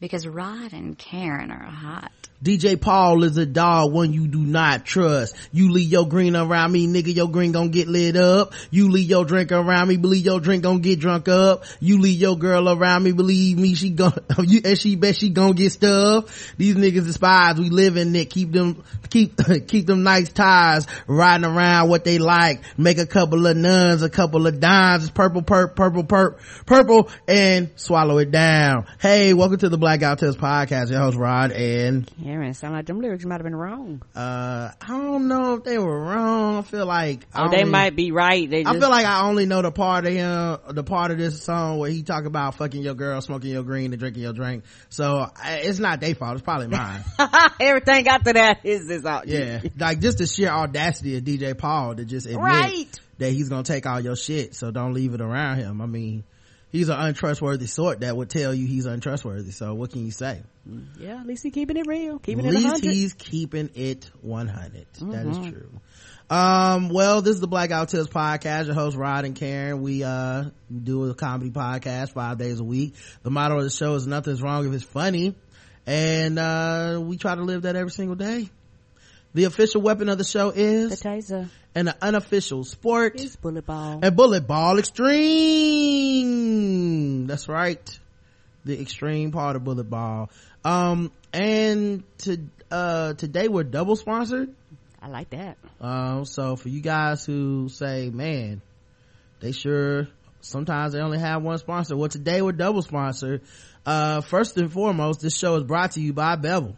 because Rod and Karen are hot. DJ Paul is a dog one you do not trust. You leave your green around me, nigga, your green gon' get lit up. You leave your drink around me, believe your drink gon' get drunk up. You leave your girl around me, believe me, she gon' you and she bet she gon' get stuffed. These niggas despise, we live in it, keep them, keep, keep them nice ties, riding around what they like, make a couple of nuns, a couple of dimes, it's purple, perp, purple, perp, purple, and swallow it down. Hey, welcome to the Black Out Test podcast, your host Rod and Karen, sound like them lyrics might have been wrong. uh i don't know if they were wrong i feel like I Oh, they might be right. They just, I feel like I only know the part of him, the part of this song where he talk about fucking your girl, smoking your green, and drinking your drink. So I, it's not their fault. It's probably mine. everything after that is is out. yeah, like just the sheer audacity of DJ Paul to just admit Right. that he's gonna take all your shit. So don't leave it around him. I mean, he's an untrustworthy sort that would tell you he's untrustworthy. So what can you say? Yeah, at least he's keeping it real, keeping At it a least hundred. Mm-hmm. he's keeping it 100. That is true. Um, well, this is the Black Guy Who Tips podcast. Your host, Rod and Karen. We, uh, do a comedy podcast five days a week. The motto of the show is nothing's wrong if it's funny. And, uh, we try to live that every single day. The official weapon of the show is the taser and the unofficial sport is bullet ball. and bullet ball extreme. That's right. The extreme part of bullet ball. Um, and to, uh, today we're double sponsored. I like that. Um, so for you guys who say, man, they sure, sometimes they only have one sponsor. Well, today we're double sponsored. Uh, first and foremost, this show is brought to you by Bevel.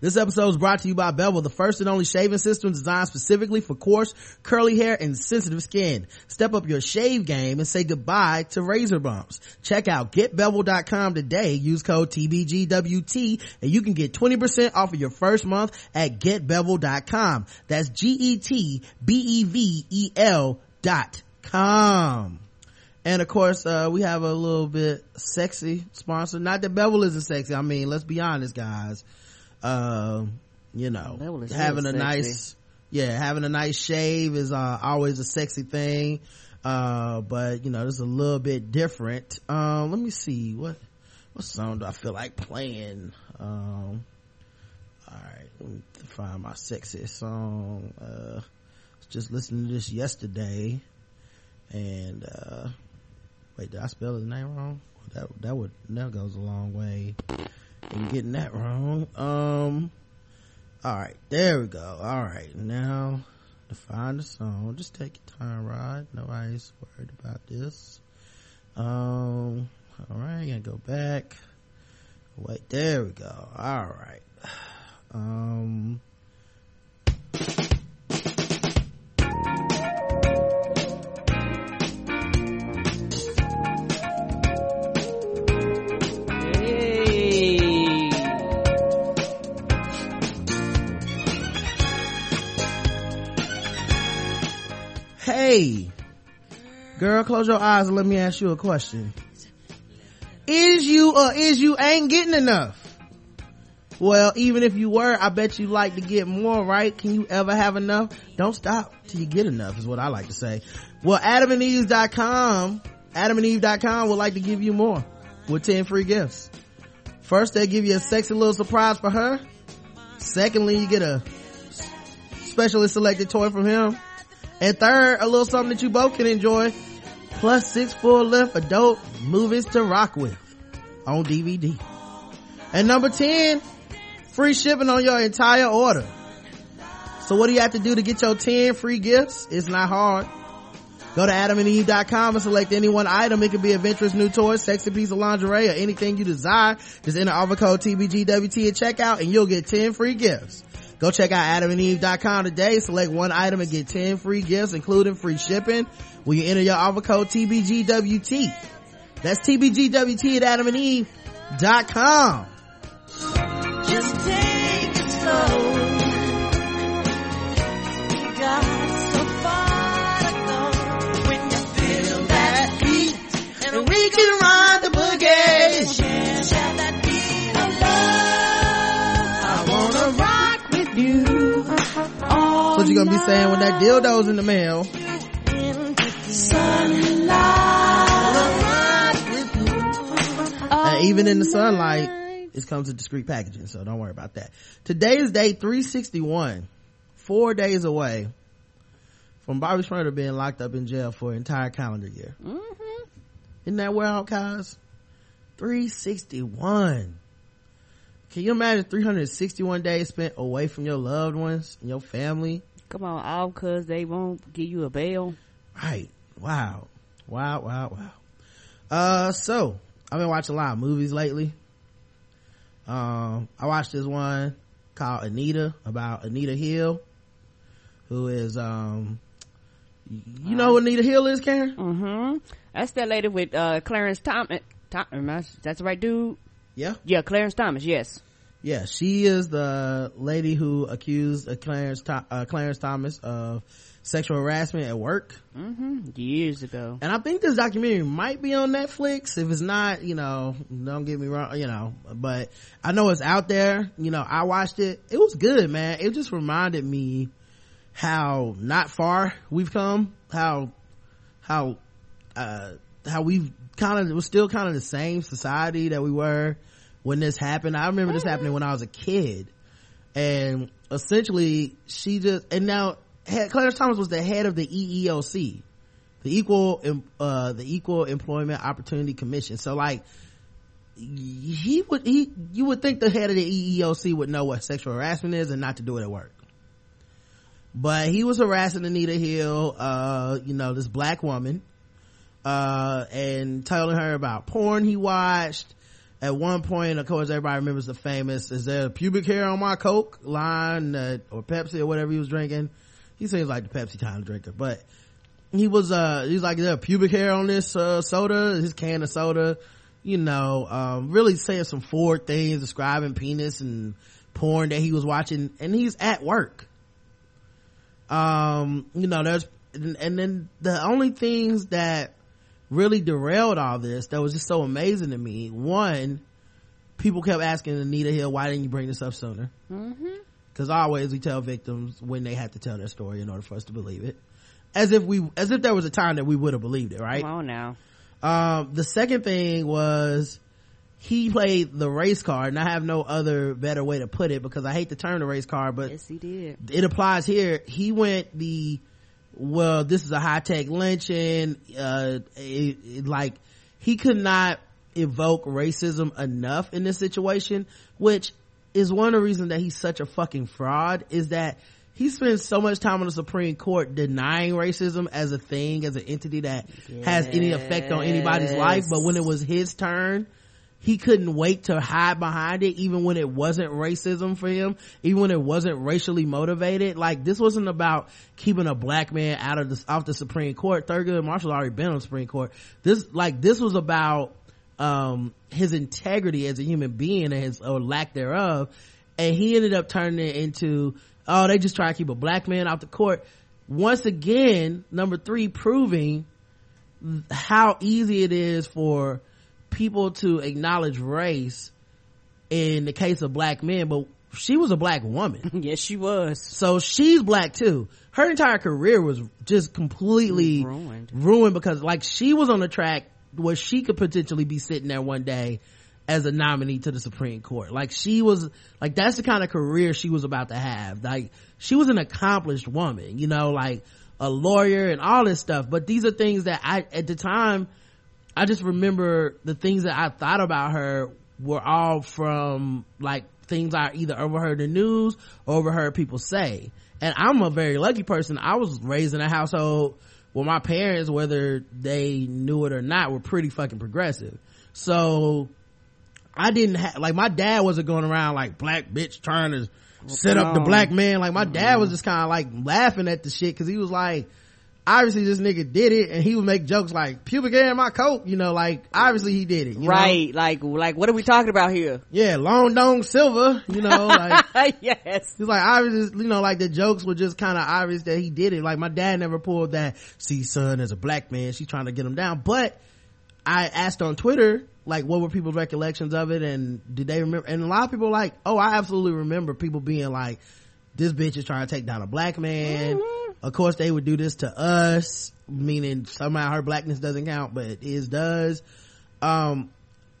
This episode is brought to you by Bevel, the first and only shaving system designed specifically for coarse, curly hair and sensitive skin. Step up your shave game and say goodbye to razor bumps. Check out getbevel.com today. Use code TBGWT and you can get 20% off of your first month at getbevel.com. That's G-E-T-B-E-V-E-L dot com. And of course, uh, we have a little bit sexy sponsor. Not that Bevel isn't sexy. I mean, let's be honest, guys. Um, you know, having a sexy. nice, yeah, having a nice shave is, uh, always a sexy thing. Uh, but you know, this is a little bit different. Um, let me see what, what song do I feel like playing? Um, alright, let me find my sexiest song. Uh, just listening to this yesterday and, uh, wait, did I spell his name wrong? That, that would, that goes a long way in getting that wrong. Um, all right, there we go. All right, now to find the song, just take your time, Rod. Nobody's worried about this. Um, all right, gonna go back. Wait, there we go. All right. Um, hey, girl, close your eyes and let me ask you a question. Is you or is you ain't getting enough? Well, even if you were, I bet you like to get more, right? Can you ever have enough? Don't stop till you get enough is what I like to say. Well, adamandeve.com, adamandeve.com would like to give you more with 10 free gifts. First, they give you a sexy little surprise for her. Secondly, you get a specially selected toy from him. And third, a little something that you both can enjoy. Plus six full length adult movies to rock with on DVD. And number 10, free shipping on your entire order. So what do you have to do to get your 10 free gifts? It's not hard. Go to adamandeve.com and select any one item. It could be adventurous new toys, sexy piece of lingerie, or anything you desire. Just enter offer code TBGWT at checkout and you'll get 10 free gifts. Go check out adamandeve.com today. Select one item and get 10 free gifts, including free shipping when you enter your offer code TBGWT. That's TBGWT at adamandeve.com. Just take it slow. Can ride the boogie. What you gonna be saying when that dildo's in the mail? into the sunlight. Wanna rock with but even in the sunlight it comes in discreet packaging so don't worry about that today is day 361 four days away from Bobby Shmurda being locked up in jail for an entire calendar year Mm-hmm. isn't that wild guys 361 can you imagine 361 days spent away from your loved ones and your family Come on, all because they won't give you a bail. Right. Wow. Wow, wow, wow. Uh, so, I've been watching a lot of movies lately. Um, I watched this one called Anita, about Anita Hill, who is, um, you know who Anita Hill is, Karen? Mm-hmm. That's that lady with, uh, Clarence Thomas. Thomas, that's the right dude? Yeah. Yeah, Clarence Thomas, yes. Yeah, she is the lady who accused uh, Clarence, uh, Clarence Thomas of sexual harassment at work. Mm-hmm. Years ago. and I think this documentary might be on Netflix. If it's not, you know, don't get me wrong, you know, but I know it's out there. You know, I watched it. It was good, man. It just reminded me how not far we've come, how, how, uh, how we've kind of, it was still kind of the same society that we were when this happened. I remember this happening when I was a kid and essentially she just, and now Clarence Thomas was the head of the EEOC the equal uh the equal employment opportunity commission so like he would he you would think the head of the EEOC would know what sexual harassment is and not to do it at work but he was harassing Anita Hill uh you know this black woman uh and telling her about porn he watched at one point of course everybody remembers the famous is there pubic hair on my coke? line uh, or pepsi or whatever he was drinking. He seems like the pepsi kind of drinker but he was uh he's like there pubic hair on this uh soda? His can of soda you know um really saying some forward things describing penis and porn that he was watching and he's at work. Um you know there's and, and then the only things that really derailed all this that was just so amazing to me one people kept asking anita hill why didn't you bring this up sooner Mm-hmm. because always we tell victims when they have to tell their story in order for us to believe it as if we as if there was a time that we would have believed it right Oh on now. um the second thing was he played the race card and i have no other better way to put it because i hate the term the race card but Yes, he did. it applies here he went the well this is a high-tech lynching uh it, it, like he could not evoke racism enough in this situation which is one of the reasons that he's such a fucking fraud is that he spends so much time on the supreme court denying racism as a thing as an entity that has any effect on anybody's life but when it was his turn he couldn't wait to hide behind it even when it wasn't racism for him even when it wasn't racially motivated. Like this wasn't about keeping a black man out of the off the supreme court. Thurgood marshall already been on the supreme court. This like this was about um his integrity as a human being and his or lack thereof. And he ended up turning it into oh they just try to keep a black man out the court. Once again number three proving how easy it is for people to acknowledge race in the case of black men but she was a black woman. Yes, she was. so she's black too. Her entire career was just completely Ruined. ruined because like she was on the track where she could potentially be sitting there one day as a nominee to the supreme court. Like she was like that's the kind of career she was about to have. Like she was an accomplished woman you know like a lawyer and all this stuff. But these are things that i at the time I just remember the things that I thought about her were all from like things I either overheard in the news or overheard people say. And I'm a very lucky person. I was raised in a household where my parents, whether they knew it or not, were pretty fucking progressive. So I didn't have, like my dad wasn't going around like black bitch trying to set up the black man. Like my dad was mm-hmm. just kind of like laughing at the shit cause he was like, obviously this nigga did it and he would make jokes like pubic hair in my coat, you know, like obviously he did it. you know? Right. Like, like, what are we talking about here? Yeah, long dong silver, you know, like yes. He's like obviously, you know, like the jokes were just kind of obvious that he did it. Like my dad never pulled that. See, son, as a black man, she's trying to get him down. But I asked on Twitter, like, what were people's recollections of it, and did they remember? And a lot of people were like, oh, I absolutely remember people being like, this bitch is trying to take down a black man. Mm-hmm. Of course, they would do this to us, meaning somehow her blackness doesn't count, but his does. Um,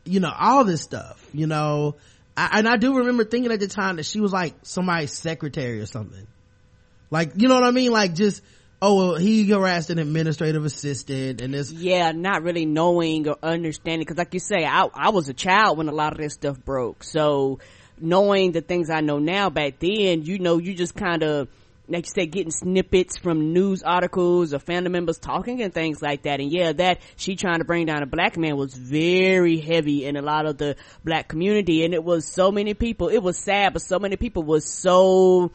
you know all this stuff you know. I, and i do remember thinking at the time that she was like somebody's secretary or something. Like you know what i mean? Like just oh well he harassed an administrative assistant and this. Yeah not really knowing or understanding because like you say I, I was a child when a lot of this stuff broke. So knowing the things i know now back then you know you just kind of like you said getting snippets from news articles or family members talking and things like that and yeah that she trying to bring down a black man was very heavy in a lot of the black community and it was so many people it was sad but so many people was so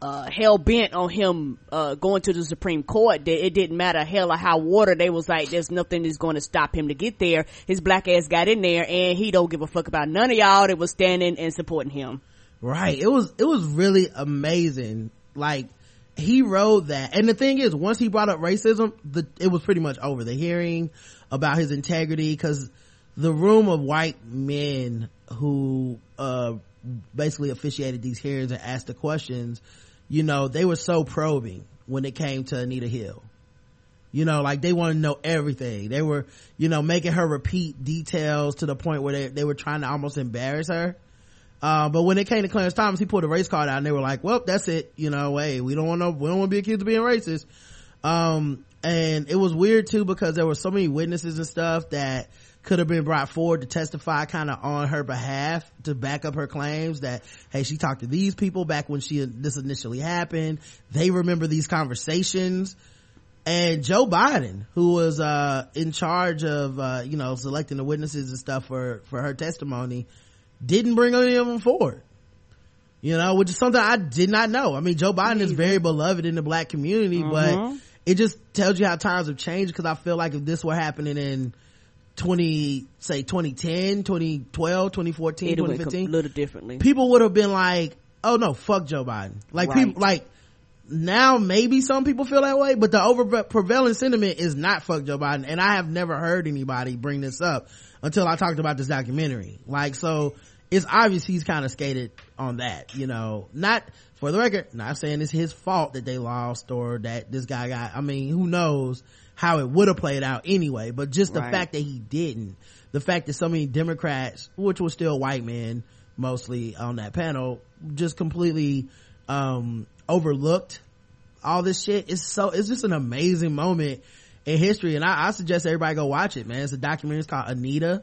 uh, hell bent on him uh, going to the Supreme Court that it didn't matter hell or how water. They was like, there's nothing that's going to stop him to get there. His black ass got in there, and he don't give a fuck about none of y'all that was standing and supporting him. Right. It was it was really amazing. Like he rode that. And the thing is once he brought up racism the it was pretty much over. The hearing about his integrity because the room of white men who uh basically officiated these hearings and asked the questions you know they were so probing when it came to anita hill. You know like they want to know everything. They were you know making her repeat details to the point where they, they were trying to almost embarrass her uh, but when it came to Clarence Thomas, he pulled a race card out and they were like, well, that's it. You know, hey, we don't want to, we don't want to be accused of being racist. Um, and it was weird too because there were so many witnesses and stuff that could have been brought forward to testify kind of on her behalf to back up her claims that, hey, she talked to these people back when she, this initially happened. They remember these conversations. And Joe Biden, who was, uh, in charge of, uh, you know, selecting the witnesses and stuff for, for her testimony, didn't bring any of them forward. You know, which is something I did not know. I mean, Joe Biden is very beloved in the black community, but mm-hmm. it just tells you how times have changed because I feel like if this were happening in 20, say 2010, 2012, 2014, It went a little differently. people would have been like, oh no, fuck Joe Biden. Like Right. people, like, now maybe some people feel that way, but the over prevailing sentiment is not fuck Joe Biden. And I have never heard anybody bring this up until I talked about this documentary. Like, so it's obvious he's kind of skated on that, you know, not for the record, not saying it's his fault that they lost or that this guy got, I mean, who knows how it would have played out anyway, but just the Right. fact that he didn't, the fact that so many Democrats, which were still white men mostly on that panel, just completely, um, overlooked all this shit. It's so, it's just an amazing moment in history. And I, I suggest everybody go watch it, man. It's a documentary. It's called Anita.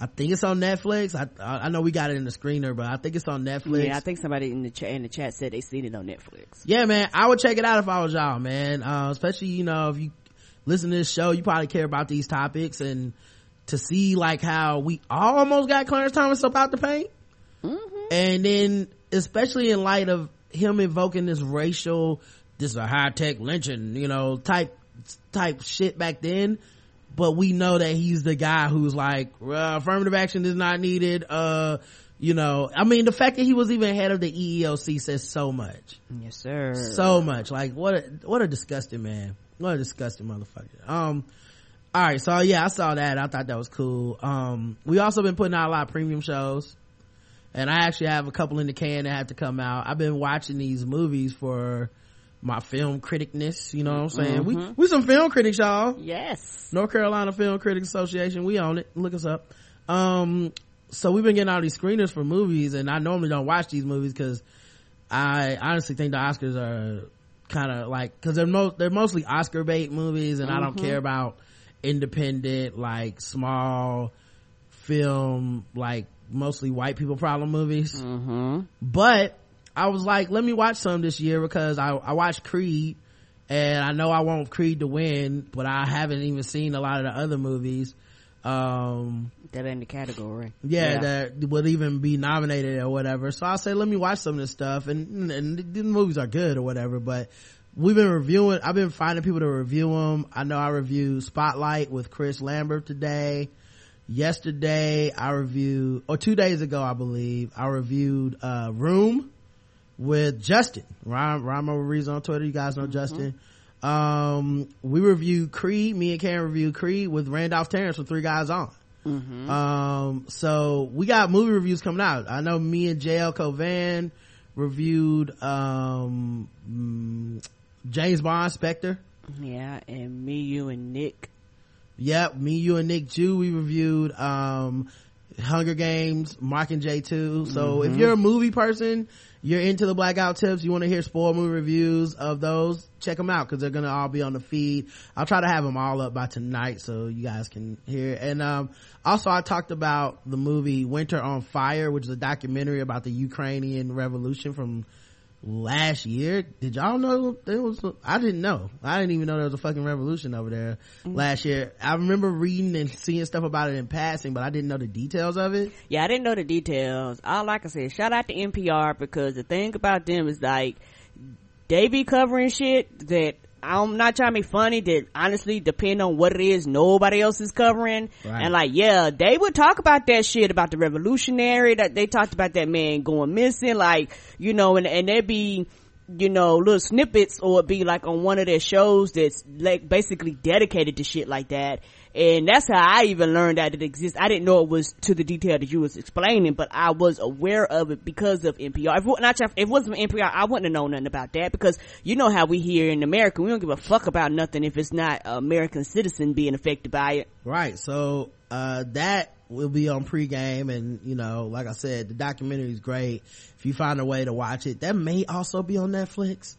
I think it's on Netflix. I, I know we got it in the screener, but I think it's on Netflix. Yeah, I think somebody in the chat in the chat said they seen it on Netflix. yeah man i would check it out if i was y'all man uh, especially you know if you listen to this show you probably care about these topics and to see like how we almost got clarence thomas up out the paint and then especially in light of him invoking this racial this is a high-tech lynching you know type type shit back then. But we know that he's the guy who's like uh, affirmative action is not needed. Uh you know i mean the fact that he was even head of the eeoc says so much. Yes, sir. so much. Like what a what a disgusting man. What a disgusting motherfucker. Um all right. So yeah i saw that. I thought that was cool. Um we also been putting out a lot of premium shows and i actually have a couple in the can that have to come out i've been watching these movies for my film criticness you know what i'm saying we we some film critics y'all yes. North Carolina Film Critics Association. We own it. Look us up. Um, so we've been getting all these screeners for movies and I normally don't watch these movies because I honestly think the Oscars are kind of like, cause they're most, they're mostly Oscar bait movies and I don't care about independent, like small film, like mostly white people problem movies. Mm-hmm. But I was like, let me watch some this year because I, I watched Creed and I know I want Creed to win, but I haven't even seen a lot of the other movies. Um, That in the category. yeah, that would even be nominated or whatever. So I said, let me watch some of this stuff and, and the movies are good or whatever, but we've been reviewing, I've been finding people to review them. I know I reviewed Spotlight with Chris Lambert today. Yesterday I reviewed, or two days ago I believe, I reviewed, uh, Room with Justin. Ryan, Ryan on Twitter. You guys know Justin. Um, we reviewed Creed. Me and Karen reviewed Creed with Randolph Terrence with three guys on. Um, so we got movie reviews coming out. I know me and JL Covan reviewed, um, mm, James Bond Spectre. Yeah, and me, you, and Nick. Yep, me, you, and Nick Jew, we reviewed um Hunger Games, Mockingjay 2. So Mm-hmm. if you're a movie person, you're into the black guy who tips, you want to hear spoiler movie reviews of those, check them out because they're gonna all be on the feed. I'll try to have them all up by tonight so you guys can hear. And um also I talked about the movie Winter on Fire, which is a documentary about the Ukrainian revolution from last year. Did y'all know there was? I didn't know. I didn't even know there was a fucking revolution over there mm. last year. I remember reading and seeing stuff about it in passing, but I didn't know the details of it. Yeah, I didn't know the details. All I can say is shout out to NPR because the thing about them is like they be covering shit that I'm not trying to be funny that honestly depend on what it is nobody else is covering. Right. And like, yeah, they would talk about that shit about the revolutionary that they talked about that man going missing, like, you know, and, and there'd be, you know, little snippets or be like on one of their shows that's like basically dedicated to shit like that. And that's how I even learned that it exists. I didn't know it was to the detail that you was explaining, but I was aware of it because of NPR. If, not, if it wasn't NPR, I wouldn't have known nothing about that because you know how we here in America, we don't give a fuck about nothing if it's not an American citizen being affected by it. Right. So, uh, that will be on pregame. And, you know, like I said, the documentary is great. If you find a way to watch it, that may also be on Netflix.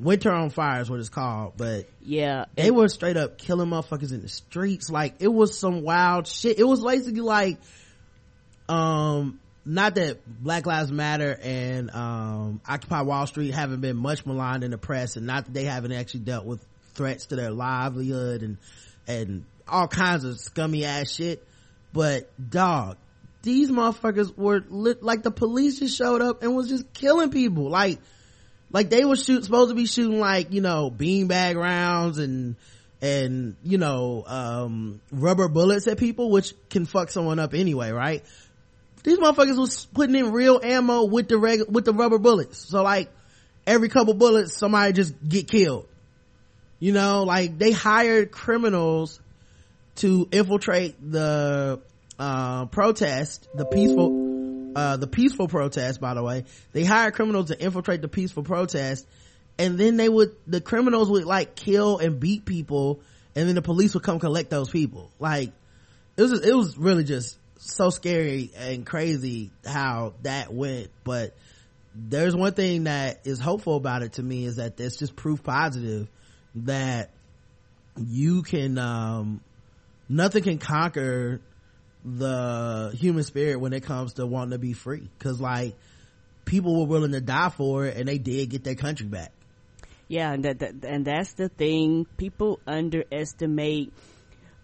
Winter on Fire is what it's called, but Yeah. they were straight up killing motherfuckers in the streets. Like, it was some wild shit. It was basically like, um, not that Black Lives Matter and, um, Occupy Wall Street haven't been much maligned in the press and not that they haven't actually dealt with threats to their livelihood and, and all kinds of scummy ass shit. But dog, these motherfuckers were lit, like the police just showed up and was just killing people. Like, like they were shoot supposed to be shooting like you know beanbag rounds and and you know um rubber bullets at people which can fuck someone up anyway right? These motherfuckers was putting in real ammo with the reg with the rubber bullets. So like every couple bullets somebody just get killed. You know like they hired criminals to infiltrate the uh protest the peaceful uh the peaceful protest by the way. They hired criminals to infiltrate the peaceful protest and then they would the criminals would like kill and beat people and then the police would come collect those people. Like it was it was really just so scary and crazy how that went but there's one thing that is hopeful about it to me is that it's just proof positive that you can um nothing can conquer the human spirit when it comes to wanting to be free because like people were willing to die for it and they did get their country back Yeah, and that, that and that's the thing. People underestimate.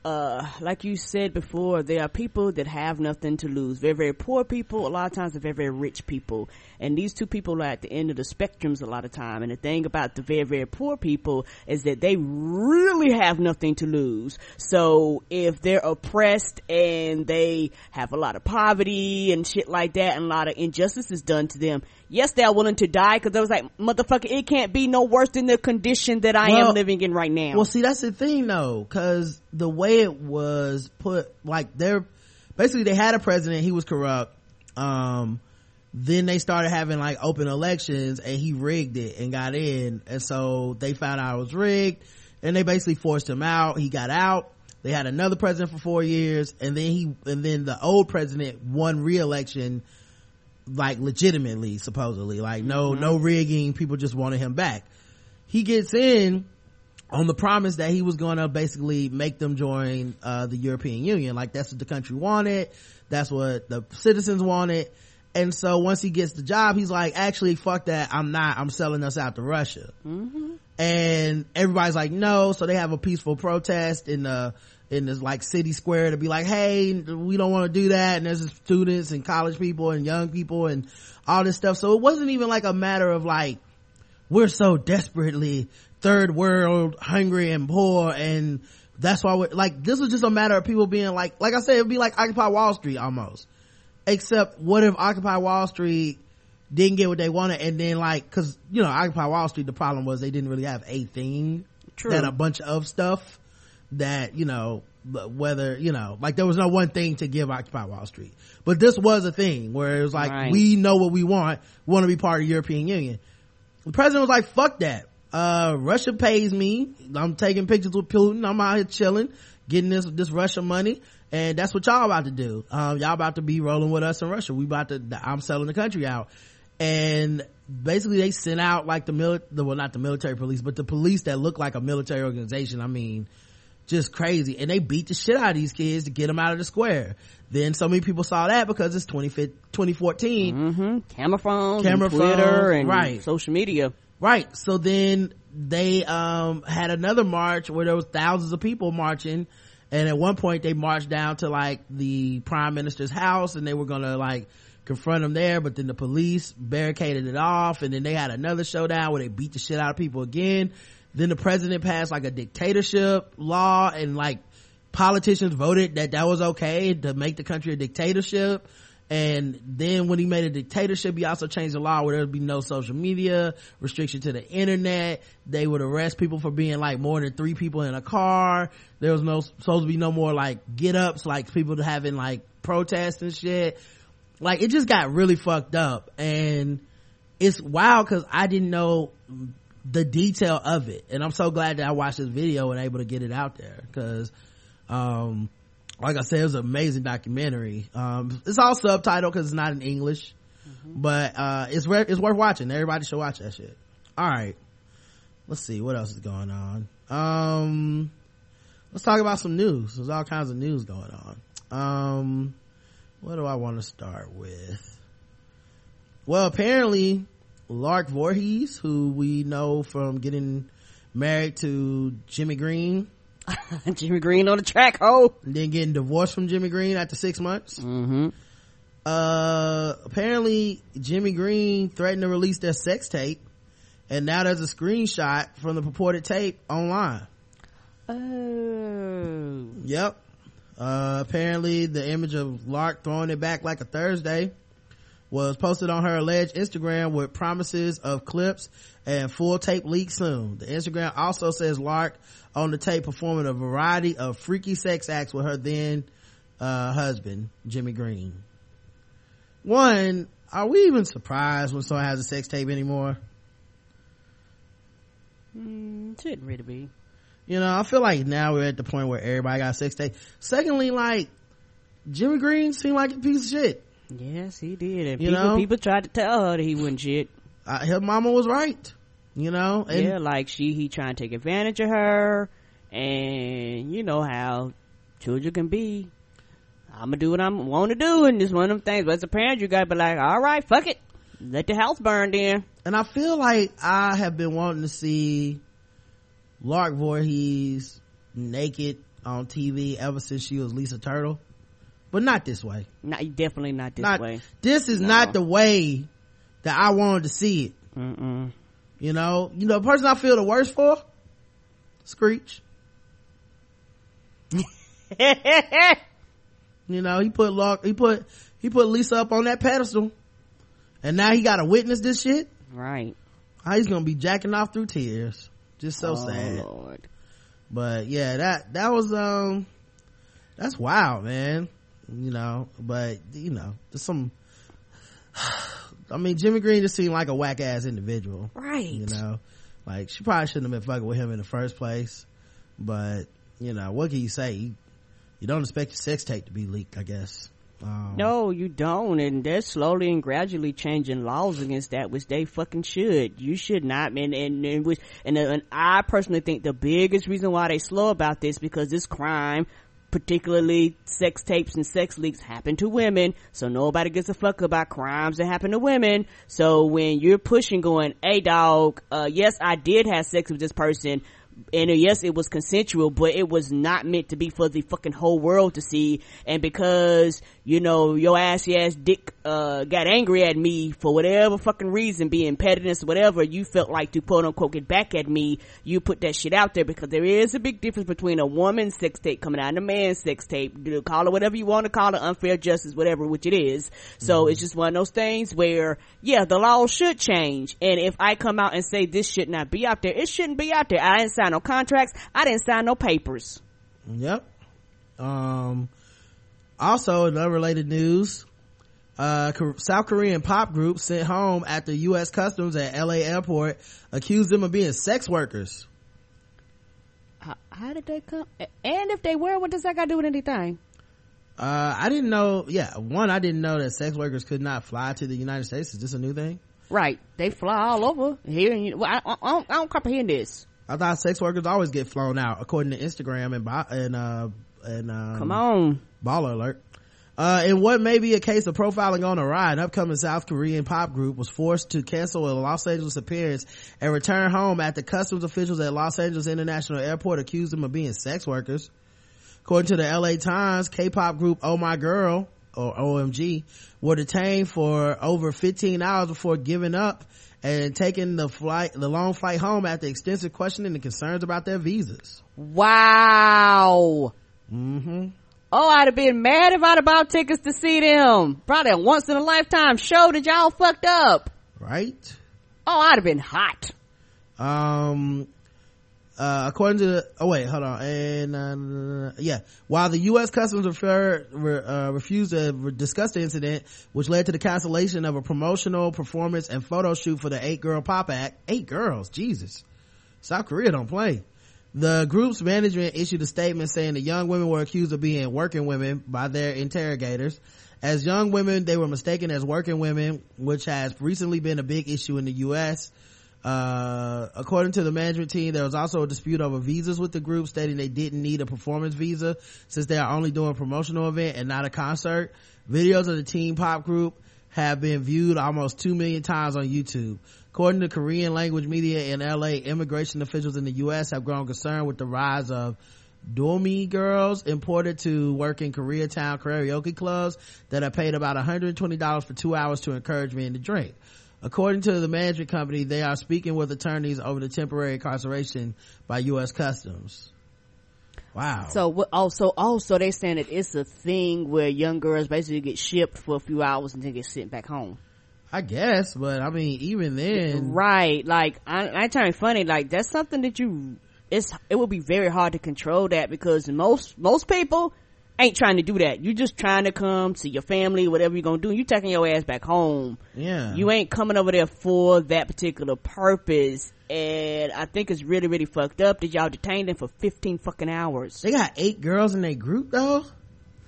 Uh, like you said before, there are people that have nothing to lose. Very, very poor people. A lot of times, they're very, very rich people. And these two people are at the end of the spectrums a lot of time. And the thing about the very, very poor people is that they really have nothing to lose. So if they're oppressed and they have a lot of poverty and shit like that, and a lot of injustice is done to them, yes, they're willing to die because they was like, motherfucker, it can't be no worse than the condition that I Well- am living in right now. Well, see, that's the thing though, cause the way it was put, like they're, basically they had a president, he was corrupt, um, then they started having like open elections and he rigged it and got in, and so they found out it was rigged, and they basically forced him out, he got out, they had another president for four years, and then he, and then the old president won re-election, like legitimately, supposedly, like no, mm-hmm. no rigging, people just wanted him back. He gets in, on the promise that he was going to basically make them join uh, the European Union. Like that's what the country wanted. That's what the citizens wanted. And so once he gets the job, he's like, actually, fuck that. I'm not. I'm selling us out to Russia. Mm-hmm. And everybody's like, no. So they have a peaceful protest in the in this like city square to be like, hey, we don't want to do that. And there's students and college people and young people and all this stuff. So it wasn't even like a matter of like, we're so desperately third world hungry and poor and that's why we're like this was just a matter of people being like like i said it'd be like occupy wall street almost except what if occupy wall street didn't get what they wanted and then like because you know occupy wall street the problem was they didn't really have a thing True. that a bunch of stuff that you know whether you know like there was no one thing to give occupy wall street but this was a thing where it was like Right. we know what we want we want to be part of the european union the president was like, fuck that. Uh, Russia pays me. I'm taking pictures with Putin. I'm out here chilling. getting this this Russia money, and that's what y'all about to do. Um, y'all about to be rolling with us in Russia. We about to. I'm selling the country out, and basically they sent out like the mil, well not the military police, but the police that look like a military organization. I mean, just crazy, and they beat the shit out of these kids to get them out of the square. Then so many people saw that because it's 2014. Mm-hmm. Camera phones, Camera and Twitter, phones, and right. social media. Right. So then they um had another march where there was thousands of people marching and at one point they marched down to like the prime minister's house and they were gonna like confront him there but then the police barricaded it off and then they had another showdown where they beat the shit out of people again then the president passed like a dictatorship law and like politicians voted that that was okay to make the country a dictatorship. And then when he made a dictatorship he also changed the law where there would be no social media restriction to the internet. They would arrest people for being like more than three people in a car. There was no supposed to be no more like get ups like people having like protests and shit. Like it just got really fucked up. And it's wild because i didn't know the detail of it. And i'm so glad that i watched this video and able to get it out there because um like i said it was an amazing documentary. Um it's all subtitled because it's not in english but uh it's re- it's worth watching. Everybody should watch that shit. All right. Let's see. What else is going on? Um let's talk about some news. There's all kinds of news going on. Um what do i want to start with? Well apparently lark Voorhies, who we know from getting married to jimmy green Jimmy Green on the track, oh. and then getting divorced from jimmy green after six months Mm-hmm. uh apparently jimmy green threatened to release their sex tape and now there's a screenshot from the purported tape online Oh. Yep. Uh, apparently the image of Lark throwing it back like a Thursday was posted on her alleged Instagram with promises of clips and full tape leak soon. The Instagram also says Lark on the tape performing a variety of freaky sex acts with her then, uh, husband, Jimmy Green. One, are we even surprised when someone has a sex tape anymore? Mm, shouldn't really be. You know, I feel like now we're at the point where everybody got a sex tape. Secondly, like, Jimmy Green seemed like a piece of shit. Yes, he did. And You people, know? people tried to tell her that he wouldn't shit. Uh, his mama was right. You know? And yeah, like she, he trying to take advantage of her. And you know how children can be. I'm gonna do what I am want to do, and this one of them things. But as a parent, you gotta be like, all right, fuck it, let the house burn. Then and I feel like I have been wanting to see Lark Voorhies naked on TV ever since she was Lisa Turtle. But not this way. not definitely not this not, way. This is No. not the way that I wanted to see it. Mm-mm. You know? You know, the person I feel the worst for? Screech. You know, he put Lark, he put, he put Lisa up on that pedestal. And now he gotta witness this shit. right. How he's gonna be jacking off through tears. Just so oh, sad. Lord. But yeah, that, that was, um, that's wild, man. You know, but, you know, there's some, I mean, Jimmy Green just seemed like a whack ass individual. Right. You know, like she probably shouldn't have been fucking with him in the first place. But, you know, what can you say? You, you don't expect your sex tape to be leaked, I guess. Um, No, you don't, and they're slowly and gradually changing laws against that, which they fucking should. You should not, and and and, which, and, and I personally think the biggest reason why they slow about this because this crime, particularly sex tapes and sex leaks, happen to women. So nobody gives a fuck about crimes that happen to women. So when you're pushing, going, "Hey, dog, uh, yes, I did have sex with this person." and uh, yes, it was consensual, but it was not meant to be for the fucking whole world to see. And because, you know, your assy ass dick, uh, got angry at me for whatever fucking reason, being pettiness whatever, you felt like to quote unquote get back at me, you put that shit out there because there is a big difference between a woman's sex tape coming out and a man's sex tape. You Call it whatever you want to call it, unfair justice, whatever, which it is. So it's just one of those things where, yeah, the law should change. And if I come out and say this should not be out there, it shouldn't be out there. I didn't sign no contracts. I didn't sign no papers. Yep. Um, also in unrelated news, uh, South Korean pop group sent home after U.S. Customs at L.A. airport accused them of being sex workers. how, how did they come? And if they were, what does that got to do with anything? Uh, I didn't know. Yeah, one, I didn't know that sex workers could not fly to the United States. Is this a new thing? Right. They fly all over here. And well, I, I, don't, I don't comprehend this. I thought sex workers always get flown out, according to Instagram and and uh and um, Come on. Baller alert. Uh, in what may be a case of profiling on a ride, an upcoming South Korean pop group was forced to cancel a Los Angeles appearance and return home after customs officials at Los Angeles International Airport accused them of being sex workers. According to the LA Times, K-pop group Oh My Girl, or OMG, were detained for over 15 hours before giving up and taking the flight, the long flight home after extensive questioning and concerns about their visas. Wow. Mm-hmm. Oh, I'd have been mad if I'd have bought tickets to see them. Probably a once in a lifetime show that y'all fucked up. Right? Oh, I'd have been hot. um uh, according to oh wait hold on and uh, yeah while the u.s customs refer, re, uh, refused to discuss the incident which led to the cancellation of a promotional performance and photo shoot for the eight girl pop act eight girls jesus south korea don't play the group's management issued a statement saying the young women were accused of being working women by their interrogators as young women they were mistaken as working women which has recently been a big issue in the u.s uh, according to the management team, there was also a dispute over visas with the group, stating they didn't need a performance visa since they are only doing a promotional event and not a concert. Videos of the teen pop group have been viewed almost 2 million times on YouTube. According to Korean language media in LA, immigration officials in the US have grown concerned with the rise of doumi girls imported to work in Koreatown karaoke clubs that are paid about $120 for two hours to encourage men to drink. According to the management company, they are speaking with attorneys over the temporary incarceration by U.S. Customs. Wow. So also, also they saying that it's a thing where young girls basically get shipped for a few hours and then get sent back home. I guess, but I mean, even then, Right. Like, I, I trying to be funny. Like, that's something that you, it's, it would be very hard to control that because most, most people ain't trying to do that. You're just trying to come see your family, whatever you're gonna do. You're taking your ass back home. yeah. You ain't coming over there for that particular purpose. And I think it's really, really fucked up that y'all detained them for 15 fucking hours. they got eight girls in their group though?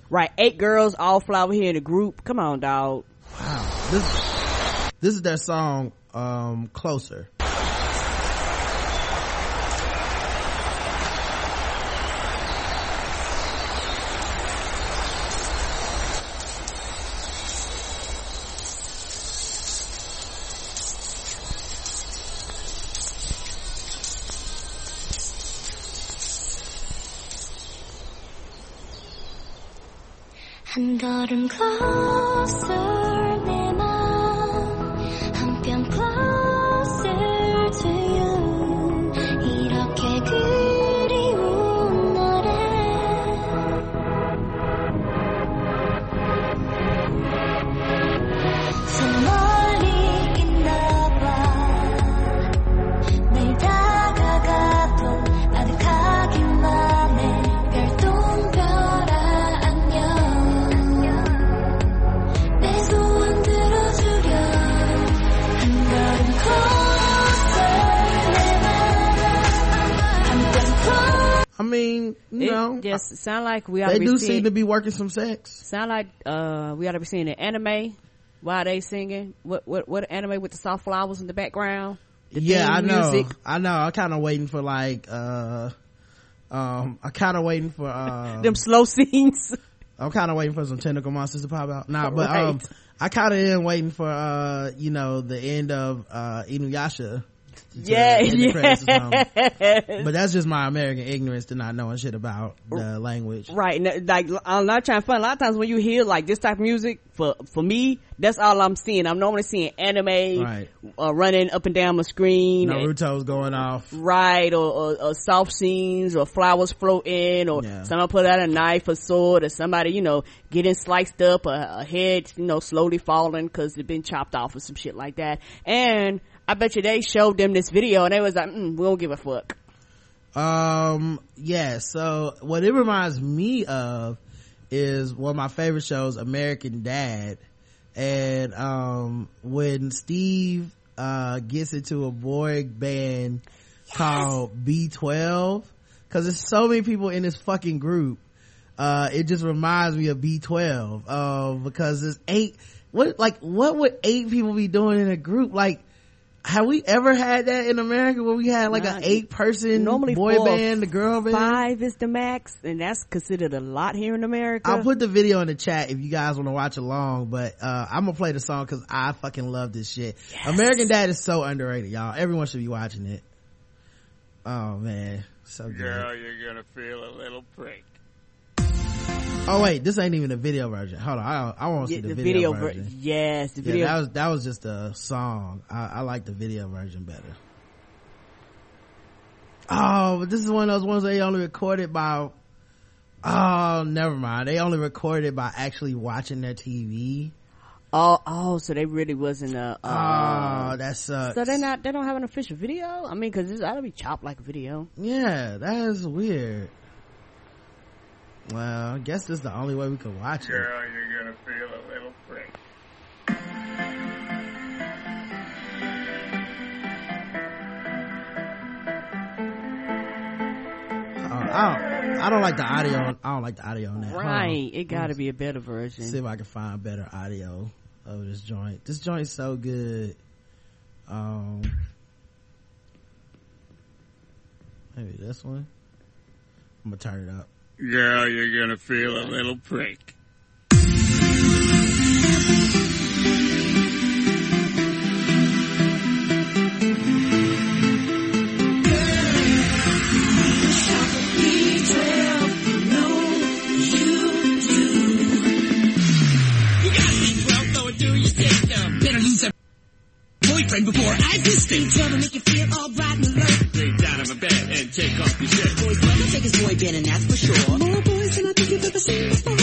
Right. Eight girls all fly over here in a group. Come on, dog. Wow. This, this is their song, um, Closer. And got him closer. Mean, you It know, just sound like we ought they to be do seeing, seem to be working some sex. sound like uh we ought to be seeing an anime while they singing. What what what anime with the soft flowers in the background? The yeah, I know. music. I know. I'm kind of waiting for like, uh, um, I'm kind of waiting for, uh, Them slow scenes. I'm kind of waiting for some tentacle monsters to pop out. Nah, but Right. um, I kind of am waiting for uh, you know, the end of uh Inuyasha. Yeah, end the credits or something. yeah. But that's just my American ignorance to not knowing shit about the language. Right, like I'm not trying to fun. A lot of times when you hear like this type of music, for for me, that's all I'm seeing. I'm normally seeing anime Right. uh, running up and down my screen, and- Naruto's going off. right, or, or, or soft scenes, or flowers floating, or Yeah. someone put out a knife or sword, or somebody you know getting sliced up, a, a head you know slowly falling because they've been chopped off or some shit like that. And I bet you they showed them this video, and they was like, mm, "We don't give a fuck." Um, yeah, so what it reminds me of is one of my favorite shows, American Dad. And, um, when Steve, uh, gets into a boy band called B12, because there's so many people in this fucking group. Uh, it just reminds me of B12, uh, because there's eight, what, like, what would eight people be doing in a group? Like, have we ever had that in America where we had like Nah, an eight person normally boy four band, the girl band? Five is the max, and that's considered a lot here in America. I'll put the video in the chat if you guys want to watch along, but, uh, I'm gonna play the song cause I fucking love this shit. American Dad is so underrated, y'all. Everyone should be watching it. Oh man, so good. Girl, you're gonna feel a little prick. Oh wait, this ain't even the video version. Hold on, I, I want to Yeah, see the, video, ver- version. yes, the video. Yeah, video. that was that was just a song. I, I like the video version better. Oh, but this is one of those ones they only recorded by. Oh, never mind. They only recorded by actually watching their TV. oh, oh, so they really wasn't a. Uh, oh, that sucks. so they're not. They don't have an official video. I mean, because this ought to be chopped like a video. Yeah, that is weird. Well, I guess this is the only way we could watch it. Girl, you're gonna feel a little prick. Oh, I don't. I don't like the audio. I don't like the audio on that. Hold on. Right. It got to be a better version. see if I can find better audio of this joint. This joint's so good. Um, maybe this one. I'm gonna turn it up. Girl, you're gonna feel a little prick. Boyfriend before I pissed him. Trouble make you feel all bright and alert. Lay down on my bed and take off your shirt. Boys love to take his boy bed and that's for sure. More boys than I think you've ever seen before.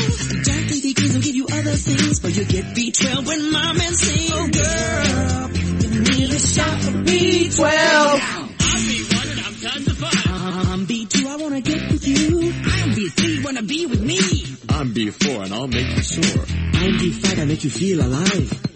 Jackie Deacons will give you other things, but you get B12 when mom and sing. Oh girl, you need a shot of B12. I'm B1 and I'm tons of fun. I'm B2, I wanna get with you. I'm B3, wanna be with me. I'm B4 and I'll make you sore. I'm B5, I make you feel alive.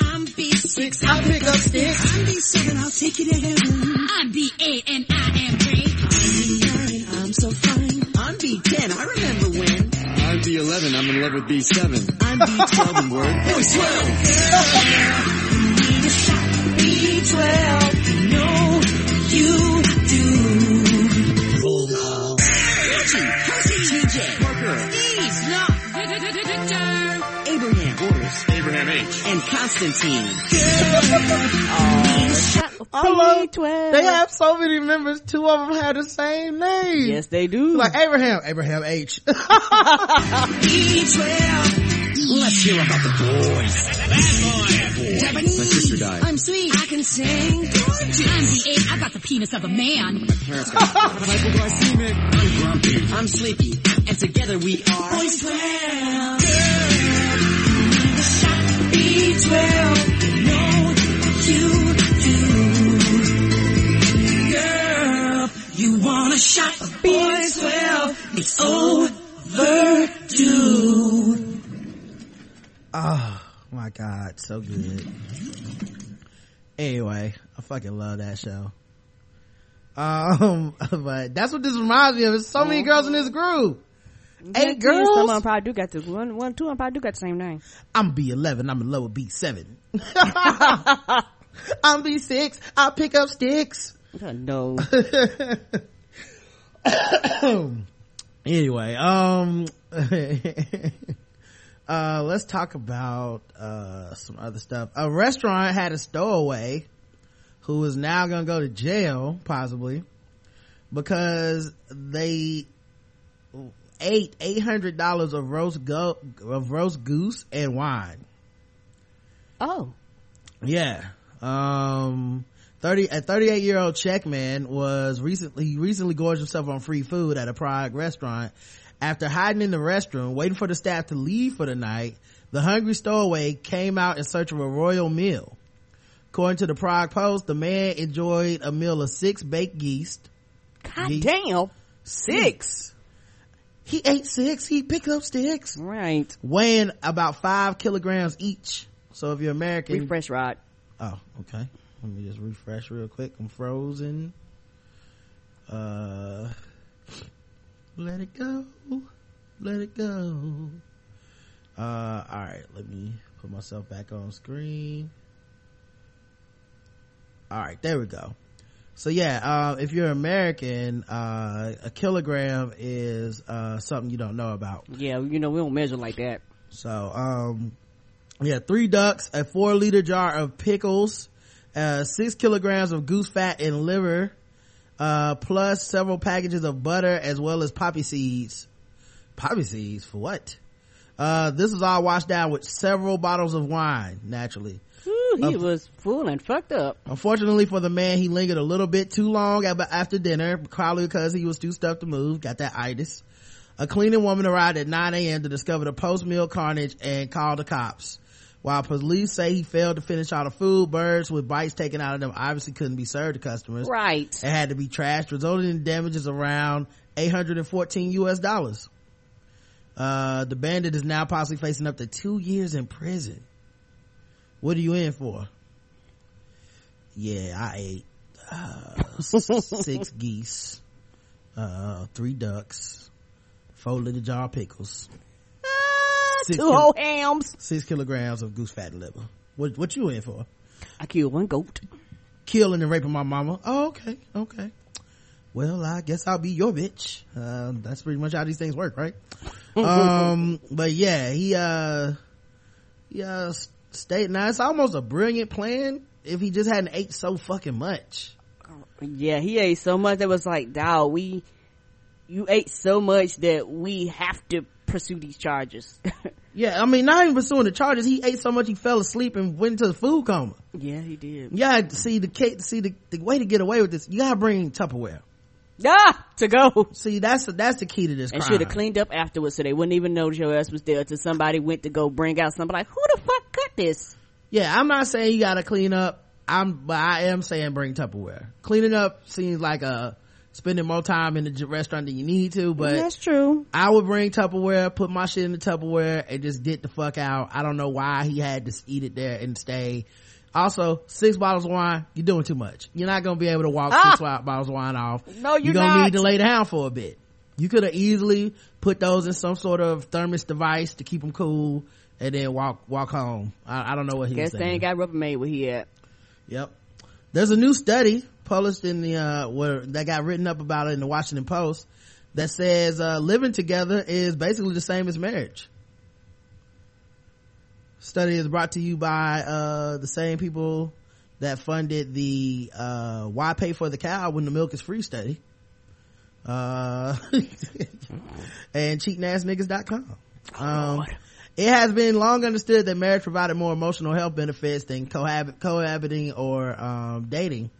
I'm B6, I'll pick up sticks. I'm B7, I'll take you to heaven. I'm B8 and I am great. I'm B9, I'm so fine. I'm B10, I remember when. I'm B11, I'm in love with B7. I'm B12 and word. Boy, swell. Need a shot of B12. No, you do. Roll call. Reggie, Percy, TJ, Abraham H. and Constantine. I love. B12. They have so many members. Two of them have the same name. Yes, they do. Like Abraham, Abraham H. B12. Let's hear about the boys. Bad boy. Japanese. My sister died. I'm sweet. I can sing. Gorgeous. I'm B8. I got the penis of a man. My Parents got hypoglycemic. I'm grumpy. I'm sleepy. And together we are. Boys 12. Need god, so good. Anyway, I fucking love that show. Um, but that's what this reminds me of. There's so many girls in this group. Eight Some of them girls. probably do got the one, one, two. of them probably do got the same name. I'm B11. I'm in love with B7. I'm B6. I'll pick up sticks. No, anyway, um, uh, let's talk about, uh, some other stuff. A restaurant had a stowaway who is now gonna go to jail, possibly, because they ate $800 of roast go, of roast goose and wine. oh, Yeah. Um, 30, a 38 year old Czech man was recently, he recently gorged himself on free food at a Prague restaurant. After hiding in the restroom, waiting for the staff to leave for the night, the hungry stowaway came out in search of a royal meal. According to the Prague Post, the man enjoyed a meal of six baked geese. god Geese. damn, six. He ate six. He picked up sticks, Right, weighing about five kilograms each. So if you're American, refresh rod. Oh, okay. Let me just refresh real quick. I'm frozen. Uh, let it go let it go uh all right let me put myself back on screen all right there we go so yeah uh, if you're american uh, a kilogram is uh, something you don't know about. Yeah, you know we don't measure like that. so um yeah three ducks a four liter jar of pickles uh six kilograms of goose fat and liver uh plus several packages of butter as well as poppy seeds. Poppy seeds for what? Uh this is all washed down with several bottles of wine naturally He Of- was and fucked up. Unfortunately for the man, he lingered a little bit too long after dinner, probably because he was too stuffed to move, got that itis. A cleaning woman arrived at 9 a.m. to discover the post-meal carnage and called the cops. While police say he failed to finish all the food, birds with bites taken out of them obviously couldn't be served to customers. Right. It had to be trashed, resulting in damages around 814 US dollars. Uh, the bandit is now possibly facing up to two years in prison. What are you in for? Yeah, I ate, uh, six geese, uh, three ducks, four little jar of pickles, six, Two kil- whole hams. six kilograms of goose fat liver. What, what you in for? I killed one goat. killing and raping my mama. Oh, okay, okay. Well, I guess I'll be your bitch. Uh, that's pretty much how these things work, right? um, but yeah, he, uh, yeah, stayed. Now it's almost a brilliant plan if he just hadn't ate so fucking much. Yeah, he ate so much that was like, "Dow, we, you ate so much that we have to pursue these charges. Yeah, I mean, not even pursuing the charges. He ate so much he fell asleep and went into the food coma. yeah, he did. Yeah, see the see the, the way to get away with this. You gotta bring Tupperware. Ah, to go. See, that's the, that's the key to this. And should have cleaned up afterwards so they wouldn't even know your ass was there till somebody went to go bring out somebody like, who the fuck cut this? Yeah, I'm not saying you gotta clean up. I'm, but I am saying bring Tupperware. Cleaning up seems like a spending more time in the restaurant than you need to, but That's true. I would bring Tupperware, put my shit in the Tupperware, and just get the fuck out. I don't know why he had to eat it there and stay. Also, six bottles of wine, you're doing too much. You're not gonna be able to walk Ah! six bottles of wine off. No, you're You're gonna not. need to lay down for a bit. You could have easily put those in some sort of thermos device to keep them cool, and then walk walk home. I, I don't know what he Guess they ain't got Rubbermaid where he at. Yep. There's a new study published in the, uh, where, that got written up about it in the Washington Post that says, uh, living together is basically the same as marriage. Study is brought to you by, uh, the same people that funded the, uh, why pay for the cow when the milk is free study. Uh, and cheatingassniggas.com. Um, it has been long understood that marriage provided more emotional health benefits than cohab- cohabiting or um, dating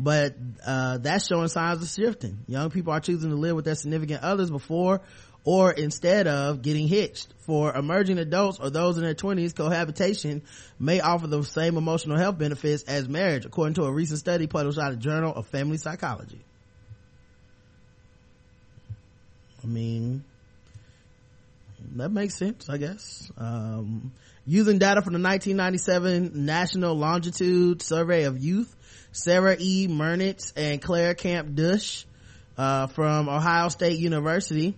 but uh, that's showing signs of shifting young people are choosing to live with their significant others before or instead of getting hitched. For emerging adults or those in their 20s cohabitation may offer the same emotional health benefits as marriage according to a recent study published out of journal of family psychology. I mean that makes sense i guess. Um, using data from the 1997 national longitude survey of youth sarah e. Mernitz and claire Kamp Dush uh, from ohio state university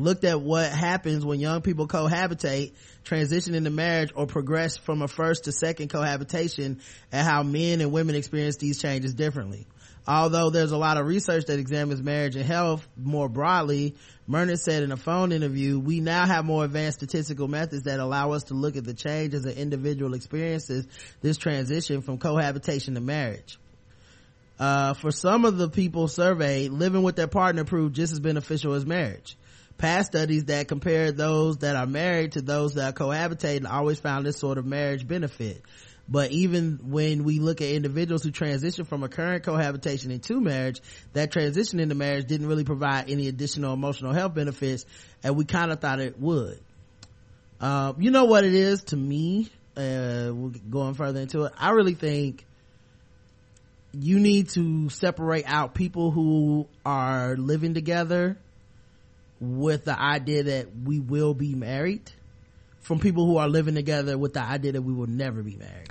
looked at what happens when young people cohabitate transition into marriage or progress from a first to second cohabitation and how men and women experience these changes differently. Although there's a lot of research that examines marriage and health more broadly Mernitz said in a phone interview we now have more advanced statistical methods that allow us to look at the changes an individual experiences this transition from cohabitation to marriage. Uh, for some of the people surveyed living with their partner proved just as beneficial as marriage past studies that compare those that are married to those that are cohabitating always found this sort of marriage benefit. But even when we look at individuals who transition from a current cohabitation into marriage that transition into marriage didn't really provide any additional emotional health benefits and we kind of thought it would. Um, you know what it is to me uh, going further into it. I really think you need to separate out people who are living together with the idea that we will be married from people who are living together with the idea that we will never be married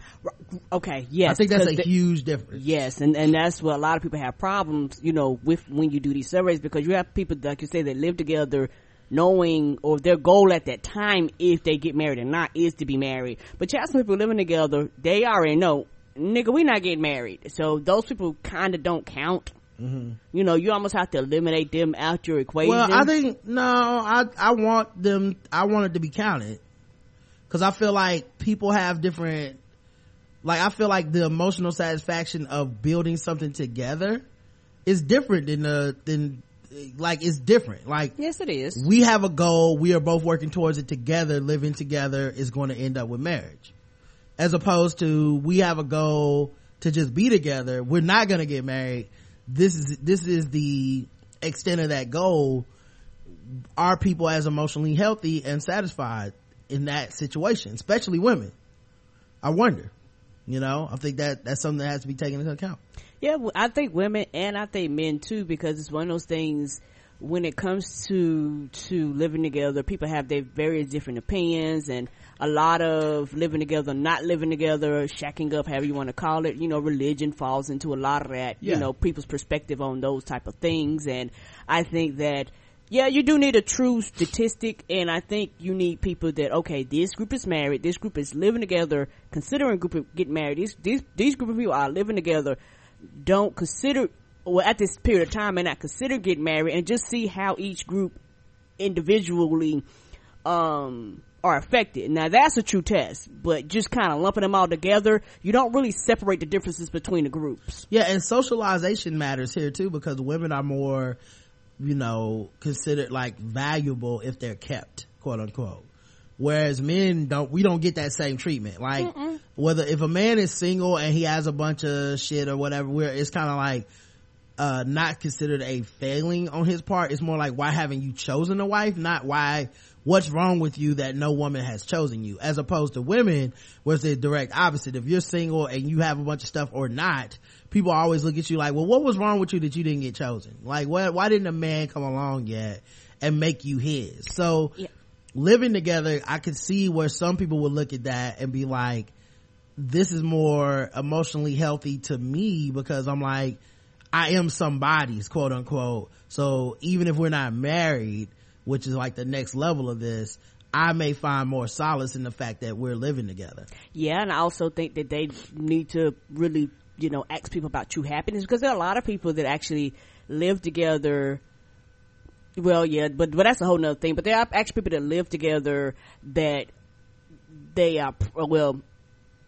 okay, yes. I think that's a the- huge difference. Yes, and and that's where a lot of people have problems, you know, with when you do these surveys because you have people like you say that live together, knowing or their goal at that time, if they get married or not, is to be married. But you have some people living together, they already know, nigga, we not getting married. So those people kind of don't count. Mm-hmm. You know, you almost have to eliminate them out your equation. Well, I think no, I I want them. I want it to be counted because I feel like people have different. Like I feel like the emotional satisfaction of building something together is different than the than like it's different. Like yes, it is. we have a goal. We are both working towards it together. Living together is going to end up with marriage, as opposed to we have a goal to just be together. We're not going to get married. This is this is the extent of that goal. Are people as emotionally healthy and satisfied in that situation, especially women? I wonder. You know, I think that that's something that has to be taken into account. Yeah, well, I think women and I think men too, because it's one of those things when it comes to to living together, people have their various different opinions and a lot of living together, not living together, shacking up, however you want to call it. You know, religion falls into a lot of that. Yeah. You know, people's perspective on those type of things, and I think that. Yeah, you do need a true statistic, and I think you need people that okay, this group is married, this group is living together, considering group of getting married. These these these group of people are living together don't consider well at this period of time and not consider getting married and just see how each group individually um are affected. Now that's a true test, but just kind of lumping them all together, you don't really separate the differences between the groups. Yeah, and socialization matters here too because women are more, you know, considered like valuable if they're kept, quote unquote. Whereas men don't, we don't get that same treatment. Like, whether, if a man is single and he has a bunch of shit or whatever, where it's kind of like, uh, not considered a failing on his part. It's more like, why haven't you chosen a wife? Not why, what's wrong with you that no woman has chosen you? As opposed to women, was the direct opposite. If you're single and you have a bunch of stuff or not, people always look at you like, well, what was wrong with you that you didn't get chosen? Like, why, why didn't a man come along yet and make you his? So, Yeah. living together, I could see where some people would look at that and be like, this is more emotionally healthy to me because I'm like, I am somebody's quote unquote. So even if we're not married, which is like the next level of this, I may find more solace in the fact that we're living together. Yeah, and I also think that they need to really, you know, ask people about true happiness because there are a lot of people that actually live together. Well, yeah, but but that's a whole nother thing. But there are actually people that live together that they are well.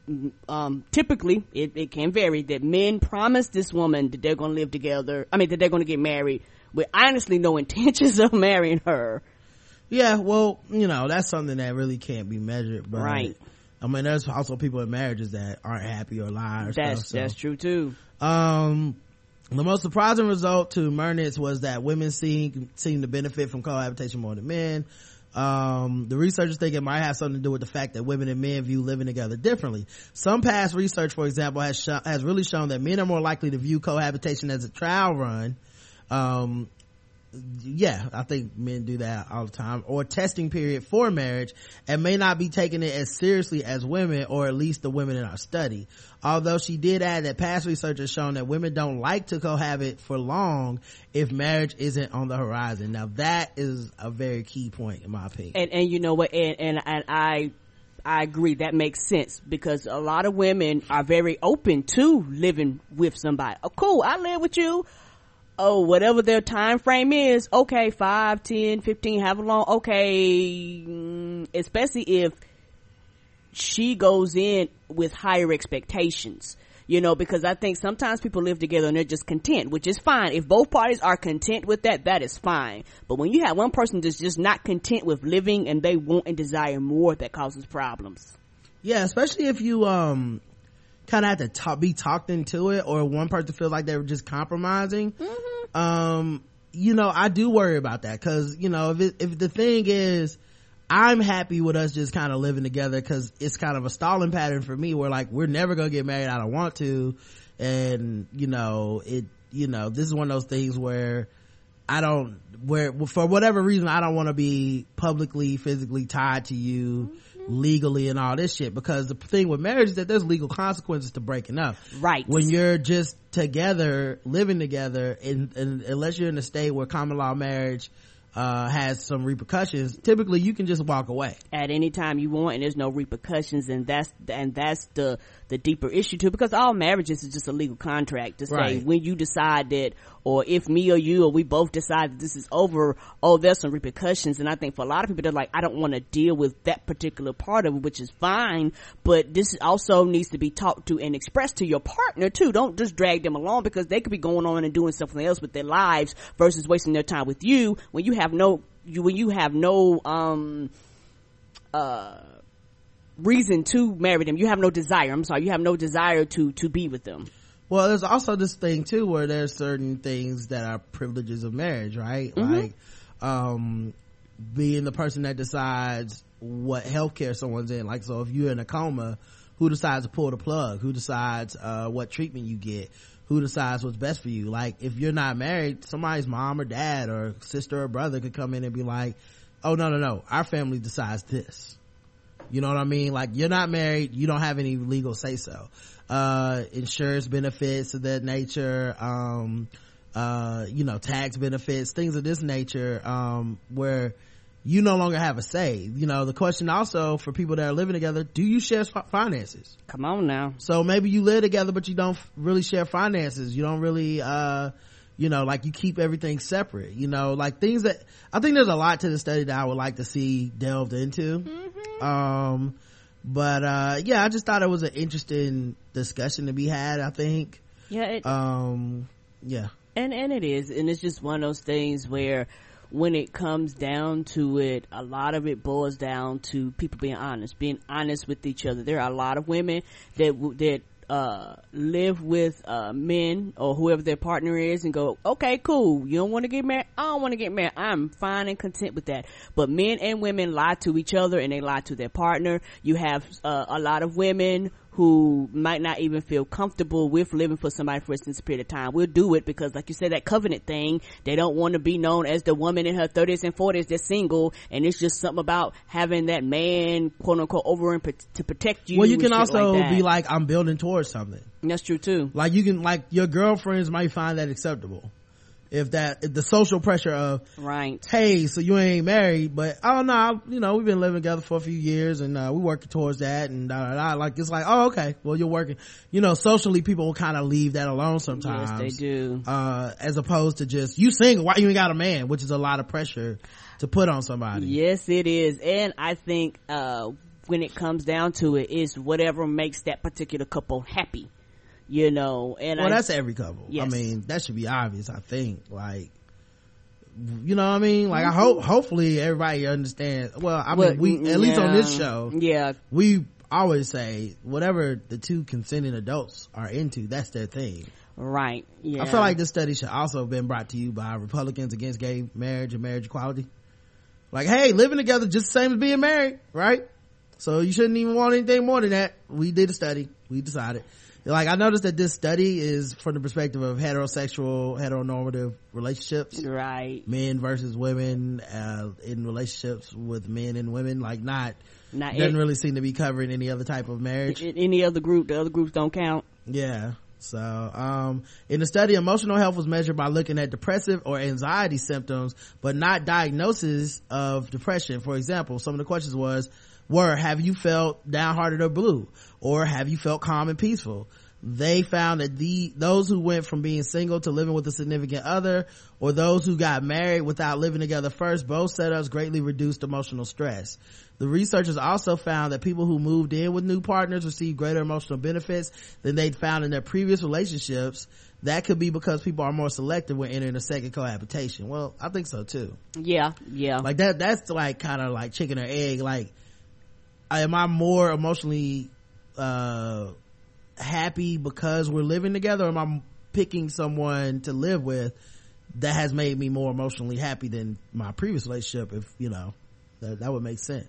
mm, Um, typically, it, it can vary that men promise this woman that they're going to live together. I mean, that they're going to get married with honestly no intentions of marrying her. Yeah, well, you know, that's something that really can't be measured, but Right. I mean, there's also people in marriages that aren't happy or lie or That's stuff. so- that's true too. Um, the most surprising result to Mernitz was that women seem seem to benefit from cohabitation more than men. Um, the researchers think it might have something to do with the fact that women and men view living together differently. Some past research, for example, has has really shown that men are more likely to view cohabitation as a trial run. Um, yeah, I think men do that all the time, or testing period for marriage, and may not be taking it as seriously as women, or at least the women in our study. Although she did add that past research has shown that women don't like to cohabit for long if marriage isn't on the horizon. Now that is a very key point in my opinion. and and you know what and and, and i i agree that makes sense because a lot of women are very open to living with somebody oh cool i live with you oh whatever their time frame is okay five, ten, fifteen, however long okay mm, especially if she goes in with higher expectations you know because i think sometimes people live together and they're just content which is fine. If both parties are content with that that is fine. But when you have one person that's just not content with living and they want and desire more that causes problems. Yeah, especially if you um kind of have to talk, be talked into it, or one person feels like they were just compromising. Um, you know, I do worry about that because you know if it, if the thing is. I'm happy with us just kind of living together because it's kind of a stalling pattern for me where like we're never gonna get married. I don't want to. And, you know, it, you know, this is one of those things where I don't, where for whatever reason, I don't want to be publicly, physically tied to you legally and all this shit. Because the thing with marriage is that there's legal consequences to breaking up. Right. when you're just together living together and, and unless you're in a state where common law marriage uh has some repercussions typically you can just walk away. At any time you want and there's no repercussions and that's and that's the the deeper issue too because all marriages is just a legal contract to say Right. when you decide that or if me or you or we both decide that this is over oh there's some repercussions and i think for a lot of people they're like i don't want to deal with that particular part of it which is fine but this also needs to be talked to and expressed to your partner too don't just drag them along because they could be going on and doing something else with their lives versus wasting their time with you when you have no you when you have no um reason to marry them. You have no desire. I'm sorry. You have no desire to, to be with them. Well, there's also this thing too where there's certain things that are privileges of marriage, right? Mm-hmm. Like, um, being the person that decides what healthcare someone's in. Like, so if you're in a coma, who decides to pull the plug? Who decides, uh, what treatment you get? Who decides what's best for you? Like, if you're not married, somebody's mom or dad or sister or brother could come in and be like, oh, no, no, no, our family decides this. You know what I mean? Like you're not married, you don't have any legal say so. Uh, insurance benefits of that nature, um, uh, you know, tax benefits, things of this nature, um, where you no longer have a say. You know, the question also for people that are living together, do you share fi- finances? Come on now. So maybe you live together, but you don't f- really share finances. You don't really, uh, you know, like you keep everything separate, you know, like things that, I think there's a lot to the study that I would like to see delved into. Um, but, uh, yeah, I just thought it was an interesting discussion to be had, I think. Yeah. It, Um, yeah. and, and it is. And it's just one of those things where when it comes down to it, a lot of it boils down to people being honest, being honest with each other. There are a lot of women that, that, uh, live with, uh, men or whoever their partner is and go, okay, cool. You don't want to get married? I don't want to get married. I'm fine and content with that. But men and women lie to each other and they lie to their partner. You have, uh, a lot of women who might not even feel comfortable with living for somebody for a extended period of time. We'll do it because, like you said, that covenant thing, they don't want to be known as the woman in her 30s and 40s that's single, and it's just something about having that man, quote unquote, over and pro- to protect you. Well, you can also like be like, I'm building towards something. that's true too. Like you can, like your girlfriends might find that acceptable. If that, if the social pressure of, Right. hey, so you ain't married, but oh no, you know, we've been living together for a few years and uh, we working towards that and da, da, da. like it's like, oh okay, well you're working, you know, socially people will kind of leave that alone sometimes. Yes, they do. Uh, as opposed to just you single, why you ain't got a man, which is a lot of pressure to put on somebody. Yes, it is. And I think, uh, when it comes down to it, is whatever makes that particular couple happy. You know, and Well, I, that's every couple. I mean, that should be obvious. I think, like, you know what I mean? Like, I hope, hopefully, everybody understands. Well, I mean, we at least on this show, Yeah, we always say whatever the two consenting adults are into, that's their thing. right. Yeah. I feel like this study should also have been brought to you by Republicans against gay marriage and marriage equality. Like, hey, living together just the same as being married, right? So you shouldn't even want anything more than that. We did a study. We decided. Like, I noticed that this study is from the perspective of heterosexual, heteronormative relationships. right. Men versus women, uh, in relationships with men and women. Like, not, Not doesn't it- really seem to be covering any other type of marriage. any other group, the other groups don't count. Yeah. So, um, in the study, emotional health was measured by looking at depressive or anxiety symptoms, but not diagnosis of depression. For example, some of the questions was, were, have you felt downhearted or blue? Or have you felt calm and peaceful? They found that the, those who went from being single to living with a significant other, or those who got married without living together first, both setups greatly reduced emotional stress. The researchers also found that people who moved in with new partners received greater emotional benefits than they'd found in their previous relationships. That could be because people are more selective when entering a second cohabitation. Well, I think so too. Yeah, yeah. Like that, that's like kind of like chicken or egg. Like, am I more emotionally, uh, happy because we're living together or am I picking someone to live with that has made me more emotionally happy than my previous relationship if, you know, that, that would make sense.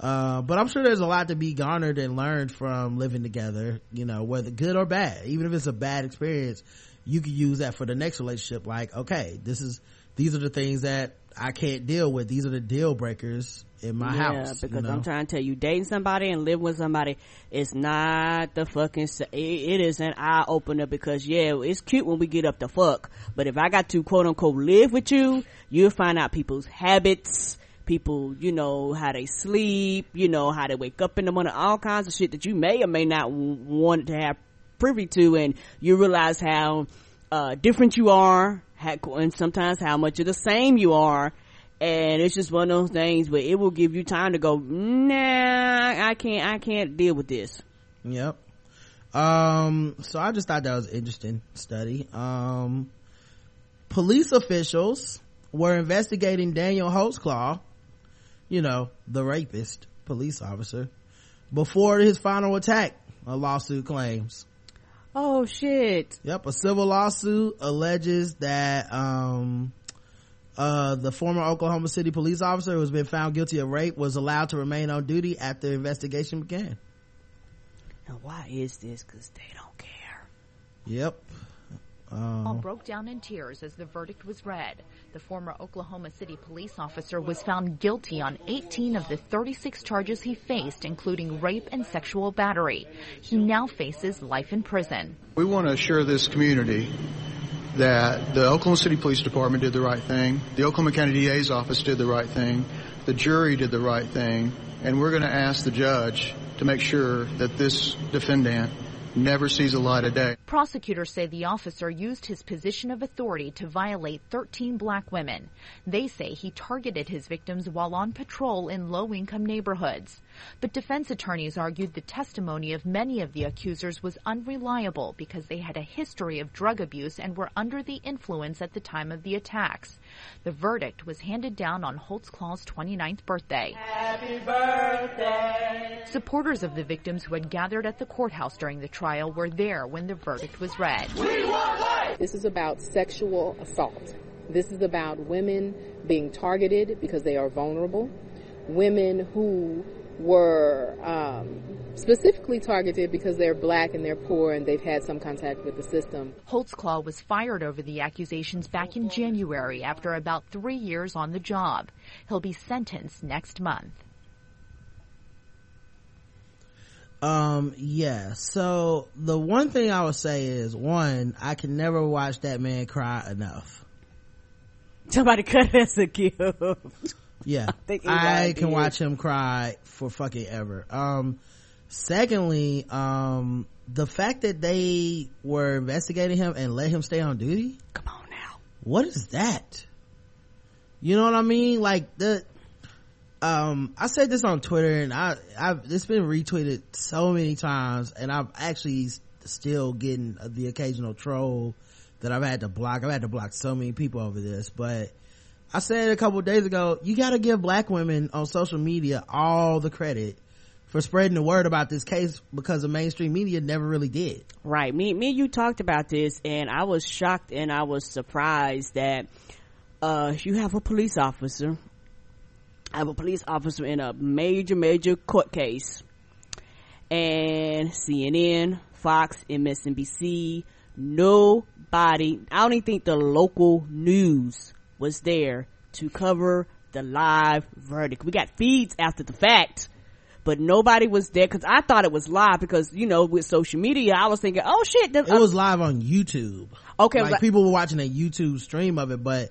Uh, but I'm sure there's a lot to be garnered and learned from living together, you know, whether good or bad. Even if it's a bad experience, you could use that for the next relationship. Like, okay, this is, these are the things that I can't deal with. These are the deal breakers. In my yeah, house. because you know? I'm trying to tell you, dating somebody and living with somebody is not the fucking. It, it is an eye opener because yeah, it's cute when we get up to fuck, but if I got to quote unquote live with you, you'll find out people's habits. People, you know, how they sleep, you know, how they wake up in the morning, all kinds of shit that you may or may not w- want to have privy to, and you realize how, uh, different you are, and sometimes how much of the same you are, and it's just one of those things where it will give you time to go nah i can't i can't deal with this Yep. Um, so I just thought that was an interesting study. Um, police officials were investigating Daniel Holtzclaw, you know, the rapist police officer, before his final attack, a lawsuit claims. oh shit Yep, a civil lawsuit alleges that um uh the former Oklahoma City police officer who has been found guilty of rape was allowed to remain on duty after the investigation began. now why is this because they don't care Yep. all Um, broke down in tears as the verdict was read. The former Oklahoma City police officer was found guilty on 18 of the 36 charges he faced, including rape and sexual battery. He now faces life in prison. We want to assure this community that the Oklahoma City Police Department did the right thing, the Oklahoma County DA's office did the right thing, the jury did the right thing, and we're going to ask the judge to make sure that this defendant never sees the light of day. Prosecutors say the officer used his position of authority to violate 13 black women. They say he targeted his victims while on patrol in low-income neighborhoods. But defense attorneys argued the testimony of many of the accusers was unreliable because they had a history of drug abuse and were under the influence at the time of the attacks. The verdict was handed down on Holtzclaw's 29th birthday. Supporters of the victims who had gathered at the courthouse during the trial were there when the verdict was read. This is about sexual assault. This is about women being targeted because they are vulnerable, women who were um, specifically targeted because they're black and they're poor and they've had some contact with the system. Holtzclaw was fired over the accusations back in January after about three years on the job. He'll be sentenced next month. um, yeah. So the one thing I would say is one, I can never watch that man cry enough. somebody cut us a gift Yeah. I can watch him cry for fucking ever. Um, secondly, um, the fact that they were investigating him and let him stay on duty. come on now what is that you know what i mean like the um i said this on twitter and i i've it's been retweeted so many times and i'm actually still getting the occasional troll that i've had to block i've had to block so many people over this but i said a couple days ago you got to give black women on social media all the credit for spreading the word about this case because the mainstream media never really did. Right. Me me you talked about this and i was shocked and i was surprised that uh you have a police officer. I have a police officer in a major major court case. And cnn fox msnbc nobody i don't even think the local news was there to cover the live verdict. We got feeds after the fact but nobody was there because I thought it was live because you know with social media I was thinking oh shit the- it was live on youtube. Okay like but- people were watching a youtube stream of it but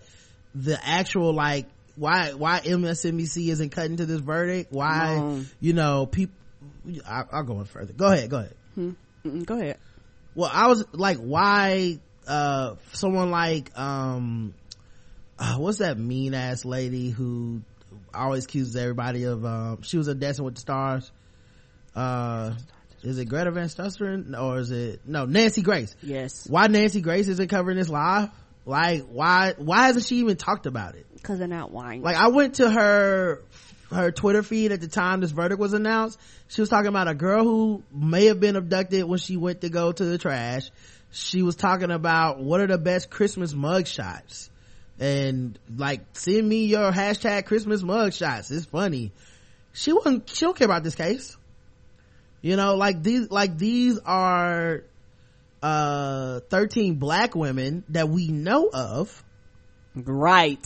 the actual like why why msnbc isn't cutting to this verdict? Why No. you know people I, i'll go on further. Go ahead go ahead. Mm, go ahead. Well i was like why uh someone like um uh, what's that mean ass lady who always accuses everybody of um she was a dancing with the stars? Uh is it greta van Susteren? Or is it no nancy grace. Yes. Why nancy grace isn't covering this live? Like why why hasn't she even talked about it? Because they're not whining. Like i went to her her twitter feed at the time this verdict was announced. She was talking about a girl who may have been abducted when she went to go to the trash. She was talking about what are the best christmas mug shots and like send me your hashtag christmas mug shots it's funny. She wasn't she don't care about this case. You know like these like these are uh 13 black women that we know of. Right.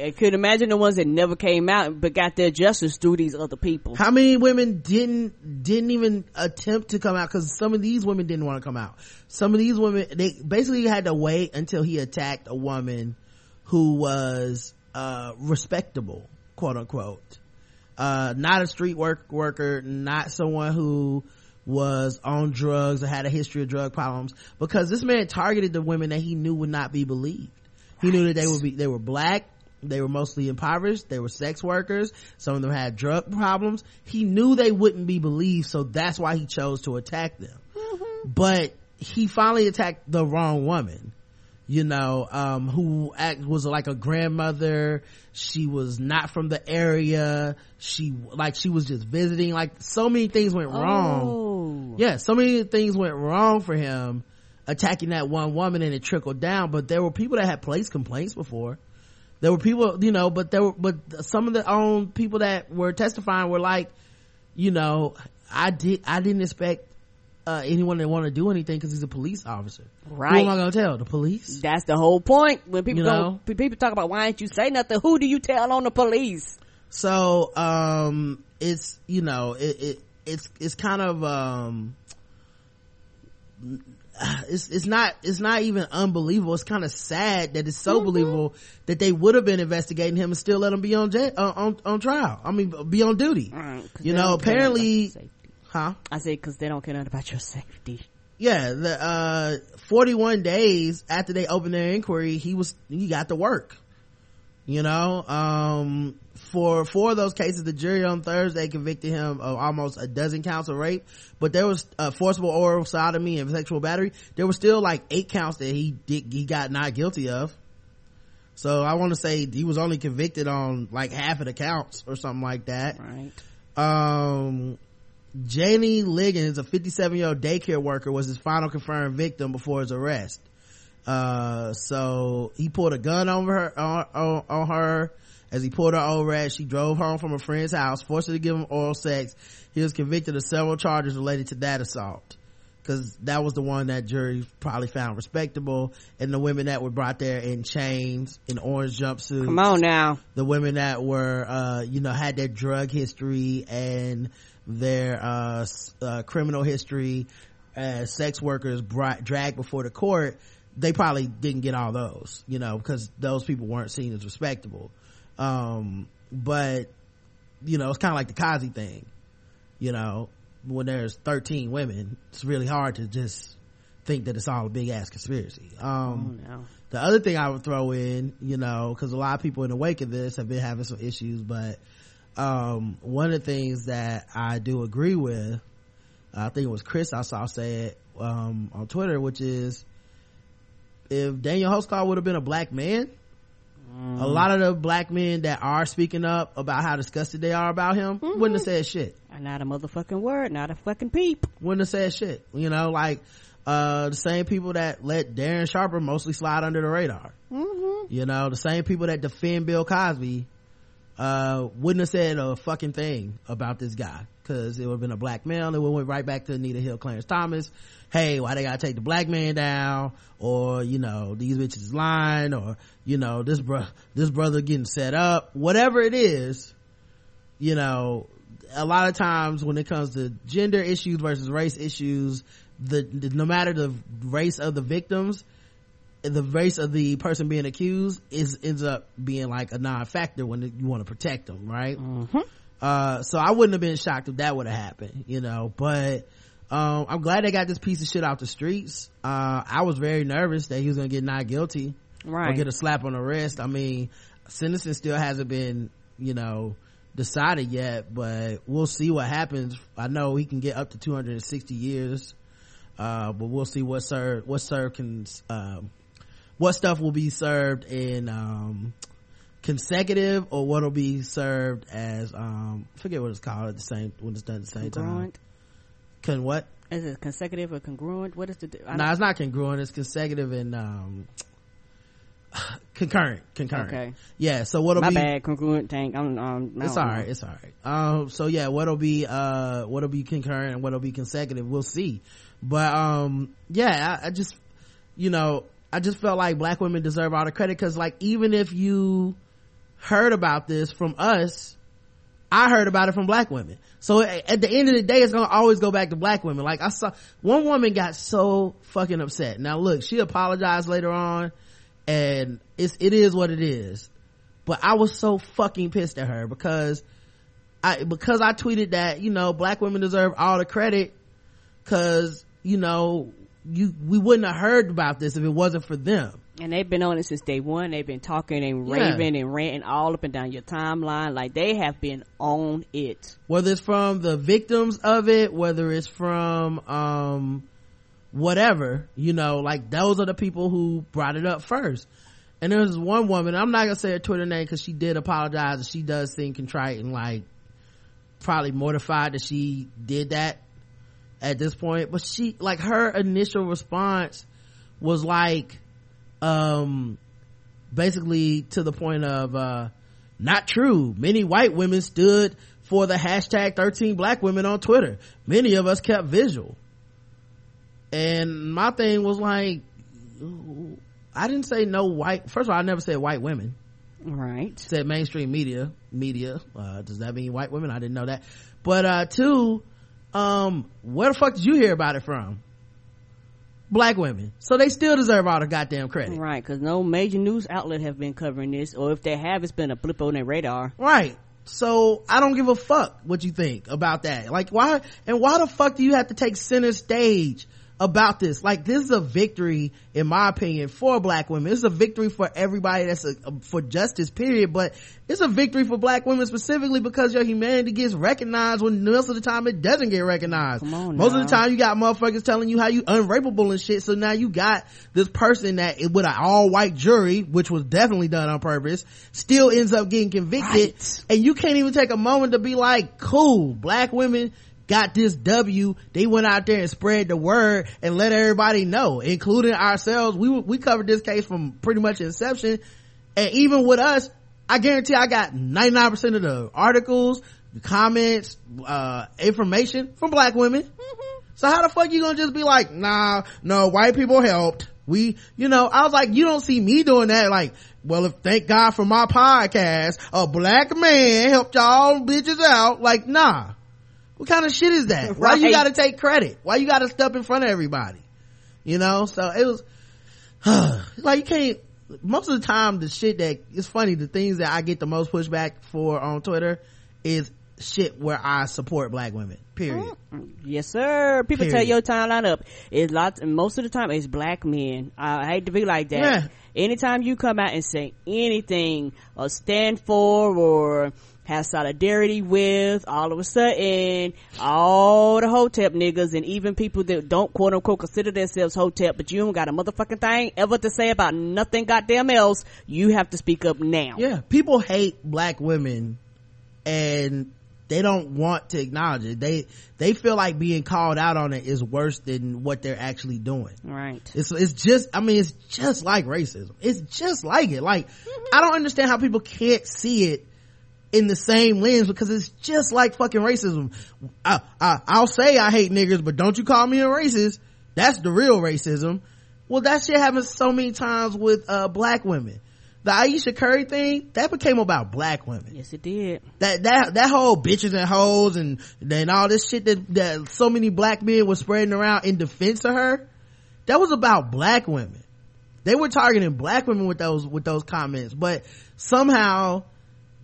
I could imagine the ones that never came out but got their justice through these other people. How many women didn't didn't even attempt to come out? Because some of these women didn't want to come out. Some of these women they basically had to wait until he attacked a woman who was uh respectable, quote unquote. Uh not a street work worker, not someone who was on drugs or had a history of drug problems because this man targeted the women that he knew would not be believed. He knew that they would be they were black, they were mostly impoverished, they were sex workers, some of them had drug problems. He knew they wouldn't be believed, so that's why he chose to attack them. But he finally attacked the wrong woman. You know, um, who act, was like a grandmother. She was not from the area. She, like, she was just visiting. Like, so many things went wrong. Oh. Yeah, so many things went wrong for him attacking that one woman and it trickled down. But there were people that had placed complaints before. There were people, you know, but there were, but some of the own people that were testifying were like, you know, I did, I didn't expect uh, anyone that want to do anything because he's a police officer. Right. Who am I going to tell? The police? That's the whole point. When people You know? pe- people talk about why didn't you say nothing? Who do you tell on the police? So, um, it's, you know, it, it, it's, it's kind of, um, it's, it's not, it's not even unbelievable. It's kind of sad that it's so Mm-hmm. believable that they would have been investigating him and still let him be on jail, uh, on, on trial. I mean, be on duty. Right, You know, don't care about apparently. Huh? I say because they don't care nothing about your safety. Yeah, the, uh, 41 days after they opened their inquiry, he was, he got to work. You know, um, for four of those cases, the jury on Thursday convicted him of almost a dozen counts of rape, but there was uh, forcible oral sodomy and sexual battery. There were still like eight counts that he did, he got not guilty of. So I want to say he was only convicted on like half of the counts or something like that. Right. Um, Janie Liggins, a 57 year old daycare worker, was his final confirmed victim before his arrest. Uh, so he pulled a gun over her, on, on, on her. As he pulled her over at, she drove home from a friend's house, forced her to give him oral sex. He was convicted of several charges related to that assault. Cause that was the one that jury probably found respectable. And the women that were brought there in chains, in orange jumpsuits Come on now. the women that were uh you know had their drug history and their uh, uh criminal history as sex workers brought dragged before the court they probably didn't get all those you know because those people weren't seen as respectable um but you know it's kind of like the Cosby thing you know when there's 13 women it's really hard to just think that it's all a big ass conspiracy um Oh, no. the other thing I would throw in, you know, cause a lot of people in the wake of this have been having some issues, but, um, one of the things that I do agree with, I think it was Chris I saw say it, um, on Twitter, which is, if Daniel Holtzclaw would have been a black man, a lot of the black men that are speaking up about how disgusted they are about him wouldn't have said shit Not a motherfucking word, not a fucking peep. wouldn't have said shit. You know, like, uh, the same people that let Darren Sharper mostly slide under the radar. Mm-hmm. You know, the same people that defend Bill Cosby, uh, wouldn't have said a fucking thing about this guy. Cause it would have been a black male. It would went right back to Anita Hill, Clarence Thomas. Hey, why they gotta take the black man down? Or, you know, these bitches lying or, you know, this bro, this brother getting set up. Whatever it is, you know, a lot of times when it comes to gender issues versus race issues, the, the no matter the race of the victims, the race of the person being accused is ends up being like a non-factor when you want to protect them, right? Uh, so I wouldn't have been shocked if that would have happened, you know, but, um, I'm glad they got this piece of shit off the streets. Uh, I was very nervous that he was gonna get not guilty or get a slap on the wrist. I mean, sentencing still hasn't been, you know, decided yet, but we'll see what happens. I know he can get up to 260 years, uh, but we'll see what serve, what serve can, um, what stuff will be served in, um, consecutive or what'll be served as, um, forget what it's called at the same, when it's done at the same time. Congruent. Can what? Is it consecutive or congruent? What is the? No, it's not congruent. It's consecutive and, um, concurrent, concurrent. Okay. Yeah. So what'll be My be, bad, congruent tank. I'm, um, it's don't know. it's all right um so yeah what'll be uh what'll be concurrent and what'll be consecutive we'll see but um yeah I, I just you know i just felt like black women deserve all the credit because like even if you heard about this from us i heard about it from black women. So at the end of the day it's gonna always go back to black women. Like i saw one woman got so fucking upset. Now look she apologized later on and it's it is what it is. But i was so fucking pissed at her because i because i tweeted that you know black women deserve all the credit because you know you we wouldn't have heard about this if it wasn't for them And they've been on it since day one. They've been talking and Yeah. raving and ranting all up and down your timeline. Like they have been on it. whether it's from the victims of it whether it's from um whatever you know like those are the people who brought it up first and there's one woman i'm not gonna say her twitter name because she did apologize and she does seem contrite and like probably mortified that she did that at this point but she like her initial response was like um basically to the point of uh not true. Many white women stood for the hashtag 13 black women on twitter. Many of us kept visual. And my thing was like i didn't say no white first of all i never said white women. Right. said mainstream media media uh does that mean white women? I didn't know that. But uh two um where the fuck did you hear about it from black women so they still deserve all the goddamn credit Right. Cause no major news outlet have been covering this. Or if they have, it's been a blip on their radar. Right. So I don't give a fuck what you think about that. Like why, and why the fuck do you have to take center stage about this? Like this is a victory, in my opinion, for black women. It's a victory for everybody that's a, for justice period, but it's a victory for black women specifically because your humanity gets recognized when most of the time it doesn't get recognized. Most now. of the time you got motherfuckers telling you how you unrapeable and shit. So now you got this person that with an all white jury, which was definitely done on purpose, still ends up getting convicted. And you can't even take a moment to be like, cool, black women got this W. They went out there and spread the word and let everybody know, including ourselves. We, we covered this case from pretty much inception. And even with us, I guarantee I got 99% of the articles, the comments, uh, information from black women. So how the fuck you gonna just be like, nah, no, white people helped. We, you know, I was like, you don't see me doing that. Like, well, if thank God for my podcast, a black man helped y'all bitches out. Like, nah. What kind of shit is that? Why you gotta take credit? Why you gotta step in front of everybody? You know, so it was, like you can't, most of the time the shit that, it's funny, the things that I get the most pushback for on Twitter is shit where I support black women. Period. Yes, sir. People Period. tell your timeline up. It's lots, most of the time it's black men. I hate to be like that. Yeah. Anytime you come out and say anything or stand for or have solidarity with, all of a sudden, all the hotep niggas and even people that don't quote unquote consider themselves hotep, but you don't got a motherfucking thing ever to say about nothing goddamn else, you have to speak up now. Yeah, people hate black women and they don't want to acknowledge it. They they feel like being called out on it is worse than what they're actually doing. Right. It's it's just I mean it's just like racism. It's just like it. Like mm-hmm. I don't understand how people can't see it in the same lens because it's just like fucking racism. I, I I'll say I hate niggers, but don't you call me a racist. That's the real racism. Well, that shit happens so many times with uh black women. The Ayesha Curry thing that became about black women. Yes, it did. That that that whole bitches and hoes and then all this shit that that so many black men were spreading around in defense of her. That was about black women. They were targeting black women with those with those comments, but somehow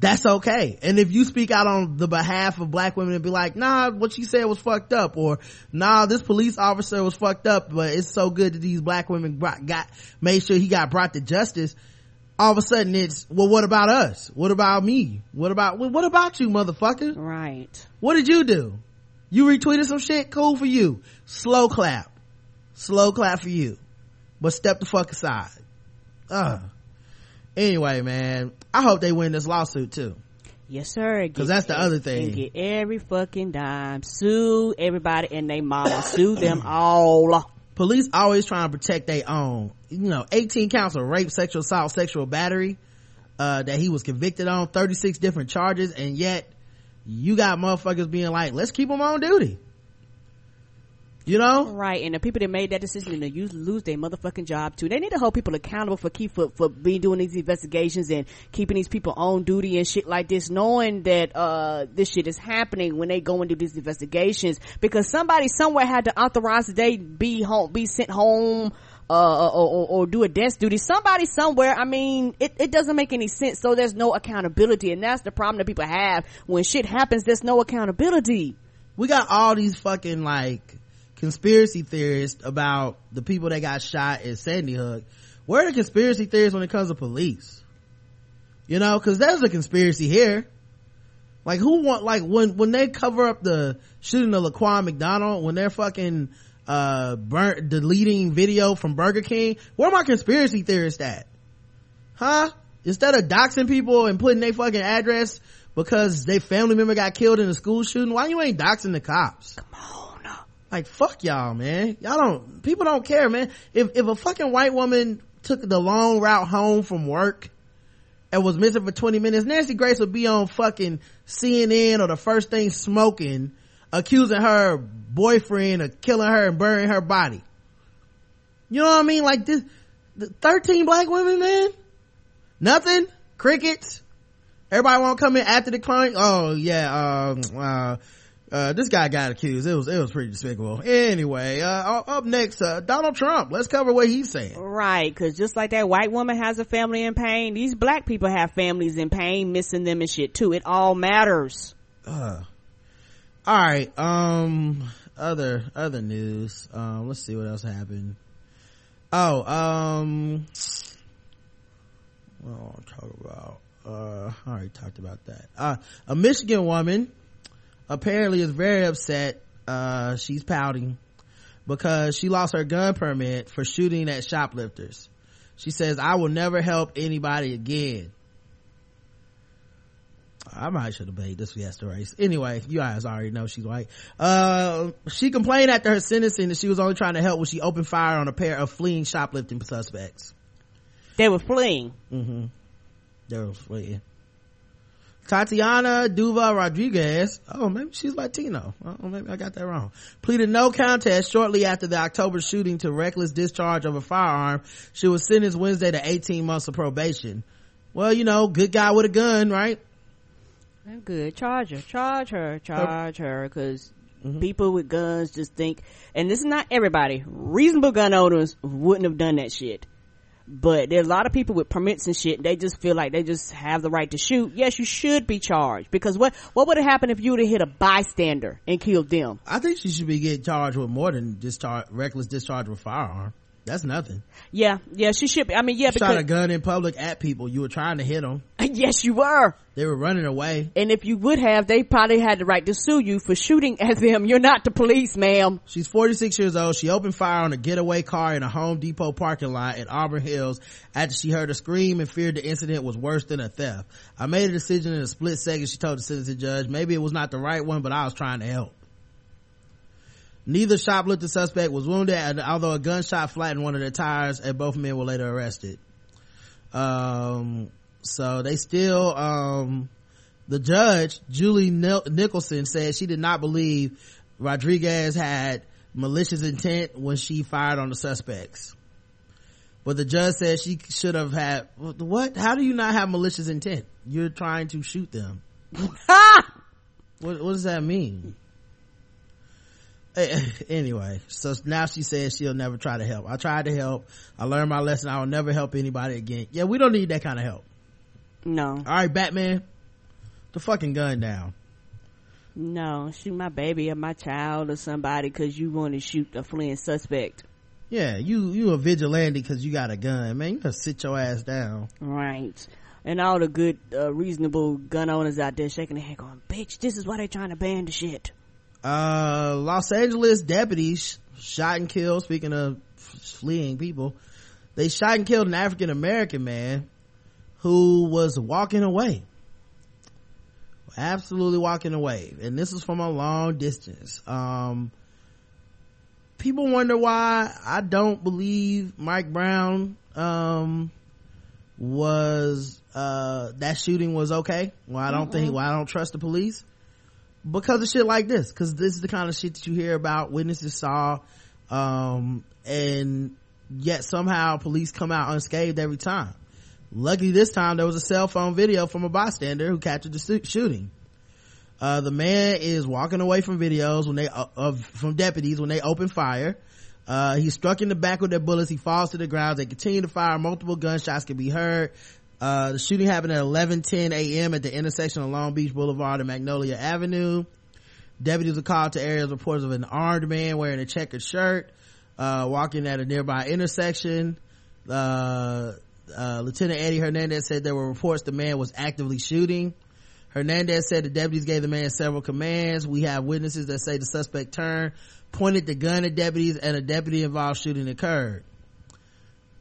that's okay. And if you speak out on the behalf of black women and be like, nah, what she said was fucked up, or nah, this police officer was fucked up, but it's so good that these black women brought, got made sure he got brought to justice. All of a sudden, it's well, what about us? What about me? What about well, what about you, motherfucker? Right. What did you do? You retweeted some shit. Cool for you. Slow clap. Slow clap for you. But step the fuck aside. Uh. Anyway, man, I hope they win this lawsuit too. Yes, sir. 'Cause that's the other thing. Get every fucking dime. Sue everybody and they mama. Sue them all. Police always trying to protect their own. You know, 18 counts of rape, sexual assault, sexual battery, uh, that he was convicted on, 36 different charges, and yet you got motherfuckers being like, let's keep him on duty. You know? Right, and the people that made that decision and use, lose their motherfucking job too. They need to hold people accountable for keep for, for being doing these investigations and keeping these people on duty and shit like this, knowing that uh this shit is happening when they go and do these investigations because somebody somewhere had to authorize they be home, be sent home. Uh, or, or, or do a desk duty. Somebody somewhere. I mean, it, it doesn't make any sense. So there's no accountability, and that's the problem that people have when shit happens. There's no accountability. we got all these fucking like conspiracy theorists about the people that got shot at Sandy Hook. Where are the conspiracy theorists when it comes to police? You know, cause there's a conspiracy here. Like who want, like when, when they cover up the shooting of Laquan McDonald, when they're fucking, uh, burnt, deleting video from Burger King, where are my conspiracy theorists at? Huh? Instead of doxing people and putting their fucking address because their family member got killed in a school shooting, why you ain't doxing the cops? Come on. Like fuck y'all, man. Y'all don't, people don't care, man. If, if a fucking white woman took the long route home from work and was missing for 20 minutes, Nancy Grace would be on fucking CNN or the first thing smoking, accusing her boyfriend of killing her and burying her body. You know what I mean? Like this, the 13 black women, man? Nothing? Crickets? Everybody want to come in after the crime? Oh yeah, um, uh, uh, this guy got accused. It was, it was pretty despicable. Anyway, uh, up next, uh, Donald Trump. Let's cover what he's saying. Right, because just like that white woman has a family in pain, these black people have families in pain, missing them and shit too. It all matters. Uh, all right. Um, other, other news. Um, let's see what else happened. Oh, um, what do I want to talk about? Uh, I already talked about that. Uh, a Michigan woman apparently is very upset. Uh, she's pouting because she lost her gun permit for shooting at shoplifters. She says, I will never help anybody again. I might should have made this fiesta race. Anyway, you guys already know she's white. Uh, she complained after her sentencing that she was only trying to help when she opened fire on a pair of fleeing shoplifting suspects. They were fleeing. Mm-hmm. They were fleeing. Tatiana Duva Rodriguez, oh, maybe she's Latino. Oh, maybe I got that wrong. Pleaded no contest shortly after the October shooting to reckless discharge of a firearm. She was sentenced Wednesday to 18 months of probation. Well, you know, good guy with a gun, right? I'm good. Charge her. Charge her. Charge her. Because mm-hmm. people with guns just think, and this is not everybody. Reasonable gun owners wouldn't have done that shit. But there's a lot of people with permits and shit. They just feel like they just have the right to shoot. Yes, you should be charged because what what would have happened if you would have hit a bystander and killed them? I think she should be getting charged with more than discharge, reckless discharge of a firearm. That's nothing. Yeah, yeah, she should be. I mean, yeah, She Shot a gun in public at people. You were trying to hit them. yes, you were. They were running away. And if you would have, they probably had the right to sue you for shooting at them. You're not the police, ma'am. She's 46 years old. She opened fire on a getaway car in a Home Depot parking lot in Auburn Hills after she heard a scream and feared the incident was worse than a theft. I made a decision in a split second, she told the sentencing judge. Maybe it was not the right one, but I was trying to help. Neither shoplifter suspect was wounded, and although a gunshot flattened one of their tires, and both men were later arrested. Um, so they still, um, the judge, Julie Nicholson, said she did not believe Rodriguez had malicious intent when she fired on the suspects. But the judge said she should have had, what? How do you not have malicious intent? You're trying to shoot them. what, what does that mean? Anyway, so now she says she'll never try to help. I tried to help. I learned my lesson. I will never help anybody again. Yeah, we don't need that kind of help. No, All right, Batman, the fucking gun down. no, shoot my baby or my child or somebody because you want to shoot a fleeing suspect. Yeah, you you a vigilante because you got a gun, man. You gotta sit your ass down. Right. And all the good, uh, reasonable gun owners out there shaking their head going, bitch, this is why they trying to ban the shit. Uh, Los Angeles deputies shot and killed. Speaking of fleeing people, they shot and killed an African American man who was walking away. Absolutely walking away. And this is from a long distance. Um, people wonder why I don't believe Mike Brown, um, was, uh, that shooting was okay. Well, I don't think, well, I don't trust the police. Because of shit like this. Because this is the kind of shit that you hear about witnesses saw um and yet somehow police come out unscathed every time. Luckily this time there was a cell phone video from a bystander who captured the shooting. Uh, the man is walking away from videos when they uh, of from deputies when they open fire. Uh, he's struck in the back with their bullets. He falls to the ground. They continue to fire. Multiple gunshots can be heard uh, the shooting happened at 11:10 a.m. at the intersection of Long Beach Boulevard and Magnolia Avenue. Deputies were called to areas reports of an armed man wearing a checkered shirt, uh, walking at a nearby intersection. Uh, uh, Lieutenant Eddie Hernandez said there were reports the man was actively shooting. Hernandez said the deputies gave the man several commands. We have witnesses that say the suspect turned, pointed the gun at deputies, and a deputy involved shooting occurred.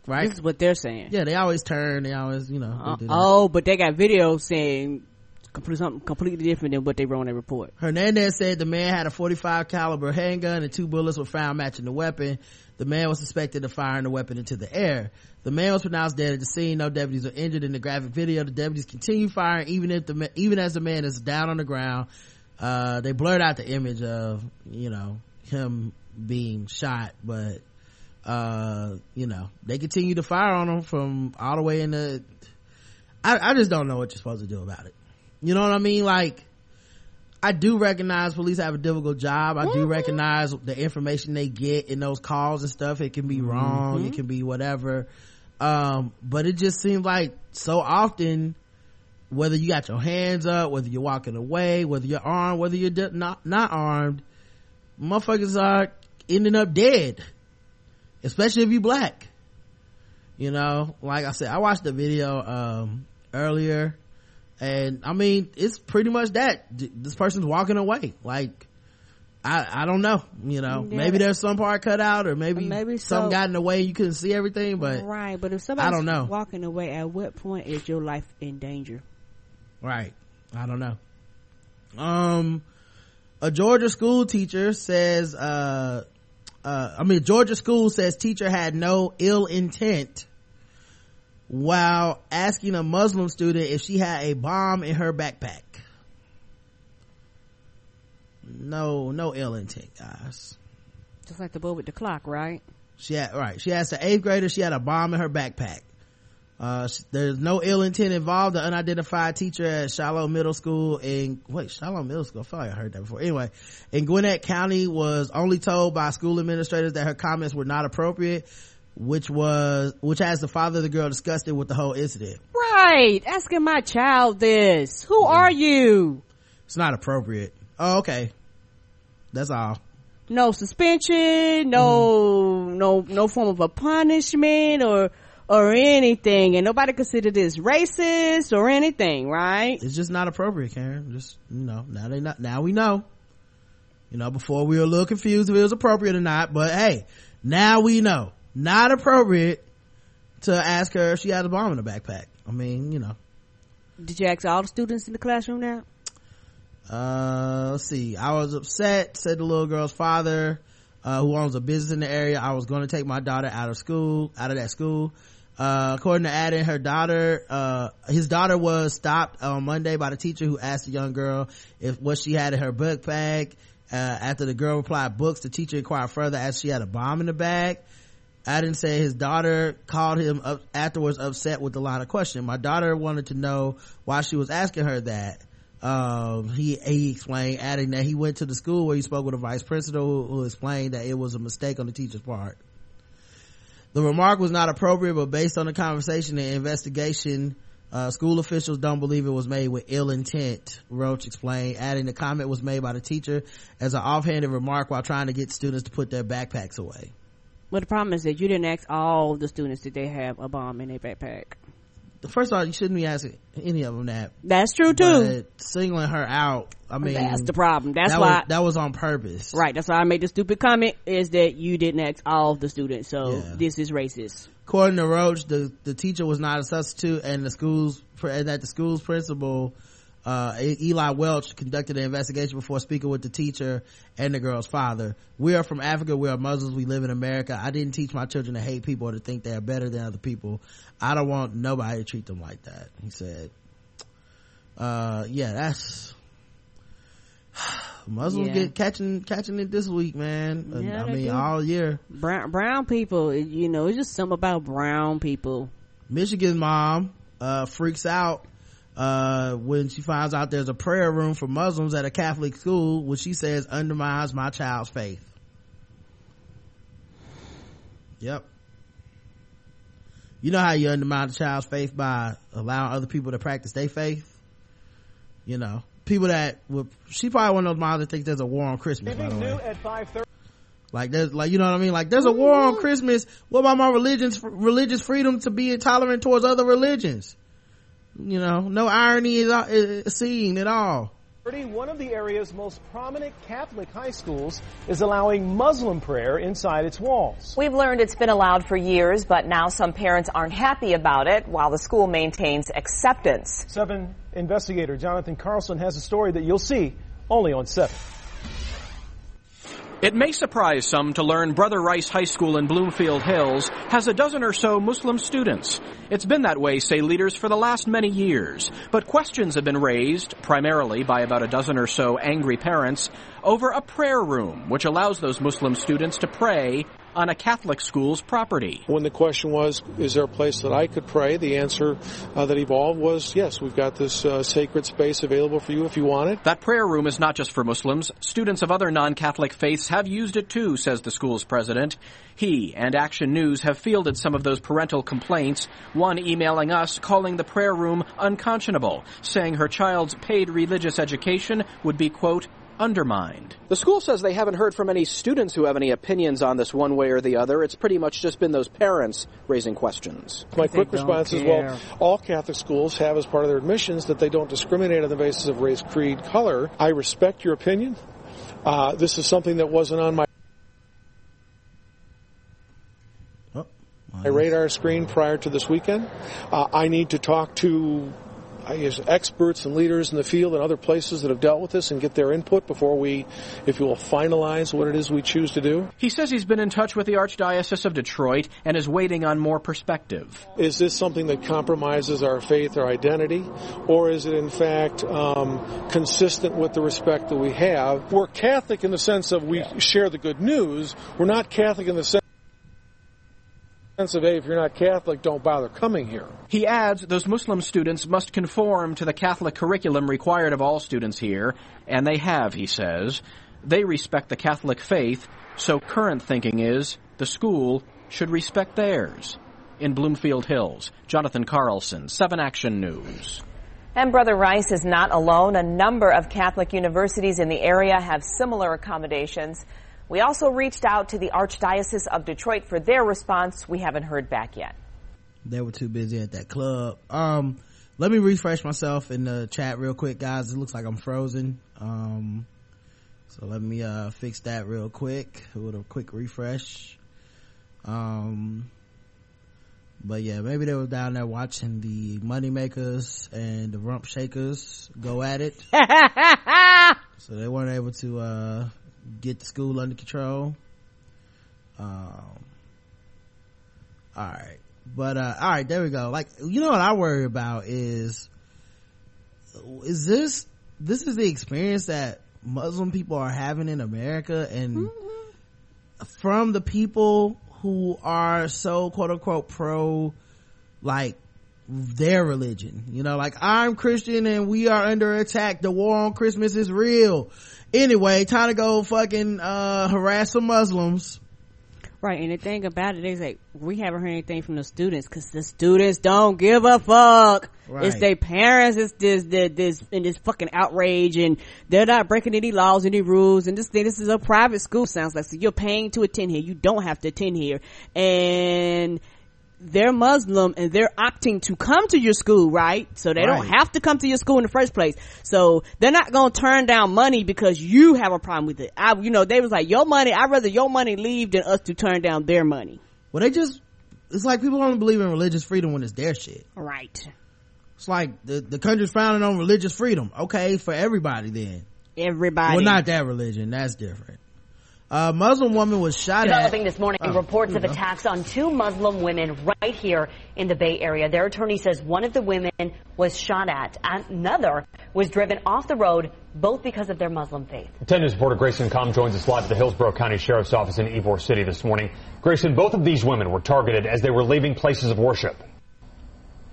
Right? This is what they're saying. Yeah, they always turn. They always, you know. Uh, oh, but they got video saying complete, something completely different than what they wrote in their report. Hernandez said the man had a 45 caliber handgun and two bullets were found matching the weapon. The man was suspected of firing the weapon into the air. The man was pronounced dead at the scene. No deputies were injured in the graphic video. The deputies continue firing even if the even as the man is down on the ground. Uh, they blurred out the image of you know him being shot, but uh, you know they continue to fire on them from all the way in the. I, I just don't know what you're supposed to do about it. You know what I mean? Like, I do recognize police have a difficult job. I do recognize the information they get in those calls and stuff. It can be wrong. It can be whatever. Um, but it just seems like so often, whether you got your hands up, whether you're walking away, whether you're armed, whether you're de- not, not armed, motherfuckers are ending up dead. Especially if you black. You know, like I said, I watched the video, um, earlier and i mean it's pretty much that D- this person's walking away like i i don't know you know Yeah. maybe there's some part cut out or maybe, Maybe something so. got in the way you couldn't see everything but right, but if somebody's don't know. walking away, at what point is your life in danger? right i don't know um a georgia school teacher says uh uh i mean georgia school says teacher had no ill intent while asking a muslim student if she had a bomb in her backpack. No no ill intent guys. Just like the boy with the clock, right? she had right she asked the eighth grader she had a bomb in her backpack uh there's no ill intent involved. The unidentified teacher at Shiloh Middle School in wait Shiloh Middle School? I I heard that before. Anyway in Gwinnett County was only told by school administrators that her comments were not appropriate which was which has the father of the girl disgusted with the whole incident. Right. Asking my child this. Who are you? it's not appropriate. Oh okay. That's all. No suspension, no, no, no form of a punishment or, or anything. And nobody considered this racist or anything, right? it's just not appropriate Karen. Just you know now they not now we know. You know before we were a little confused if it was appropriate or not but hey now we know. Not appropriate to ask her if she had a bomb in her backpack. I mean you know. Did you ask all the students in the classroom now? uh let's see. I was upset said the little girl's father uh who owns a business in the area. I was going to take my daughter out of school out of that school uh according to Adam, her daughter uh his daughter was stopped on monday by the teacher who asked the young girl if what she had in her bag uh after the girl replied books the teacher inquired further as she had a bomb in the bag Adam said his daughter called him up afterwards upset with a line of question. My daughter wanted to know why she was asking her that. Um, he, he explained, adding that he went to the school where he spoke with a vice principal who, who explained that it was a mistake on the teacher's part. The remark was not appropriate, but based on the conversation and investigation, uh, school officials don't believe it was made with ill intent, Roach explained, adding the comment was made by the teacher as an offhanded remark while trying to get students to put their backpacks away. But the problem is that you didn't ask all the students did they have a bomb in their backpack. First of all, you shouldn't be asking any of them that. That's true too. But singling her out, I mean, That's the problem. That's that why. was, that was on purpose. right. That's why I made the stupid comment is that you didn't ask all of the students. So Yeah. this is racist. According to Roach, the, the teacher was not a substitute and the school's, and that the school's principal, uh, Eli Welch conducted an investigation before speaking with the teacher and the girl's father. We are from Africa. We are Muslims. We live in America. I didn't teach my children to hate people or to think they are better than other people. I don't want nobody to treat them like that. He said, uh, yeah, that's, Muslims Yeah. get catching catching it this week, man. Yeah, I mean, do. all year. Brown brown people, you know, it's just something about brown people. Michigan mom uh, freaks out uh, when she finds out there's a prayer room for Muslims at a Catholic school, which she says undermines my child's faith. Yep. You know how you undermine a child's faith by allowing other people to practice their faith? You know, people that would, she probably one of those moms that thinks there's a war on Christmas, by the way. Like there's like you know what I mean? Like there's a war on Christmas. What about my religion's religious freedom to be intolerant towards other religions? You know, no irony is, is seen at all. Eh, eh, one of the area's most prominent Catholic high schools is allowing Muslim prayer inside its walls. We've learned it's been allowed for years, but now some parents aren't happy about it while the school maintains acceptance. Seven investigator Jonathan Carlson has a story that you'll see only on 7. It may surprise some to learn Brother Rice High School in Bloomfield Hills has a dozen or so Muslim students. It's been that way, say leaders, for the last many years. But questions have been raised, primarily by about a dozen or so angry parents, over a prayer room, which allows those Muslim students to pray on a Catholic school's property. When the question was, is there a place that I could pray? The answer uh, that evolved was, yes, we've got this uh, sacred space available for you if you want it. That prayer room is not just for Muslims. Students of other non-Catholic faiths have used it too, says the school's president. He and Action News have fielded some of those parental complaints, one emailing us calling the prayer room unconscionable, saying her child's paid religious education would be, quote, undermined. The school says they haven't heard from any students who have any opinions on this one way or the other. It's pretty much just been those parents raising questions. My quick response is, well, all Catholic schools have as part of their admissions that they don't discriminate on the basis of race, creed, color. I respect your opinion. Uh, this is something that wasn't on my my radar screen prior to this weekend. Uh, I need to talk to I guess, experts and leaders in the field and other places that have dealt with this and get their input before we, if you will, finalize what it is we choose to do. He says he's been in touch with the Archdiocese of Detroit and is waiting on more perspective. Is this something that compromises our faith or identity, or is it in fact um, consistent with the respect that we have? We're Catholic in the sense of we share the good news. We're not Catholic in the sense of, hey, if you're not Catholic, don't bother coming here. He adds those Muslim students must conform to the Catholic curriculum required of all students here, and they have, he says. They respect the Catholic faith, so current thinking is the school should respect theirs. In Bloomfield Hills, Jonathan Carlson, 7 Action News. And Brother Rice is not alone. A number of Catholic universities in the area have similar accommodations. We also reached out to the Archdiocese of Detroit for their response. We haven't heard back yet. They were too busy at that club. Um, let me refresh myself in the chat real quick, guys. It looks like I'm frozen. Um, so let me, uh, fix that real quick with a quick refresh. Um, but yeah, maybe they were down there watching the Moneymakers and the Rump Shakers go at it. so they weren't able to, uh, get the school under control. Um, all right. But, uh, all right, there we go. Like, you know what I worry about is, is this, this is the experience that Muslim people are having in America and from the people who are so quote unquote pro, like, their religion. You know, like I'm Christian and we are under attack. The war on Christmas is real. Anyway, time to go fucking uh harass some Muslims. Right, and the thing about it is like we haven't heard anything from the students because the students don't give a fuck. Right. It's their parents. It's this, this, this, and this fucking outrage, and they're not breaking any laws, any rules. And this thing, this is a private school. Sounds like so you're paying to attend here. You don't have to attend here, and they're Muslim and they're opting to come to your school, right? So they don't have to come to your school in the first place. So they're not gonna turn down money because you have a problem with it. I, you know, they was like, your money, I'd rather your money leave than us to turn down their money. Well, they just, it's like people only believe in religious freedom when it's their shit. Right. It's like the, the country's founded on religious freedom. Okay, for everybody then. Everybody. Well, not that religion. That's different. A Muslim woman was shot Developing at. this morning, Oh, reports of attacks on two Muslim women right here in the Bay Area. Their attorney says one of the women was shot at, and another was driven off the road, both because of their Muslim faith. 10 News reporter Grayson Kamm joins us live at the Hillsborough County Sheriff's Office in Ybor City this morning. Grayson, both of these women were targeted as they were leaving places of worship.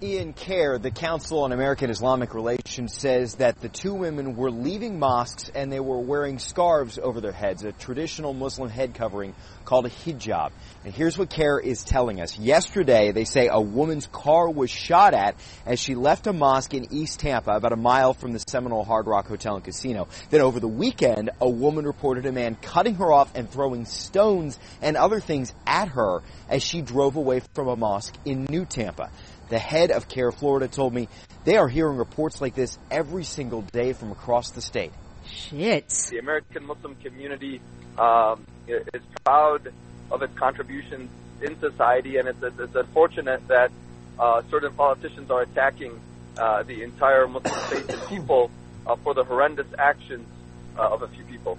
And CAIR, the Council on American Islamic Relations, says that the two women were leaving mosques and they were wearing scarves over their heads, a traditional Muslim head covering called a hijab. And here's what CAIR is telling us. Yesterday, they say a woman's car was shot at as she left a mosque in East Tampa, about a mile from the Seminole Hard Rock Hotel and Casino. Then over the weekend, a woman reported a man cutting her off and throwing stones and other things at her as she drove away from a mosque in New Tampa. The head of CAIR Florida told me they are hearing reports like this every single day from across the state. Shit. The American Muslim community um, is proud of its contributions in society, and it's, it's unfortunate that uh, certain politicians are attacking uh, the entire Muslim faith and people uh, for the horrendous actions uh, of a few people.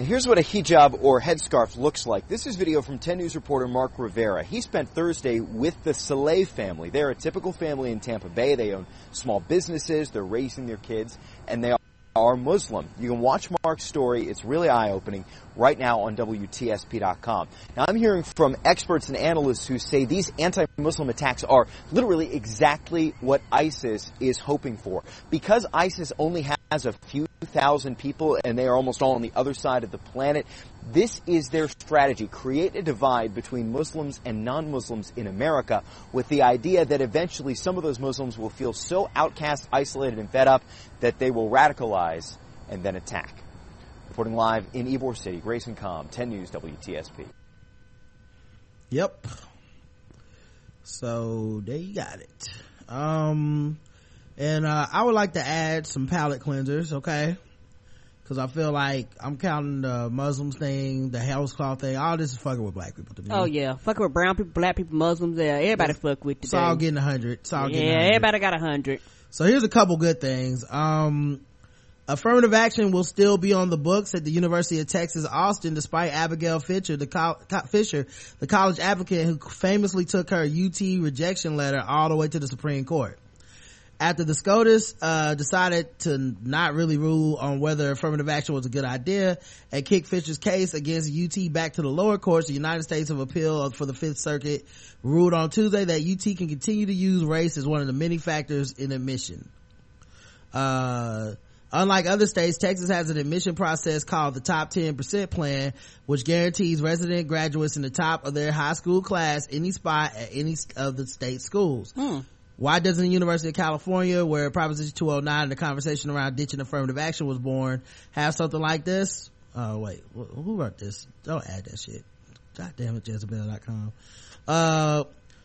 And here's what a hijab or headscarf looks like. This is video from 10 News reporter Mark Rivera. He spent Thursday with the Saleh family. They're a typical family in Tampa Bay. They own small businesses, they're raising their kids, and they are Muslim. You can watch Mark's story. It's really eye-opening right now on WTSP.com. Now I'm hearing from experts and analysts who say these anti-Muslim attacks are literally exactly what ISIS is hoping for. Because ISIS only has a few thousand people and they are almost all on the other side of the planet, this is their strategy. Create a divide between Muslims and non-Muslims in America with the idea that eventually some of those Muslims will feel so outcast, isolated, and fed up that they will radicalize and then attack. Reporting live in Ybor City, Grayson Kamm, 10 News WTSP. Yep. So there you got it. Um, and uh, I would like to add some palate cleansers, okay? Because I feel like I'm counting the Muslims thing, the Holtzclaw thing. All this is fucking with black people to me. Oh yeah, fucking with brown people, black people, Muslims. Yeah, everybody fuck with It's today. all getting a hundred. It's all yeah, getting hundred. everybody got a hundred. So here's a couple good things. Um, affirmative action will still be on the books at the University of Texas Austin, despite Abigail Fisher, the col- Fisher, the college advocate who famously took her UT rejection letter all the way to the Supreme Court. After the SCOTUS uh, decided to not really rule on whether affirmative action was a good idea and kick Fisher's case against UT back to the lower courts, the United States of Appeal for the Fifth Circuit ruled on Tuesday that UT can continue to use race as one of the many factors in admission. Uh, unlike other states, Texas has an admission process called the Top 10% Plan, which guarantees resident graduates in the top of their high school class any spot at any of the state schools. Why doesn't the University of California, where Proposition 209 and the conversation around ditching affirmative action was born, have something like this? Oh, wait, who wrote this? Don't add that shit. God damn it, Jezebel.com. Uh,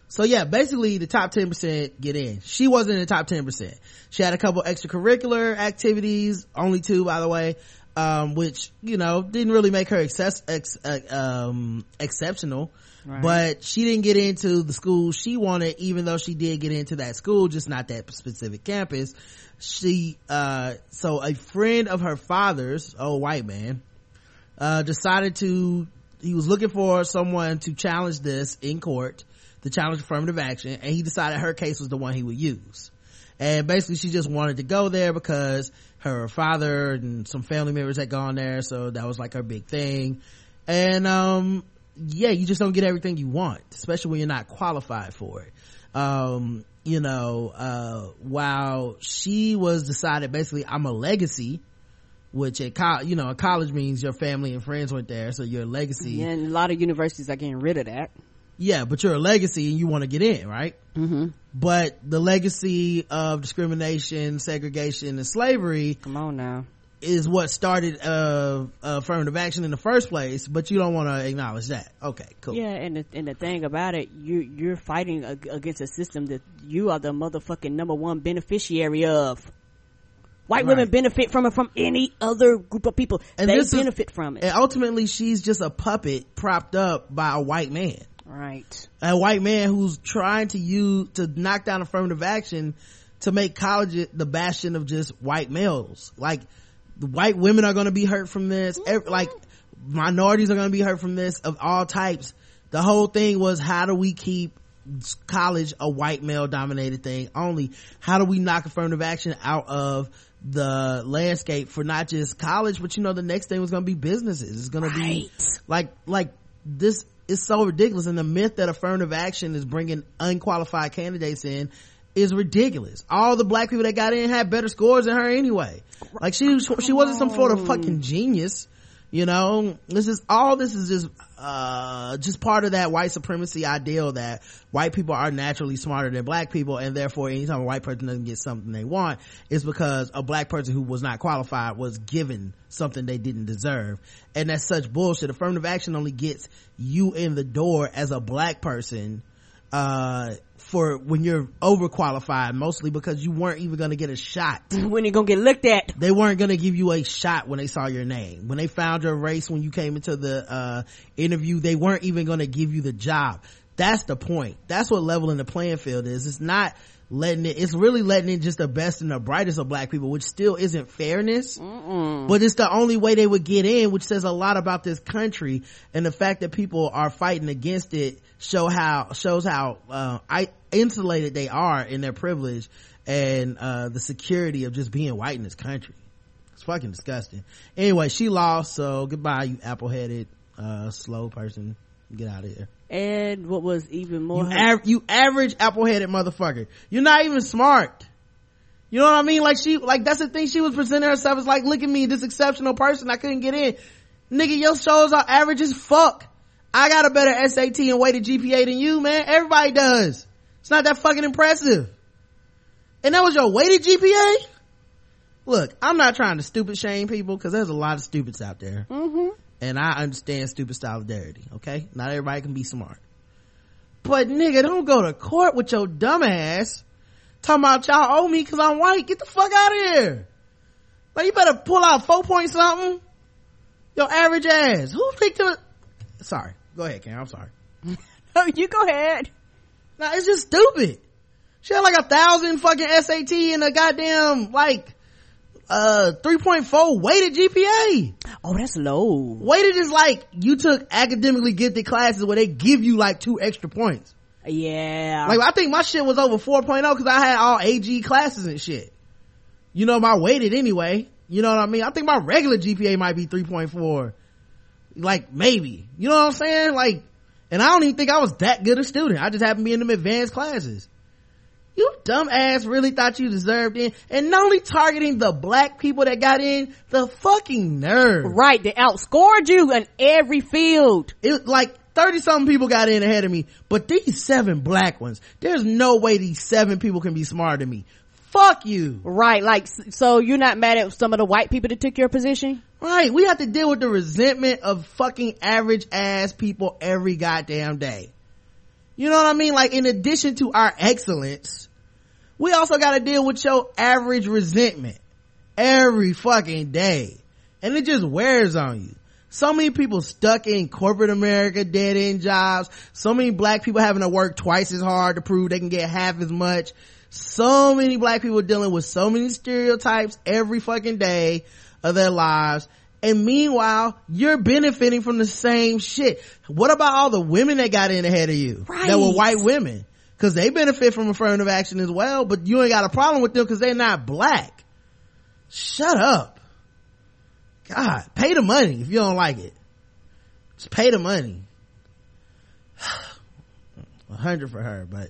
so yeah, basically the top 10% get in. She wasn't in the top 10%. She had a couple extracurricular activities, only two by the way, um, which, you know, didn't really make her excess, ex, uh, um, exceptional. Right. But she didn't get into the school she wanted, even though she did get into that school, just not that specific campus. She, uh, so a friend of her father's, a white man, uh, decided to, he was looking for someone to challenge this in court, to challenge affirmative action, and he decided her case was the one he would use. And basically she just wanted to go there because her father and some family members had gone there, so that was like her big thing. And, um, yeah, you just don't get everything you want, especially when you're not qualified for it. Um, you know, uh, while she was decided basically I'm a legacy, which at co- you know, at college means your family and friends went there, so you're a legacy. Yeah, and a lot of universities are getting rid of that. Yeah, but you're a legacy and you want to get in, right? Mm-hmm. But the legacy of discrimination, segregation, and slavery. Come on now. Is what started, uh, affirmative action in the first place, but you don't want to acknowledge that. Okay, cool. Yeah, and the, and the thing about it, you you're fighting against a system that you are the motherfucking number one beneficiary of. White women benefit from it from any other group of people. And they this is- benefit from it. And ultimately, she's just a puppet propped up by a white man. Right. A white man who's trying to use, to knock down affirmative action to make college the bastion of just white males. Like, the white women are gonna be hurt from this. Ev- mm-hmm. like, minorities are going to be hurt from this of all types. The whole thing was how do we keep college a white male dominated thing? Only how do we knock affirmative action out of the landscape for not just college but you know the next thing was going to be businesses. It's going to be like like this is so ridiculous and the myth that affirmative action is bringing unqualified candidates in is ridiculous. All the black people that got in had better scores than her anyway. Like she was she wasn't some sort of fucking genius you know? This is all this is just uh just part of that white supremacy ideal that white people are naturally smarter than black people and therefore anytime a white person doesn't get something they want it's because a black person who was not qualified was given something they didn't deserve. And that's such bullshit. Affirmative action only gets you in the door as a black person uh for when you're overqualified mostly because you weren't even gonna get a shot. When you gonna get looked at. They weren't gonna give you a shot when they saw your name. When they found your race when you came into the uh interview they weren't even gonna give you the job. That's the point. That's what leveling the playing field is. It's not letting it it's really letting in just the best and the brightest of black people which still isn't fairness. But it's the only way they would get in which says a lot about this country and the fact that people are fighting against it show how shows how uh I, insulated they are in their privilege and uh the security of just being white in this country it's fucking disgusting anyway she lost so goodbye you apple-headed uh slow person get out of here and what was even more you, av- you average apple-headed motherfucker you're not even smart you know what I mean? Like she, like that's the thing she was presenting herself as like, look at me, this exceptional person, I couldn't get in. Nigga, your shows are average as fuck. I got a better SAT and weighted GPA than you, man. Everybody does. It's not that fucking impressive. And that was your weighted GPA? Look, I'm not trying to stupid shame people because there's a lot of stupids out there. Mm-hmm. And I understand stupid solidarity, okay? Not everybody can be smart. But nigga, don't go to court with your dumb ass talking about y'all owe me because I'm white. Get the fuck out of here. Like you better pull out four point something. Your average ass. Who picked him? Sorry. Go ahead, Karen. I'm sorry. oh, you go ahead. Nah, it's just stupid. She had like a thousand fucking SAT and a goddamn like uh 3.4 weighted GPA. Oh, that's low. Weighted is like you took academically gifted classes where they give you like two extra points. Yeah. Like I think my shit was over 4.0 because I had all AG classes and shit. You know, my weighted anyway. You know what I mean? I think my regular GPA might be 3.4. Like maybe. You know what I'm saying? Like, and I don't even think I was that good a student. I just happened to be in them advanced classes. You dumb ass really thought you deserved in. And not only targeting the black people that got in, the fucking nerve. Right. They outscored you in every field. It like 30 something people got in ahead of me, but these seven black ones, there's no way these seven people can be smarter than me. Fuck you. Right. Like, so you're not mad at some of the white people that took your position? Right. We have to deal with the resentment of fucking average ass people every goddamn day. You know what I mean? Like in addition to our excellence, we also got to deal with your average resentment every fucking day. And it just wears on you. So many people stuck in corporate America, dead end jobs. So many black people having to work twice as hard to prove they can get half as much. So many black people dealing with so many stereotypes every fucking day of their lives. And meanwhile, you're benefiting from the same shit. What about all the women that got in ahead of you? Right. That were white women? Cause they benefit from affirmative action as well, but you ain't got a problem with them cause they're not black. Shut up. God, pay the money if you don't like it. Just pay the money. A hundred for her, but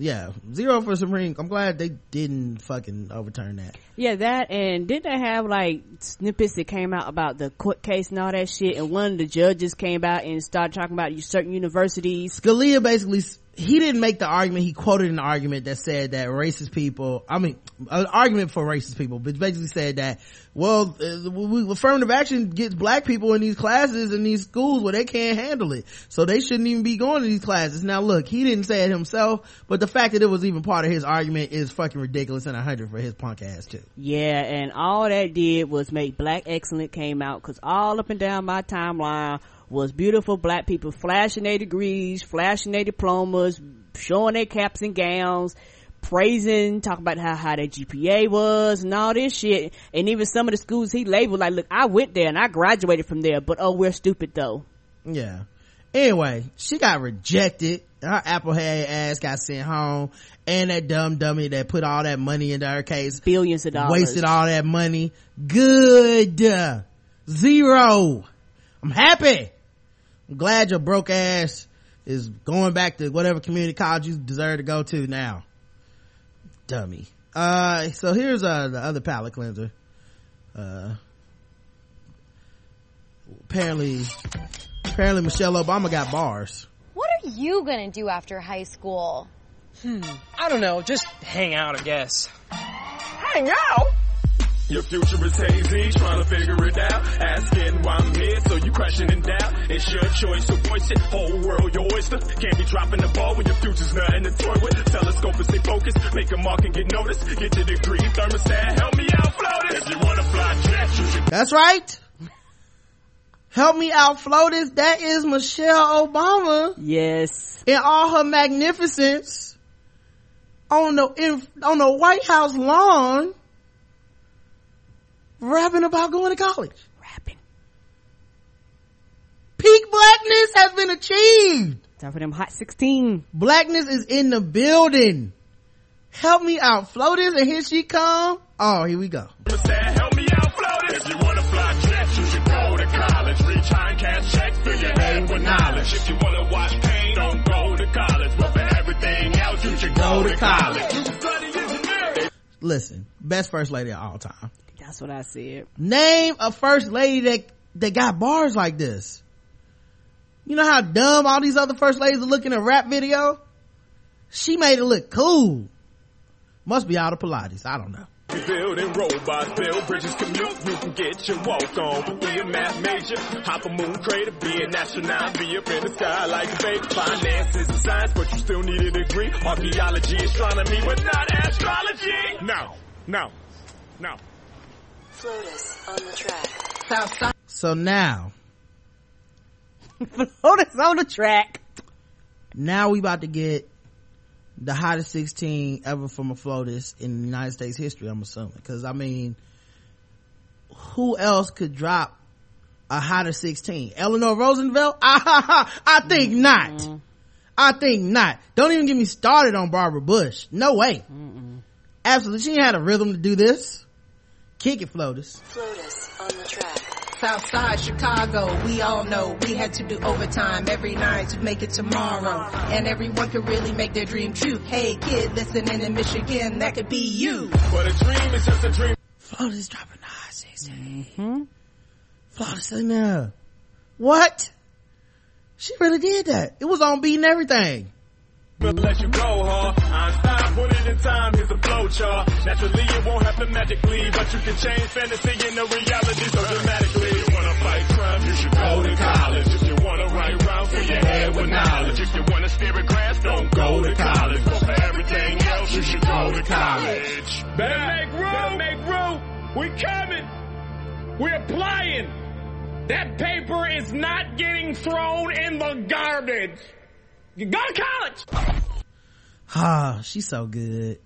yeah, zero for Supreme. I'm glad they didn't fucking overturn that. Yeah, that and did they have like snippets that came out about the court case and all that shit? And one of the judges came out and started talking about certain universities. Scalia basically he didn't make the argument. He quoted an argument that said that racist people, I mean, an argument for racist people, but basically said that, well, uh, affirmative action gets black people in these classes in these schools where they can't handle it. So they shouldn't even be going to these classes. Now look, he didn't say it himself, but the fact that it was even part of his argument is fucking ridiculous and a hundred for his punk ass too. Yeah, and all that did was make black excellent came out cause all up and down my timeline was beautiful black people flashing their degrees, flashing their diplomas, showing their caps and gowns, praising, talking about how high their GPA was and all this shit. And even some of the schools he labeled, like, look, I went there and I graduated from there, but oh, we're stupid though. Yeah. Anyway, she got rejected. Her applehead ass got sent home. And that dumb dummy that put all that money into her case. Billions of dollars. Wasted all that money. Good. Zero. I'm happy. I'm glad your broke ass is going back to whatever community college you deserve to go to now. Dummy. Uh, so here's, uh, the other palate cleanser. Uh, apparently, apparently Michelle Obama got bars. What are you gonna do after high school? Hmm. I don't know. Just hang out, I guess. Hang out? Your future is hazy, trying to figure it out. Asking why I'm here, so you question in doubt. It's your choice, so voice it. Whole world your oyster. Can't be dropping the ball when your future's nothing to toy with. Telescope and stay focused. Make a mark and get noticed. Get your degree, thermostat. Help me out, float If you wanna fly jets, you should. That's right. Help me out, Flotus. That is Michelle Obama. Yes. In all her magnificence on the, in, on the White House lawn rapping about going to college. Rapping. Peak blackness has been achieved. Time for them hot 16. Blackness is in the building. Help me out, Flotus, and here she come. Oh, here we go. Help me out, float If you wanna fly jets, you should go to college. Reach high and cash checks, fill your head with knowledge. If you wanna watch paint, don't go to college. But for everything else, you should go to college. Listen, best first lady of all time. That's what I said. Name a first lady that, that got bars like this. You know how dumb all these other first ladies are looking at rap video? She made it look cool. Must be out of Pilates. I don't know. Building robots, build bridges, commute. You can get your walk on. Be a math major, hop a moon crater, be an astronaut, be up in the sky like fake. Finance is a science, but you still need a degree. Archaeology, astronomy, but not astrology. No, no, no. Flotus on the track. Southside. So now, Flotus on the track. now we about to get the hottest 16 ever from a Flotus in United States history, I'm assuming. Cause I mean, who else could drop a hotter 16? Eleanor Roosevelt? I think not. I think not. Don't even get me started on Barbara Bush. No way. Absolutely. She ain't had a rhythm to do this. Kick it, floaters. Flotus on the track. Southside Chicago, we all know we had to do overtime every night to make it tomorrow. And everyone could really make their dream true. Hey kid, listening in Michigan, that could be you. But a dream is just a dream. Floaters dropping the hot 16. Mm-hmm. Floaters in there. What? She really did that. It was on beating everything. Let you go, huh? Einstein put it in time, here's a flow chart. Naturally, it won't happen magically, but you can change fantasy into reality so dramatically. If you wanna fight crime, you should go to college. If you wanna write rhymes, fill your head with knowledge. If you wanna steer a grass, don't go to college. But for everything else, you should go to college. Better make room! Make room! We coming! We're applying! That paper is not getting thrown in the garbage! You go to college! Ah, she's so good.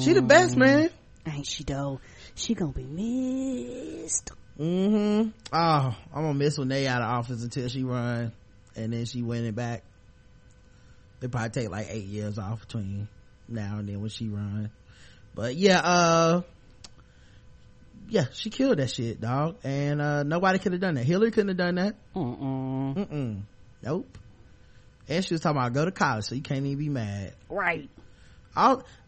She the best, man. Ain't she though? She gonna be missed. Mm-hmm. Oh, I'm gonna miss when they out of office until she run, and then she win it back. They probably take like eight years off between now and then when she run. But yeah, uh, yeah, she killed that shit, dog. And uh, nobody could have done that. Hillary couldn't have done that. Mm-mm. Mm-mm. Nope. And she was talking about go to college, so you can't even be mad. Right.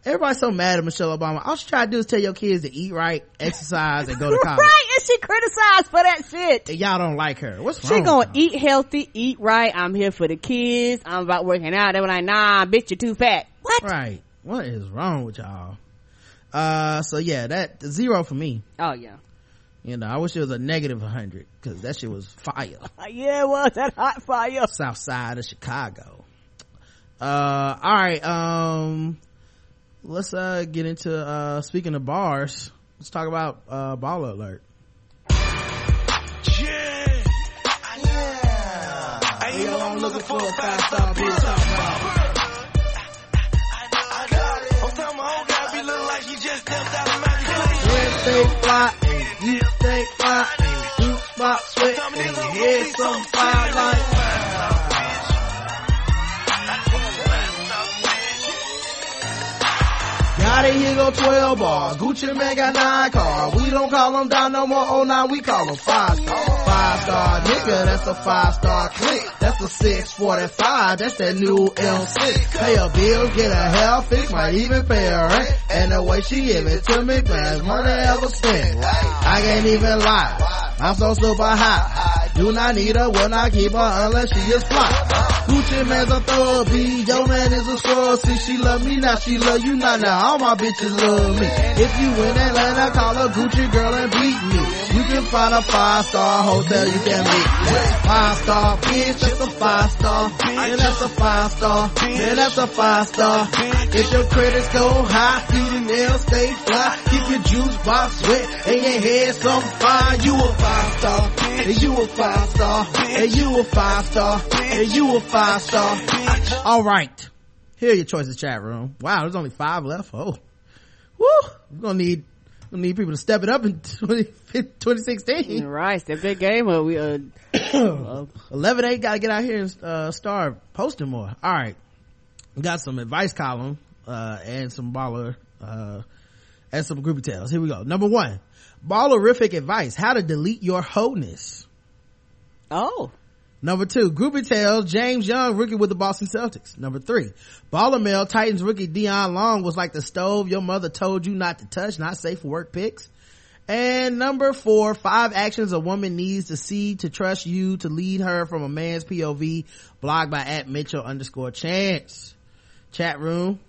Everybody's so mad at Michelle Obama. All she try to do is tell your kids to eat right, exercise, and go to college. right, and she criticized for that shit. And y'all don't like her. What's She gonna eat healthy, eat right. I'm here for the kids. I'm about working out. They were like, nah, bitch, you're too fat. What? Right. What is wrong with y'all? Uh, so yeah, that zero for me. Oh yeah. You know, I wish it was a negative 100 because that shit was fire. yeah, it was that hot fire. South side of Chicago. Uh, all right. Um, let's, uh, get into, uh, speaking of bars, let's talk about, uh, Baller Alert. Yeah. Yeah. Hey, yo, I'm looking for a five star bitch. I'm talking about. I'm telling my own guy be looking like he just stepped out of my place. they fly you stay fly, you spot sweat, and your head some fire like. Got it, here go 12 bars. Gucci Mane got nine cars. We don't call them down no more, oh nine, we call them five star. Five star nigga, that's a five star click. That's a 645, that's that new L6. Pay her bills, get her hair fixed, might even pay her rent. And the way she give it to me, best money ever spent. I can't even lie. I'm so super hot. Do not need her, will not keep her unless she is fly. Gucci Mane's a thug B, your man is a scrub. See, she love me now, she love you now. Now all my bitches love me. If you in Atlanta, call a Gucci girl and beat me. You can find a five star hotel you can meet. Five star bitch, that's a five star. And that's a five star. Man, that's a five star. If your credits go high, feet and nails stay fly. Keep your juice box wet and your head some fire. You a five star. And you a five star. And you a five star. And you a five star. All right. Here are your choices, chat room. Wow, there's only five left. Oh, woo! We're gonna need we need people to step it up in 20, 2016. Right, step that game up. We uh, 11 8 gotta get out here and uh, start posting more. All right. We got some advice column, uh, and some baller, uh, and some groupie tales. Here we go. Number one, ballerific advice, how to delete your wholeness. Oh. Number two, groupie tales, James Young, rookie with the Boston Celtics. Number three, baller mail, Titans rookie Dion Long was like the stove your mother told you not to touch, not safe for work picks. And number four, five actions a woman needs to see to trust you to lead her from a man's POV, blog by at Mitchell underscore chance. Chat room,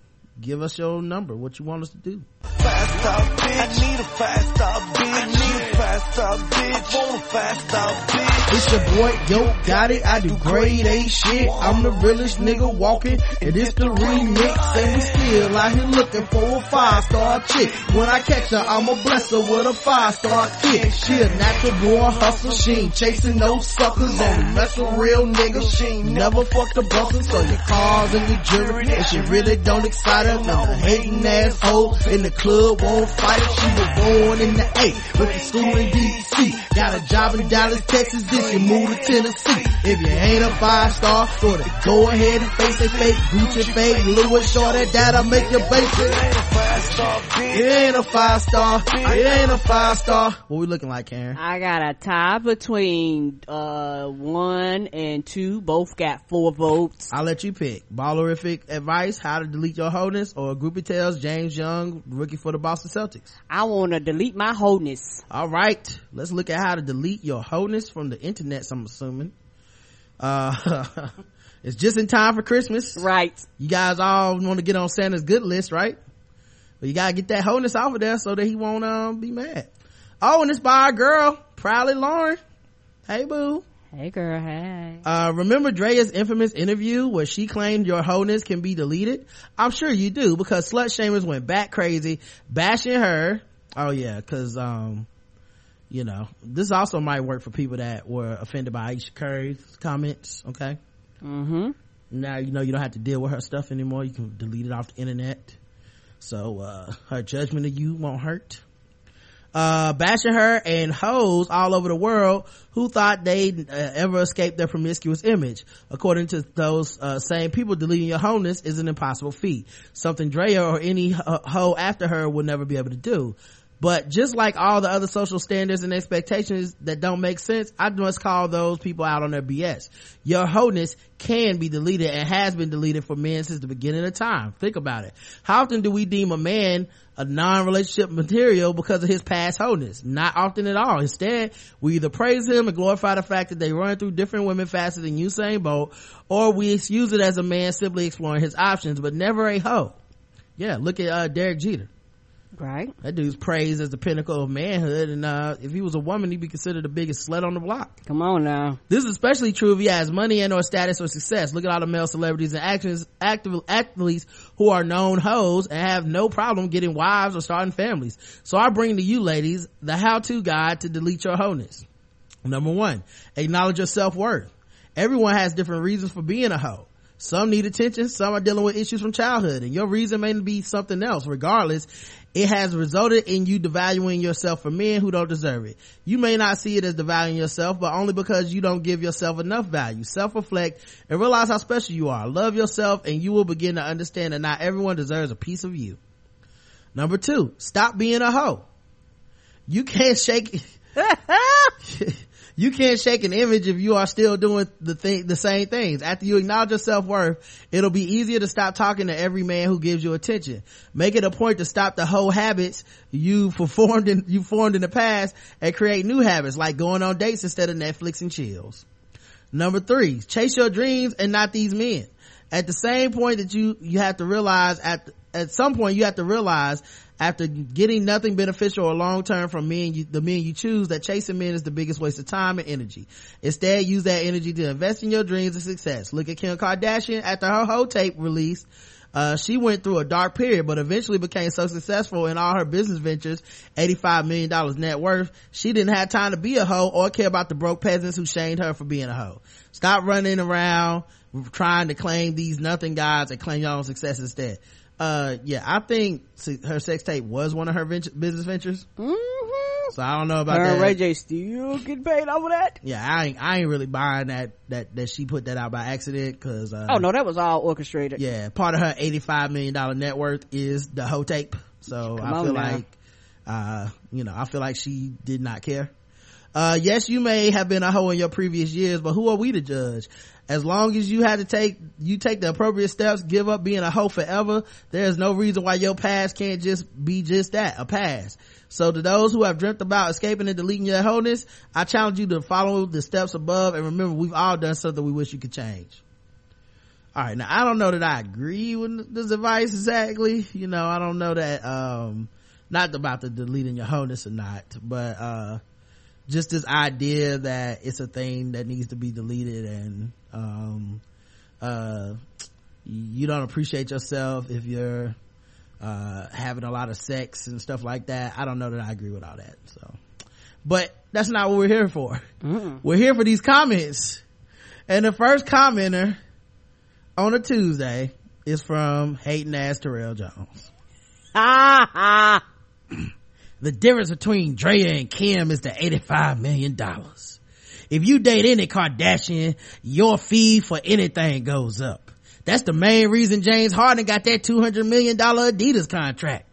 give us your number, what you want us to do. Fast up, bitch. I need a fast up, bitch. I need a fast up, bitch. I want a fast up, bitch. It's your boy, yo, got it. I do grade A shit. I'm the realest nigga walking, and it's the remix. And we still out here looking for a five star chick. When I catch her, I'ma bless her with a five star kick. She a natural born hustler. She ain't chasing no suckers. Only mess with real niggas. She ain't never fucked a buster. So your cars and your jewelry, and she really don't excite her. Now the hating asshole in the club won't fight her. She was born in the A, went to school in DC. Got a job in Dallas, Texas. Then she moved to Tennessee. If you ain't a five star, sort of go ahead and face it fake. Gucci fake, Louis short that that'll make your basic. It ain't a five star. It ain't a five star. What we looking like, Karen? I got a tie between uh one and two. Both got four votes. I'll let you pick. Ballerific advice, how to delete your wholeness, or groupie tales, James Young, rookie for the Boston Celtics. I want to delete my wholeness. All right. Let's look at how to delete your wholeness from the internet, I'm assuming. Uh, it's just in time for Christmas. Right. You guys all want to get on Santa's good list, right? But you gotta get that wholeness off of there so that he won't, um, be mad. Oh, and it's by our girl, Proudly Lauren. Hey, boo. Hey, girl. Hey. Uh, remember Drea's infamous interview where she claimed your wholeness can be deleted? I'm sure you do because slut shamers went back crazy bashing her. Oh yeah, cause, um, you know, this also might work for people that were offended by Ayesha Curry's comments. Okay. Mm-hmm. Now, you know, you don't have to deal with her stuff anymore. You can delete it off the internet. So, uh, her judgment of you won't hurt uh, bashing her and hoes all over the world who thought they'd uh, ever escape their promiscuous image. According to those uh, same people, deleting your wholeness is an impossible feat. Something Drea or any ho- hoe after her will never be able to do. But just like all the other social standards and expectations that don't make sense, I must call those people out on their BS. Your wholeness can be deleted and has been deleted for men since the beginning of time. Think about it. How often do we deem a man a non-relationship material because of his past wholeness? Not often at all. Instead, we either praise him and glorify the fact that they run through different women faster than Usain Bolt, or we excuse it as a man simply exploring his options, but never a hoe. Yeah, look at uh, Derek Jeter. Right. That dude's praised as the pinnacle of manhood, and uh, if he was a woman, he'd be considered the biggest slut on the block. Come on now. This is especially true if he has money and or status or success. Look at all the male celebrities and actors, active athletes who are known hoes and have no problem getting wives or starting families. So I bring to you ladies the how-to guide to delete your wholeness. Number one, acknowledge your self-worth. Everyone has different reasons for being a hoe. Some need attention, some are dealing with issues from childhood, and your reason may be something else. Regardless, it has resulted in you devaluing yourself for men who don't deserve it. You may not see it as devaluing yourself, but only because you don't give yourself enough value. Self-reflect and realize how special you are. Love yourself and you will begin to understand that not everyone deserves a piece of you. Number two, stop being a hoe. You can't shake, you can't shake an image if you are still doing the thing, the same things. After you acknowledge your self-worth, it'll be easier to stop talking to every man who gives you attention. Make it a point to stop the whole habits you formed in, you formed in the past and create new habits like going on dates instead of Netflix and chills. Number three, chase your dreams and not these men. At the same point that you, you have to realize at, at some point you have to realize after getting nothing beneficial or long term from men you, the men you choose that chasing men is the biggest waste of time and energy. Instead use that energy to invest in your dreams and success. Look at kim kardashian after her whole tape release. Uh, she went through a dark period, but eventually became so successful in all her business ventures, $85 million net worth, she didn't have time to be a hoe or care about the broke peasants who shamed her for being a hoe. Stop running around trying to claim these nothing guys and claim your own success instead uh yeah i think her sex tape was one of her venture, business ventures mm-hmm. so i don't know about Her that Ray J still get paid over that. yeah i ain't i ain't really buying that that that she put that out by accident because uh Oh no, that was all orchestrated. yeah part of her 85 million dollar net worth is the hoe tape so Come i feel now. like uh you know i feel like she did not care uh yes you may have been a hoe in your previous years but who are we to judge as long as you had to take you take the appropriate steps give up being a hoe forever there's no reason why your past can't just be just that a past. So to those who have dreamt about escaping and deleting your wholeness i challenge you to follow the steps above and remember we've all done something we wish you could change. All right now i don't know that i agree with this advice exactly. You know i don't know that um not about the deleting your wholeness or not but uh just this idea that it's a thing that needs to be deleted and um uh you don't appreciate yourself if you're uh having a lot of sex and stuff like that. I don't know that i agree with all that so. But that's not what we're here for. We're here for these comments. And the first commenter on a tuesday is from hating ass terrell jones. The difference between Drea and Kim is the 85 million dollars. If you date any Kardashian, your fee for anything goes up. That's the main reason James Harden got that 200 million dollar Adidas contract.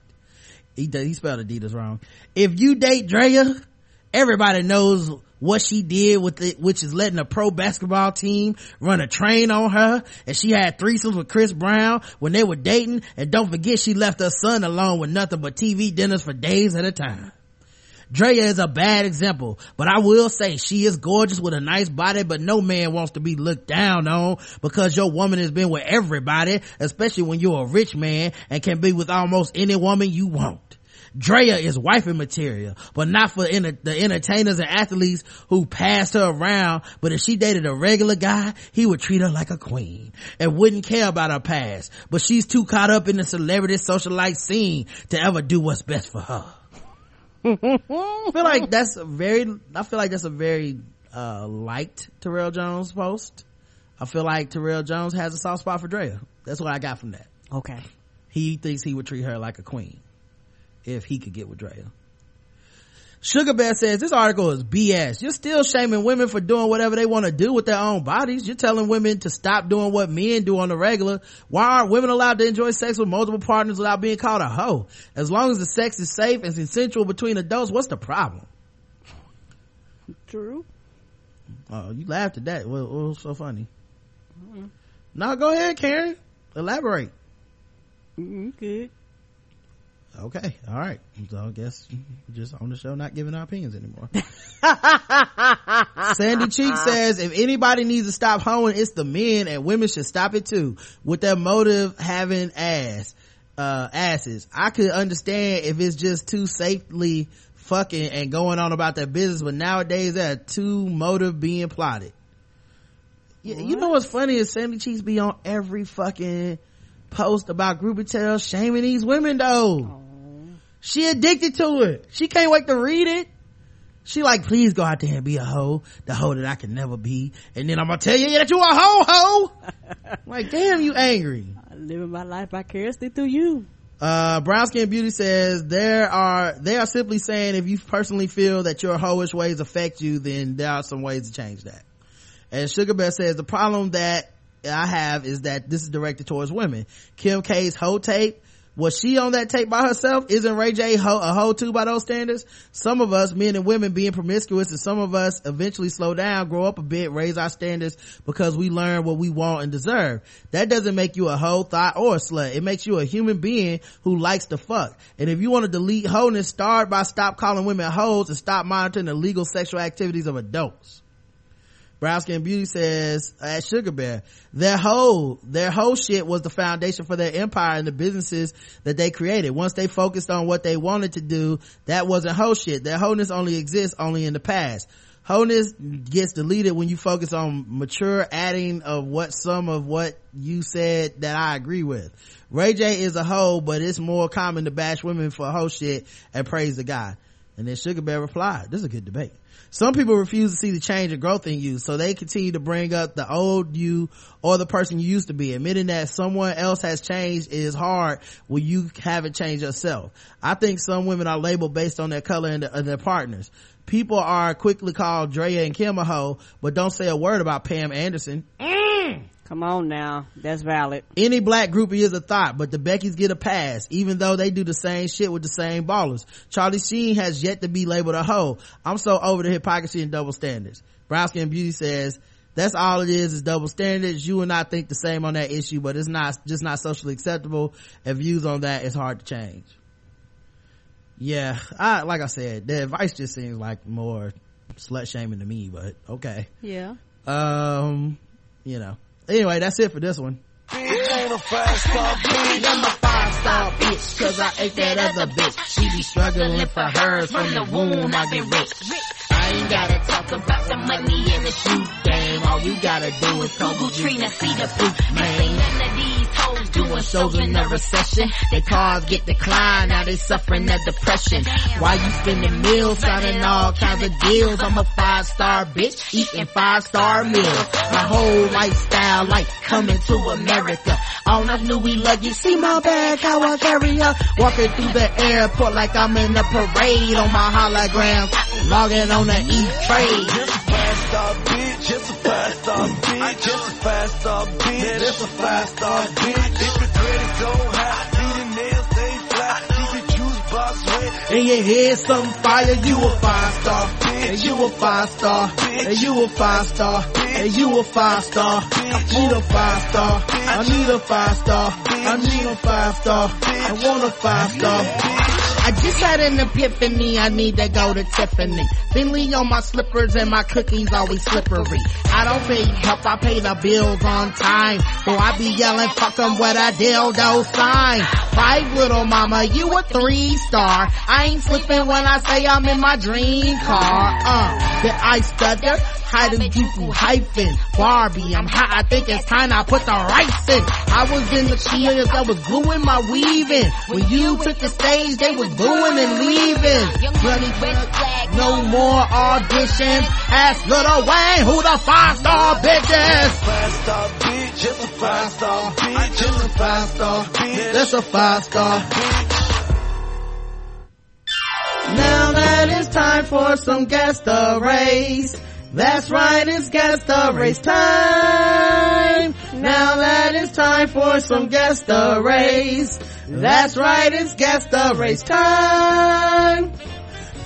He he spelled Adidas wrong. If you date Drea, everybody knows what she did with it, which is letting a pro basketball team run a train on her. And she had threesomes with Chris Brown when they were dating. And don't forget she left her son alone with nothing but TV dinners for days at a time. Drea is a bad example, but I will say she is gorgeous with a nice body, but no man wants to be looked down on because your woman has been with everybody, especially when you're a rich man and can be with almost any woman you want. Drea is wifey material, but not for enter- the entertainers and athletes who passed her around. But if she dated a regular guy, he would treat her like a queen and wouldn't care about her past. But she's too caught up in the celebrity socialite scene to ever do what's best for her. I feel like that's a very, I feel like that's a very, uh, liked Terrell Jones post. I feel like Terrell Jones has a soft spot for Drea. That's what I got from that. Okay. He thinks he would treat her like a queen if he could get with Drea. Sugar Bear says this article is BS. You're still shaming women for doing whatever they want to do with their own bodies. You're telling women to stop doing what men do on the regular. Why aren't women allowed to enjoy sex with multiple partners without being called a hoe? As long as the sex is safe and consensual between adults, what's the problem? True. Oh, you laughed at that. What, what was so funny? Now go ahead, Karen. Elaborate. Mm-hmm, good. Okay, all right. So I guess just on the show not giving our opinions anymore. Sandy Cheek says if anybody needs to stop hoeing, it's the men and women should stop it too. With their motive having ass, uh, asses. I could understand if it's just too safely fucking and going on about their business, but nowadays there are two motive being plotted. Yeah, you know what's funny is Sandy Cheeks be on every fucking post about groupie tales shaming these women though. She addicted to it. She can't wait to read it. She like, please go out there and be a hoe, the hoe that I can never be. And then I'm gonna tell you that you a hoe hoe. like, damn, you angry. living my life vicariously through you. Uh, Brown Skin Beauty says there are, they are simply saying if you personally feel that your hoish ways affect you, then there are some ways to change that. And Sugar Bear says the problem that I have is that this is directed towards women. Kim K's hoe tape, was she on that tape by herself? Isn't Ray J ho- a hoe too by those standards? Some of us, men and women, being promiscuous, and some of us eventually slow down, grow up a bit, raise our standards because we learn what we want and deserve. That doesn't make you a hoe, thought, or a slut. It makes you a human being who likes to fuck. And if you want to delete wholeness, start by stop calling women hoes and stop monitoring the legal sexual activities of adults. Brown Skin Beauty says uh, at Sugar Bear, their whole, their whole shit was the foundation for their empire and the businesses that they created. Once they focused on what they wanted to do, that wasn't whole shit. Their wholeness only exists only in the past. Wholeness gets deleted when you focus on mature adding of what some of what you said that I agree with. Ray J is a hoe, but it's more common to bash women for whole shit and praise the guy. And then Sugar Bear replied, this is a good debate. Some people refuse to see the change and growth in you, so they continue to bring up the old you or the person you used to be. Admitting that someone else has changed is hard when you haven't changed yourself. I think some women are labeled based on their color and, and their partners. People are quickly called Drea and Kim a hoe, but don't say a word about Pam Anderson. Mm. Come on now. That's valid. Any black groupie is a thought, but the Beckys get a pass, even though they do the same shit with the same ballers. Charlie Sheen has yet to be labeled a hoe. I'm so over the hypocrisy and double standards. Brown Skin Beauty says, that's all it is, is double standards. You and I think the same on that issue, but it's not, just not socially acceptable, and views on that is hard to change. Yeah, I, like I said, the advice just seems like more slut shaming to me, but okay. Yeah. Um, you know. Anyway, that's it for this one. Ain't a five star bitch. I'm a five star bitch. Cause I ate that other bitch. She be struggling for hers. From the womb, I get rich. I ain't gotta talk about the money in the shoe game. All you gotta do is call Trina, see the proof, man. None of these hoes doing shows in the recession. Their cars get declined, now they suffering a depression. Why you spending meals, signing all kinds of deals? I'm a five star bitch, eating five star meals. My whole lifestyle like coming to America. On a Louis luggage, see my bag, how I carry her. Walking through the airport like I'm in a parade on my hologram. Logging on the E-Trade. Five star bitch, just a five star bitch, just a five star bitch, just a five star bitch. If the credit so high, see the nails stay fly, keep your juice box wet. and your head some fire, you a five star, and you a five star, and you a five star, and you a five star. I need a five star, I need a five star, I need a five star, I want a five star. I just had an epiphany, I need to go to Tiffany. Finley on my slippers and my cookies always slippery. I don't pay help, I pay the bills on time. So I be yelling, fuck 'em with a dildo sign. Five little mama, you a three star. I ain't slipping when I say I'm in my dream car. Uh, did I stutter? Harajuku hyphen Barbie. I'm hot. I think it's time I put the rice in. I was in the cheers I was gluing my weaving. When you took the stage, they was booing and leaving. Bloody no more auditions. Ask Lil Wayne who the five star bitch is. Five star bitch, just a five star bitch, just a five star bitch. That's a five star. Now that it's time for some guess the race. That's right, it's guess the race time. Now that it's time for some guest the race. That's right, it's guess the race time.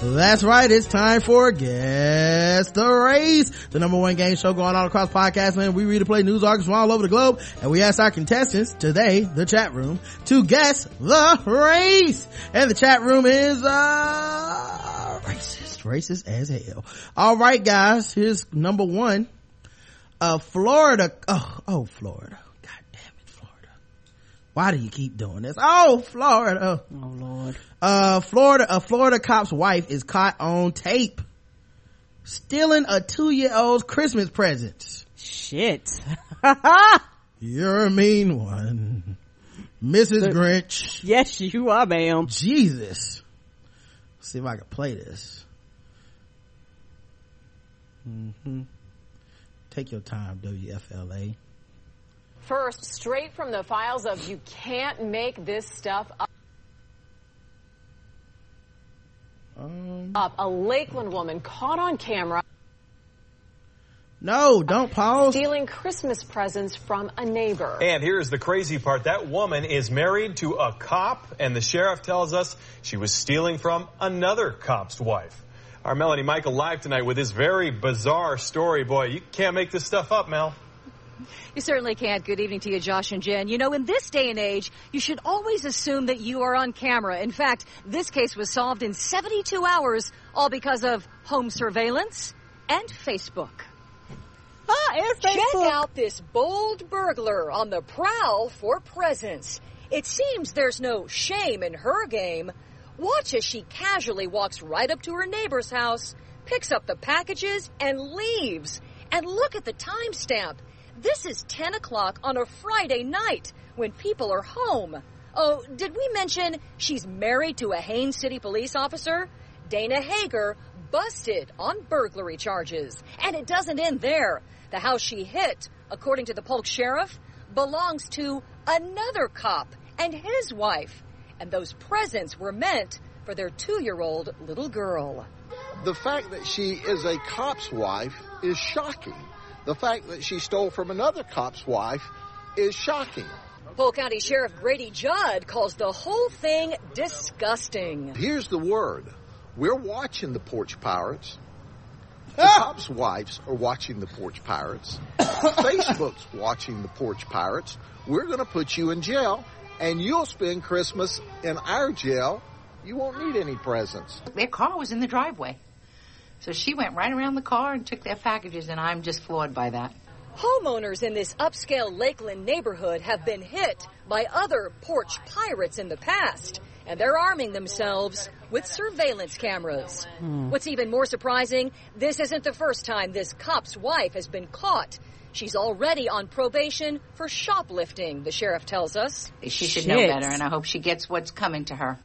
That's right, it's time for Guess the Race, the number one game show going on across podcast land. We read and play news articles from all over the globe, and we ask our contestants today, the chat room, to guess the race. And the chat room is, uh, racist, racist as hell. All right, guys, here's number one. Uh, Florida, oh, oh, Florida. God damn it, Florida. Why do you keep doing this? Oh, Florida. Oh, Lord. Uh, Florida, a Florida cop's wife is caught on tape stealing a two-year-old's Christmas presents. Shit. You're a mean one. Mrs. Grinch. Yes, you are, ma'am. Jesus. Let's see if I can play this. Mm-hmm. Take your time, WFLA. First, straight from the files of you can't make this stuff up. Um, up. A Lakeland woman caught on camera no, don't pause. stealing Christmas presents from a neighbor. And here's the crazy part. That woman is married to a cop, and the sheriff tells us she was stealing from another cop's wife. Our Melanie Michael live tonight with this very bizarre story. Boy, you can't make this stuff up, Mel. You certainly can't. Good evening to you, Josh and Jen. You know, in this day and age, you should always assume that you are on camera. In fact, this case was solved in 72 hours, all because of home surveillance and Facebook. Ah, and Facebook. Check out this bold burglar on the prowl for presents. It seems there's no shame in her game. Watch as she casually walks right up to her neighbor's house, picks up the packages, and leaves. And look at the timestamp. This is 10 o'clock on a Friday night when people are home. Oh, did we mention she's married to a Haines City police officer? Dana Hager busted on burglary charges. And it doesn't end there. The house she hit, according to the Polk sheriff, belongs to another cop and his wife. And those presents were meant for their two year old little girl. The fact that she is a cop's wife is shocking. The fact that she stole from another cop's wife is shocking. Polk County Sheriff Grady Judd calls the whole thing disgusting. Here's the word. We're watching the porch pirates. The cops' wives are watching the porch pirates. Facebook's watching the porch pirates. We're going to put you in jail, and you'll spend Christmas in our jail. You won't need any presents. Their car was in the driveway. So she went right around the car and took their packages, and I'm just floored by that. Homeowners in this upscale Lakeland neighborhood have been hit by other porch pirates in the past, and they're arming themselves with surveillance cameras. Hmm. What's even more surprising, this isn't the first time this cop's wife has been caught. She's already on probation for shoplifting, the sheriff tells us. She should know better, and I hope she gets what's coming to her.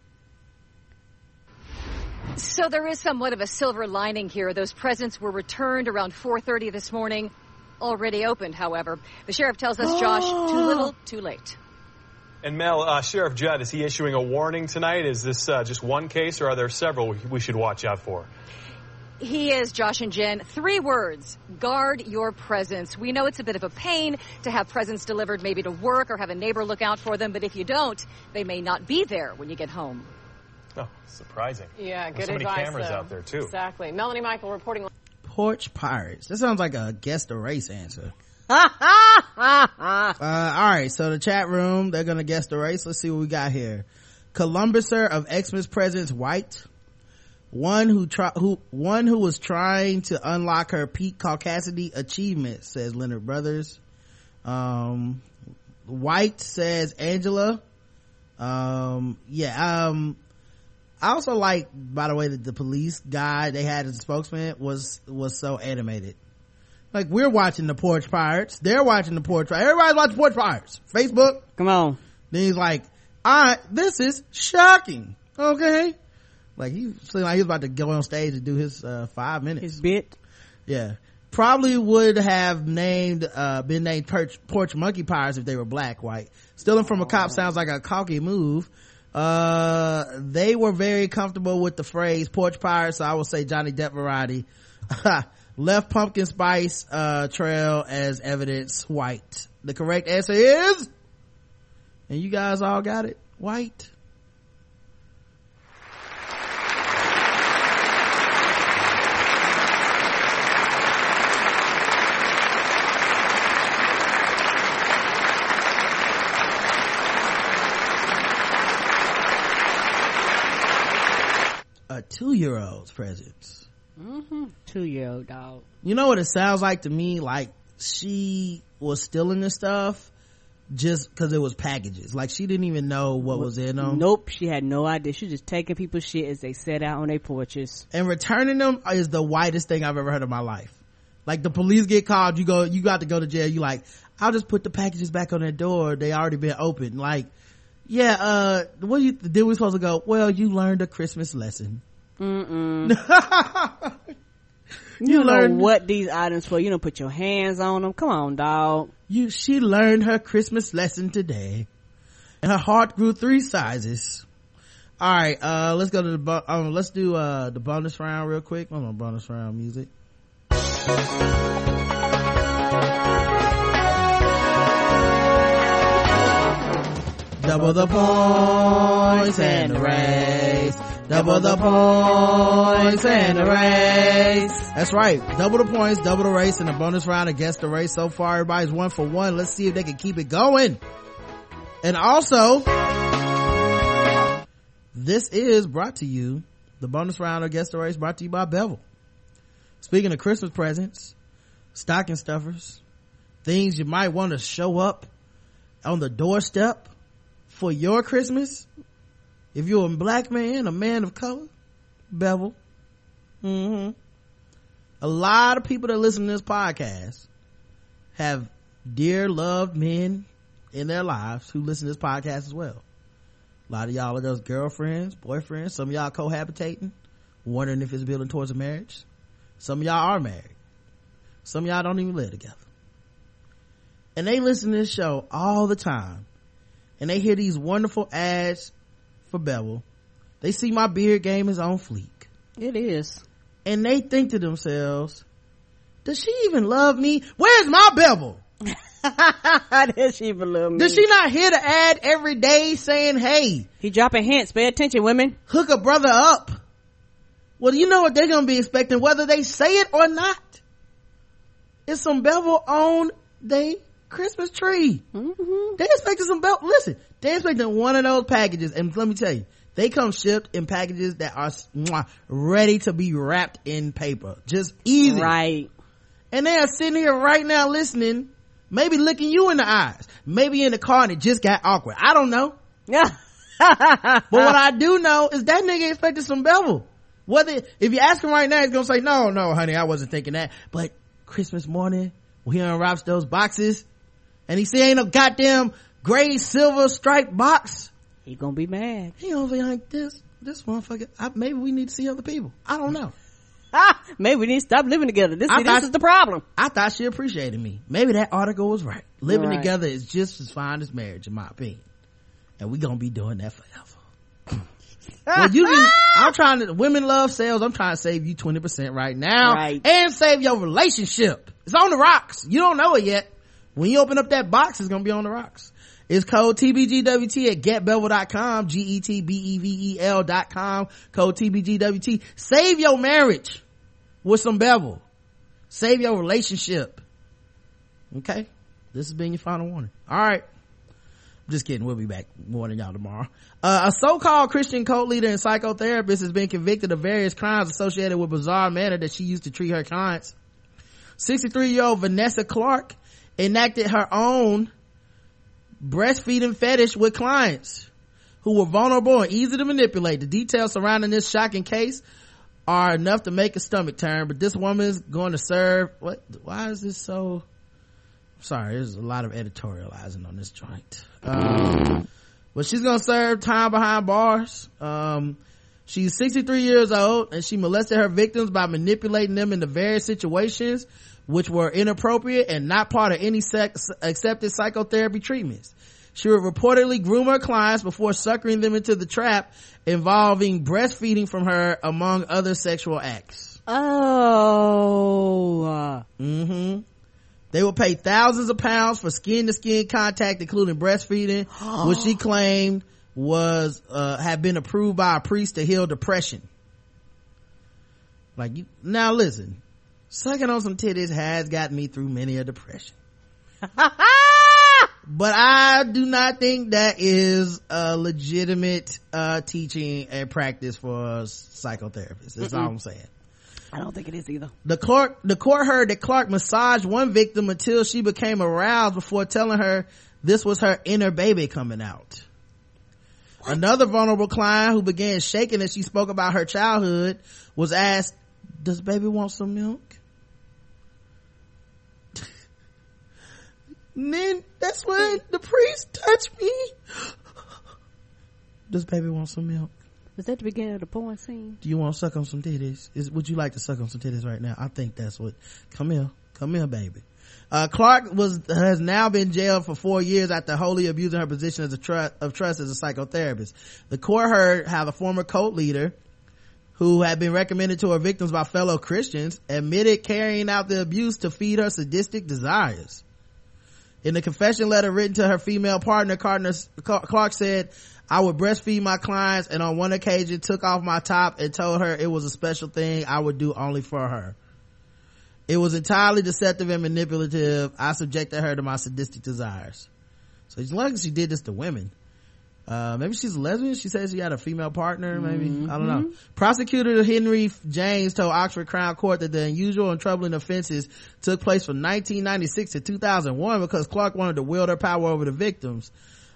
So there is somewhat of a silver lining here. Those presents were returned around 4:30 this morning. Already opened, however. The sheriff tells us, Josh, too little, too late. And Mel, uh, Sheriff Judd, is he issuing a warning tonight? Is this uh, just one case, or are there several we, we should watch out for? He is, Josh and Jen. Three words. Guard your presents. We know it's a bit of a pain to have presents delivered maybe to work or have a neighbor look out for them, but if you don't, they may not be there when you get home. Oh, surprising. Yeah, There's good so many advice. cameras though. out there, too. Exactly. Melanie Michael reporting. Porch pirates. That sounds like a guess the race answer. uh, all right. So the chat room, they're gonna guess the race. Let's see what we got here. Columbuser of Xmas presents white. One who try, who, one who was trying to unlock her peak caucasity achievement, says Leonard Brothers. Um, white says Angela. Um, yeah, um, I also like, by the way, that the police guy they had as a spokesman was, was so animated. Like we're watching the Porch Pirates. They're watching the Porch Pirates. Everybody's watching Porch Pirates. Facebook. Come on. Then he's like, I, this is shocking. Okay. Like he seemed like he was about to go on stage and do his, uh, five minutes. His bit. Yeah. Probably would have named, uh, been named Porch, Porch Monkey Pirates if they were black, white. Stealing from a cop sounds like a cocky move. Uh, they were very comfortable with the phrase Porch Pirates, so I will say Johnny Depp variety. Left pumpkin spice, uh, trail as evidence white. The correct answer is, and you guys all got it, white. A two-year-old's presents. Mm-hmm. Two year old dog. You know what it sounds like to me? Like she was stealing this stuff just cause it was packages. Like she didn't even know what was in them. Nope, she had no idea. She was just taking people's shit as they set out on their porches. And returning them is the whitest thing I've ever heard in my life. Like the police get called, you go, you got to go to jail. You like, I'll just put the packages back on their door. They already been opened. Like, yeah, uh, what you, then we supposed to go, well, you learned a Christmas lesson. You, don't learned- know what these items for. You don't put your hands on them. Come on, dog. You, she learned her Christmas lesson today. And her heart grew three sizes. Alright, uh, let's go to the, um, let's do, uh, the bonus round real quick. I'm on bonus round music. Double the points and the race. Double the points and the race. That's right. Double the points, double the race, and the bonus round against the race. So far, everybody's one for one. Let's see if they can keep it going. And also, this is brought to you, the bonus round against the race brought to you by Bevel. Speaking of Christmas presents, stocking stuffers, things you might want to show up on the doorstep for your Christmas. If you're a black man, a man of color, Bevel. hmm A lot of people that listen to this podcast have dear loved men in their lives who listen to this podcast as well. A lot of y'all are those girlfriends, boyfriends. Some of y'all cohabitating, wondering if it's building towards a marriage. Some of y'all are married. Some of y'all don't even live together. And they listen to this show all the time. And they hear these wonderful ads for Bevel. They see my beard game is on fleek. It is. And they think to themselves, does she even love me? Where's my Bevel? Does she even love me? Does she not hear the ad every day saying, hey, He dropping hints. Pay attention, women. hook a brother up? Well, you know what they're going to be expecting, whether they say it or not. It's some Bevel on they Christmas tree. Mm-hmm. They expecting some Bevel. Listen, they expecting one of those packages. And let me tell you, they come shipped in packages that are mwah, ready to be wrapped in paper. Just easy. Right. And they are sitting here right now listening, maybe looking you in the eyes, maybe in the car and it just got awkward. I don't know. Yeah. But what I do know is that nigga expected some bevel. Whether, if you ask him right now, he's gonna say, no, no, honey, I wasn't thinking that. But Christmas morning, when he unwraps those boxes, and he see ain't no goddamn gray silver striped box, He gonna be mad. he gonna be like, this, this motherfucker, I, maybe we need to see other people. I don't know. Maybe we need to stop living together. This, see, thought- this is the problem. I thought she appreciated me. Maybe that article was right. Living Right. together is just as fine as marriage, in my opinion. And we gonna be doing that forever. well, you can, I'm trying to, women love sales. I'm trying to save you 20% right now. Right. And save your relationship. It's on the rocks. You don't know it yet. When you open up that box, it's gonna be on the rocks. It's code TBGWT at getbevel.com, G-E-T-B-E-V-E-L dot com, code TBGWT. Save your marriage with some bevel. Save your relationship. Okay? This has been your final warning. Alright. Just kidding. We'll be back warning y'all tomorrow. Uh, a so-called Christian cult leader and psychotherapist has been convicted of various crimes associated with bizarre manner that she used to treat her clients. 63 year old Vanessa Clark enacted her own breastfeeding fetish with clients who were vulnerable and easy to manipulate. The details surrounding this shocking case are enough to make a stomach turn, but this woman is going to serve, what, why is this so, sorry, there's a lot of editorializing on this joint. Um, but she's gonna serve time behind bars. Um, she's 63 years old and she molested her victims by manipulating them into various situations which were inappropriate and not part of any sex accepted psychotherapy treatments. She would reportedly groom her clients before suckering them into the trap involving breastfeeding from her among other sexual acts. Oh. Mm-hmm. They would pay thousands of pounds for skin to skin contact, including breastfeeding, which she claimed was, uh, had been approved by a priest to heal depression. Like you, now listen, sucking on some titties has gotten me through many a depression. but I do not think that is a legitimate, uh, teaching and practice for psychotherapists. That's all Mm-mm. I'm saying. I don't think it is either. The court, the court heard that Clark massaged one victim until she became aroused before telling her this was her inner baby coming out. Another vulnerable client who began shaking as she spoke about her childhood was asked, does baby want some milk? And then that's when the priest touched me. Does baby want some milk? Was that the beginning of the porn scene? Do you want to suck on some titties? Is would you like to suck on some titties right now? I think that's what. Come here, come here, baby. Uh, Clark was has now been jailed for four years after wholly abusing her position as a trust of trust as a psychotherapist. The court heard how the former cult leader, who had been recommended to her victims by fellow Christians, admitted carrying out the abuse to feed her sadistic desires. In the confession letter written to her female partner, Clark said, I would breastfeed my clients and on one occasion took off my top and told her it was a special thing I would do only for her. It was entirely deceptive and manipulative. I subjected her to my sadistic desires. So as long as she did this to women. Uh, maybe she's a lesbian. She says she had a female partner. Maybe I don't know. Prosecutor Henry James told Oxford Crown Court that the unusual and troubling offenses took place from 1996 to 2001 because Clark wanted to wield her power over the victims.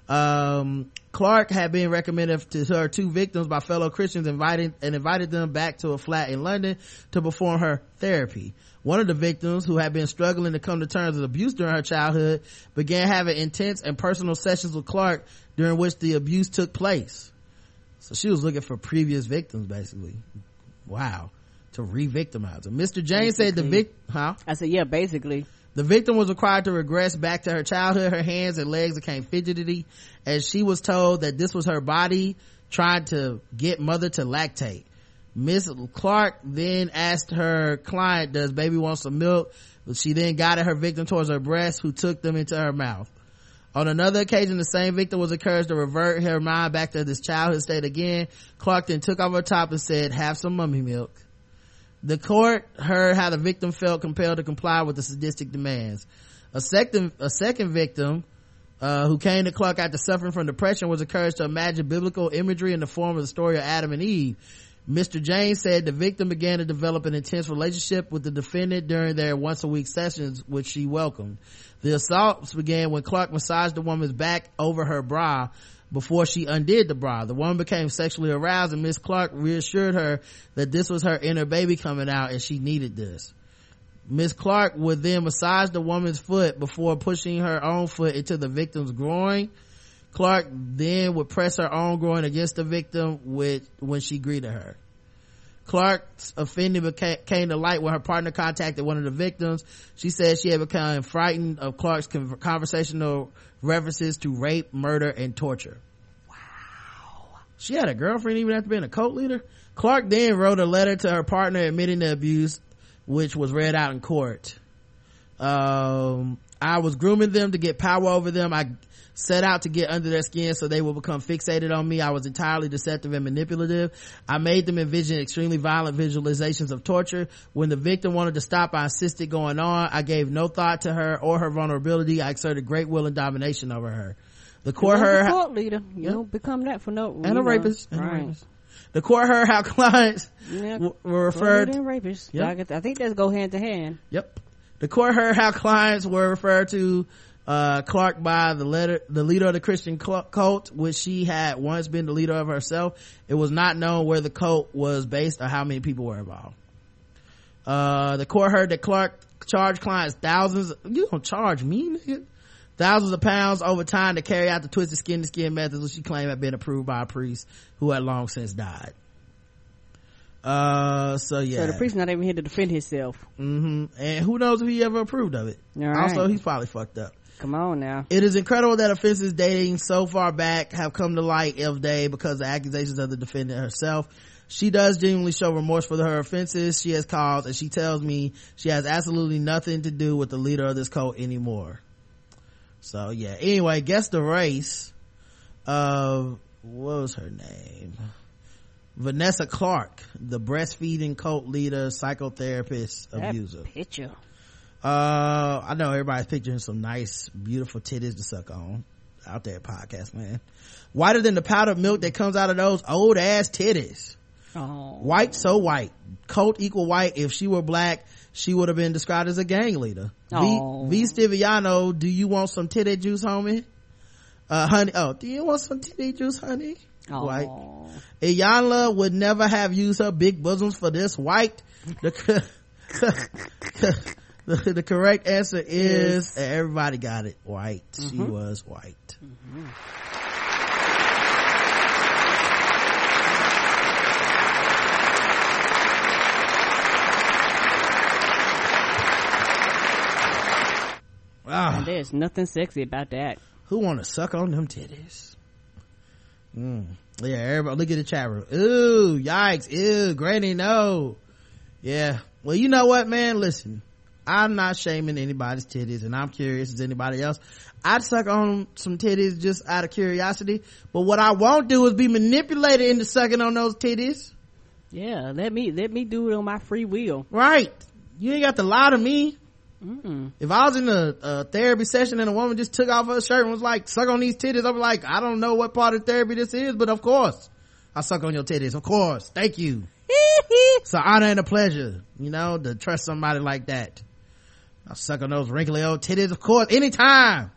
Um, Clark had been recommended to her two victims by fellow Christians, invited and invited them back to a flat in London to perform her therapy. One of the victims, who had been struggling to come to terms with abuse during her childhood, began having intense and personal sessions with Clark during which the abuse took place. So she was looking for previous victims, basically. Wow. To re-victimize her. Mr. James said the vic, huh? I said, yeah, basically. The victim was required to regress back to her childhood. Her hands and legs became fidgety as she was told that this was her body trying to get mother to lactate. Miss Clark then asked her client, does baby want some milk? But She then guided her victim towards her breast, who took them into her mouth. On another occasion, the same victim was encouraged to revert her mind back to this childhood state again. Clark then took off her top and said, have some mummy milk. The court heard how the victim felt compelled to comply with the sadistic demands. A second, a second victim, uh, who came to Clark after suffering from depression was encouraged to imagine biblical imagery in the form of the story of Adam and Eve. Mr. James said the victim began to develop an intense relationship with the defendant during their once a week sessions, which she welcomed. The assaults began when Clark massaged the woman's back over her bra before she undid the bra. The woman became sexually aroused and Miss Clark reassured her that this was her inner baby coming out and she needed this. Miss Clark would then massage the woman's foot before pushing her own foot into the victim's groin. Clark then would press her own groin against the victim with, when she greeted her. Clark's offending came to light when her partner contacted one of the victims. She said she had become frightened of Clark's conversational references to rape, murder, and torture. Wow. She had a girlfriend even after being a cult leader? Clark then wrote a letter to her partner admitting the abuse, which was read out in court. Um, I was grooming them to get power over them. I set out to get under their skin so they will become fixated on me. I was entirely deceptive and manipulative. I made them envision extremely violent visualizations of torture. When the victim wanted to stop, I insisted going on. I gave no thought to her or her vulnerability. I exerted great will and domination over her. The court heard know, court leader. You don't become that for no. and you a rapist. And a Right. rapist. The court heard how clients Yeah, w- were referred. and rapist. Yep. I, I think that's go hand to hand. Yep. The court heard how clients were referred to uh, Clark by the letter, the leader of the Christian cult, which she had once been the leader of herself. It was not known where the cult was based or how many people were involved. Uh, the court heard that Clark charged clients thousands. You don't charge me, nigga. Thousands of pounds over time to carry out the twisted skin to skin methods, which she claimed had been approved by a priest who had long since died. Uh, so yeah. So the priest's not even here to defend himself. Mm-hmm. And who knows if he ever approved of it. All right. Also, he's probably fucked up. Come on now. It is incredible that offenses dating so far back have come to light of day because of accusations of the defendant herself. She does genuinely show remorse for her offenses she has caused and she tells me she has absolutely nothing to do with the leader of this cult anymore. So yeah. Anyway, guess the race of, what was her name? Vanessa Clark, the breastfeeding cult leader, psychotherapist, That abuser. picture. Uh, I know everybody's picturing some nice, beautiful titties to suck on out there, podcast man. Whiter than the powdered milk that comes out of those old ass titties. Oh. White, so white. Coat equal white. If she were black, she would have been described as a gang leader. V, Oh. v Stiviano, do you want some titty juice, homie? Uh, honey, oh, do you want some titty juice, honey? White. Iyanla would never have used her big bosoms for this white. The, the, the correct answer is, everybody got it white mm-hmm. she was white mm-hmm. Ah. there's nothing sexy about that. Who want to suck on them titties? Mm. Yeah, everybody, look at the chat room. Ooh, yikes! Ew, Granny, no. Yeah. Well, you know what, man? Listen, I'm not shaming anybody's titties and I'm curious as anybody else. I'd suck on some titties just out of curiosity, but what I won't do is be manipulated into sucking on those titties. Yeah, let me let me do it on my free will. Right. You ain't got to lie to me. Mm-mm. If I was in a, a therapy session and a woman just took off her shirt and was like, suck on these titties, I'm like, I don't know what part of therapy this is, but of course, I suck on your titties. Of course. Thank you. it's an honor and a pleasure, you know, to trust somebody like that. I suck on those wrinkly old titties, of course, anytime.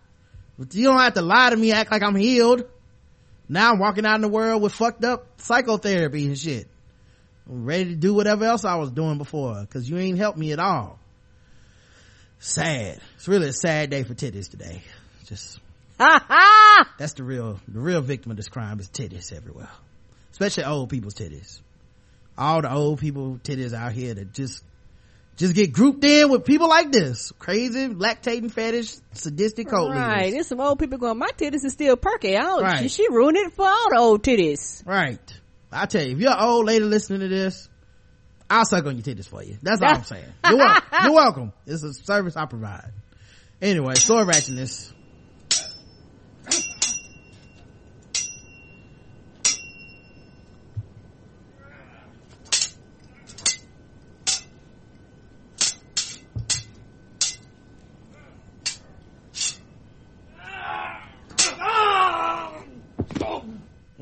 But you don't have to lie to me, act like I'm healed. Now I'm walking out in the world with fucked up psychotherapy and shit. I'm ready to do whatever else I was doing before, cause you ain't helped me at all. Sad. It's really a sad day for titties today. Just, ha that's the real, the real victim of this crime is titties everywhere. Especially old people's titties. All the old people titties out here that just, just get grouped in with people like this. Crazy, lactating fetish, sadistic cult Right, leaders. there's some old people going, my titties is still perky. Oh, Right. she, she ruined it for all the old titties. Right. I tell you, if you're an old lady listening to this, I'll suck on your titties for you. That's all I'm saying. You're welcome. You're welcome. It's a service I provide. Anyway, sword ratchetness.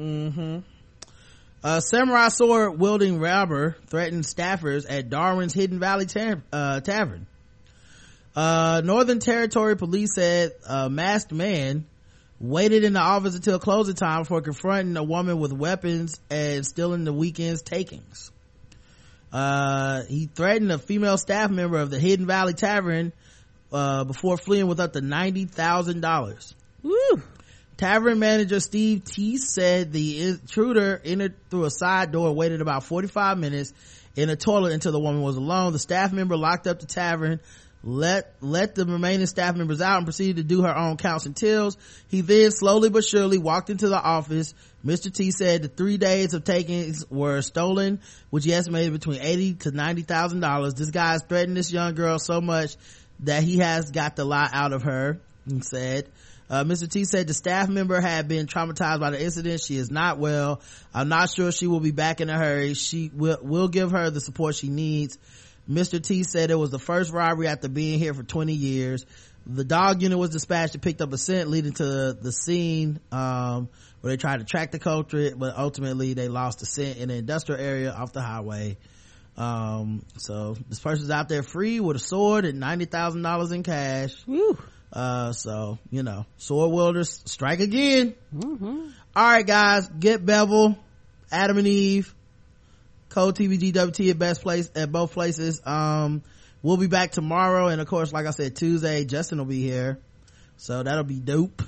Mm-hmm. A samurai sword wielding robber threatened staffers at Darwin's Hidden Valley ta- uh, Tavern. Uh, Northern Territory police said a masked man waited in the office until closing time before confronting a woman with weapons and stealing the weekend's takings. Uh, he threatened a female staff member of the Hidden Valley Tavern, uh, before fleeing with up to $90,000. Woo! Tavern manager Steve T said the intruder entered through a side door, waited about 45 minutes in a toilet until the woman was alone. The staff member locked up the tavern, let, let the remaining staff members out and proceeded to do her own counts and tills. He then slowly but surely walked into the office. Mr. T said the three days of takings were stolen, which he estimated between 80 to $90,000. This guy's threatened this young girl so much that he has got the lie out of her, he said. Uh, Mr. T said the staff member had been traumatized by the incident. She is not well. I'm not sure she will be back in a hurry. She will, will give her the support she needs. Mr. T said it was the first robbery after being here for 20 years. The dog unit was dispatched and picked up a scent leading to the scene, um, where they tried to track the culprit, but ultimately they lost the scent in the industrial area off the highway. Um, so this person's out there free with a sword and $90,000 in cash. Woo. Uh, so, you know, sword wielders strike again. Mm-hmm. All right, guys, get Bevel, Adam and Eve, Code TBGWT at best place, at both places. Um, we'll be back tomorrow. And of course, like I said, Tuesday, Justin will be here. So that'll be dope.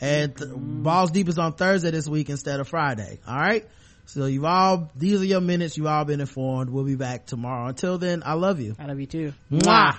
And th- Balls Deep is on Thursday this week instead of Friday. All right. So you've all, these are your minutes. You've all been informed. We'll be back tomorrow. Until then, I love you. I love you too. Mwah.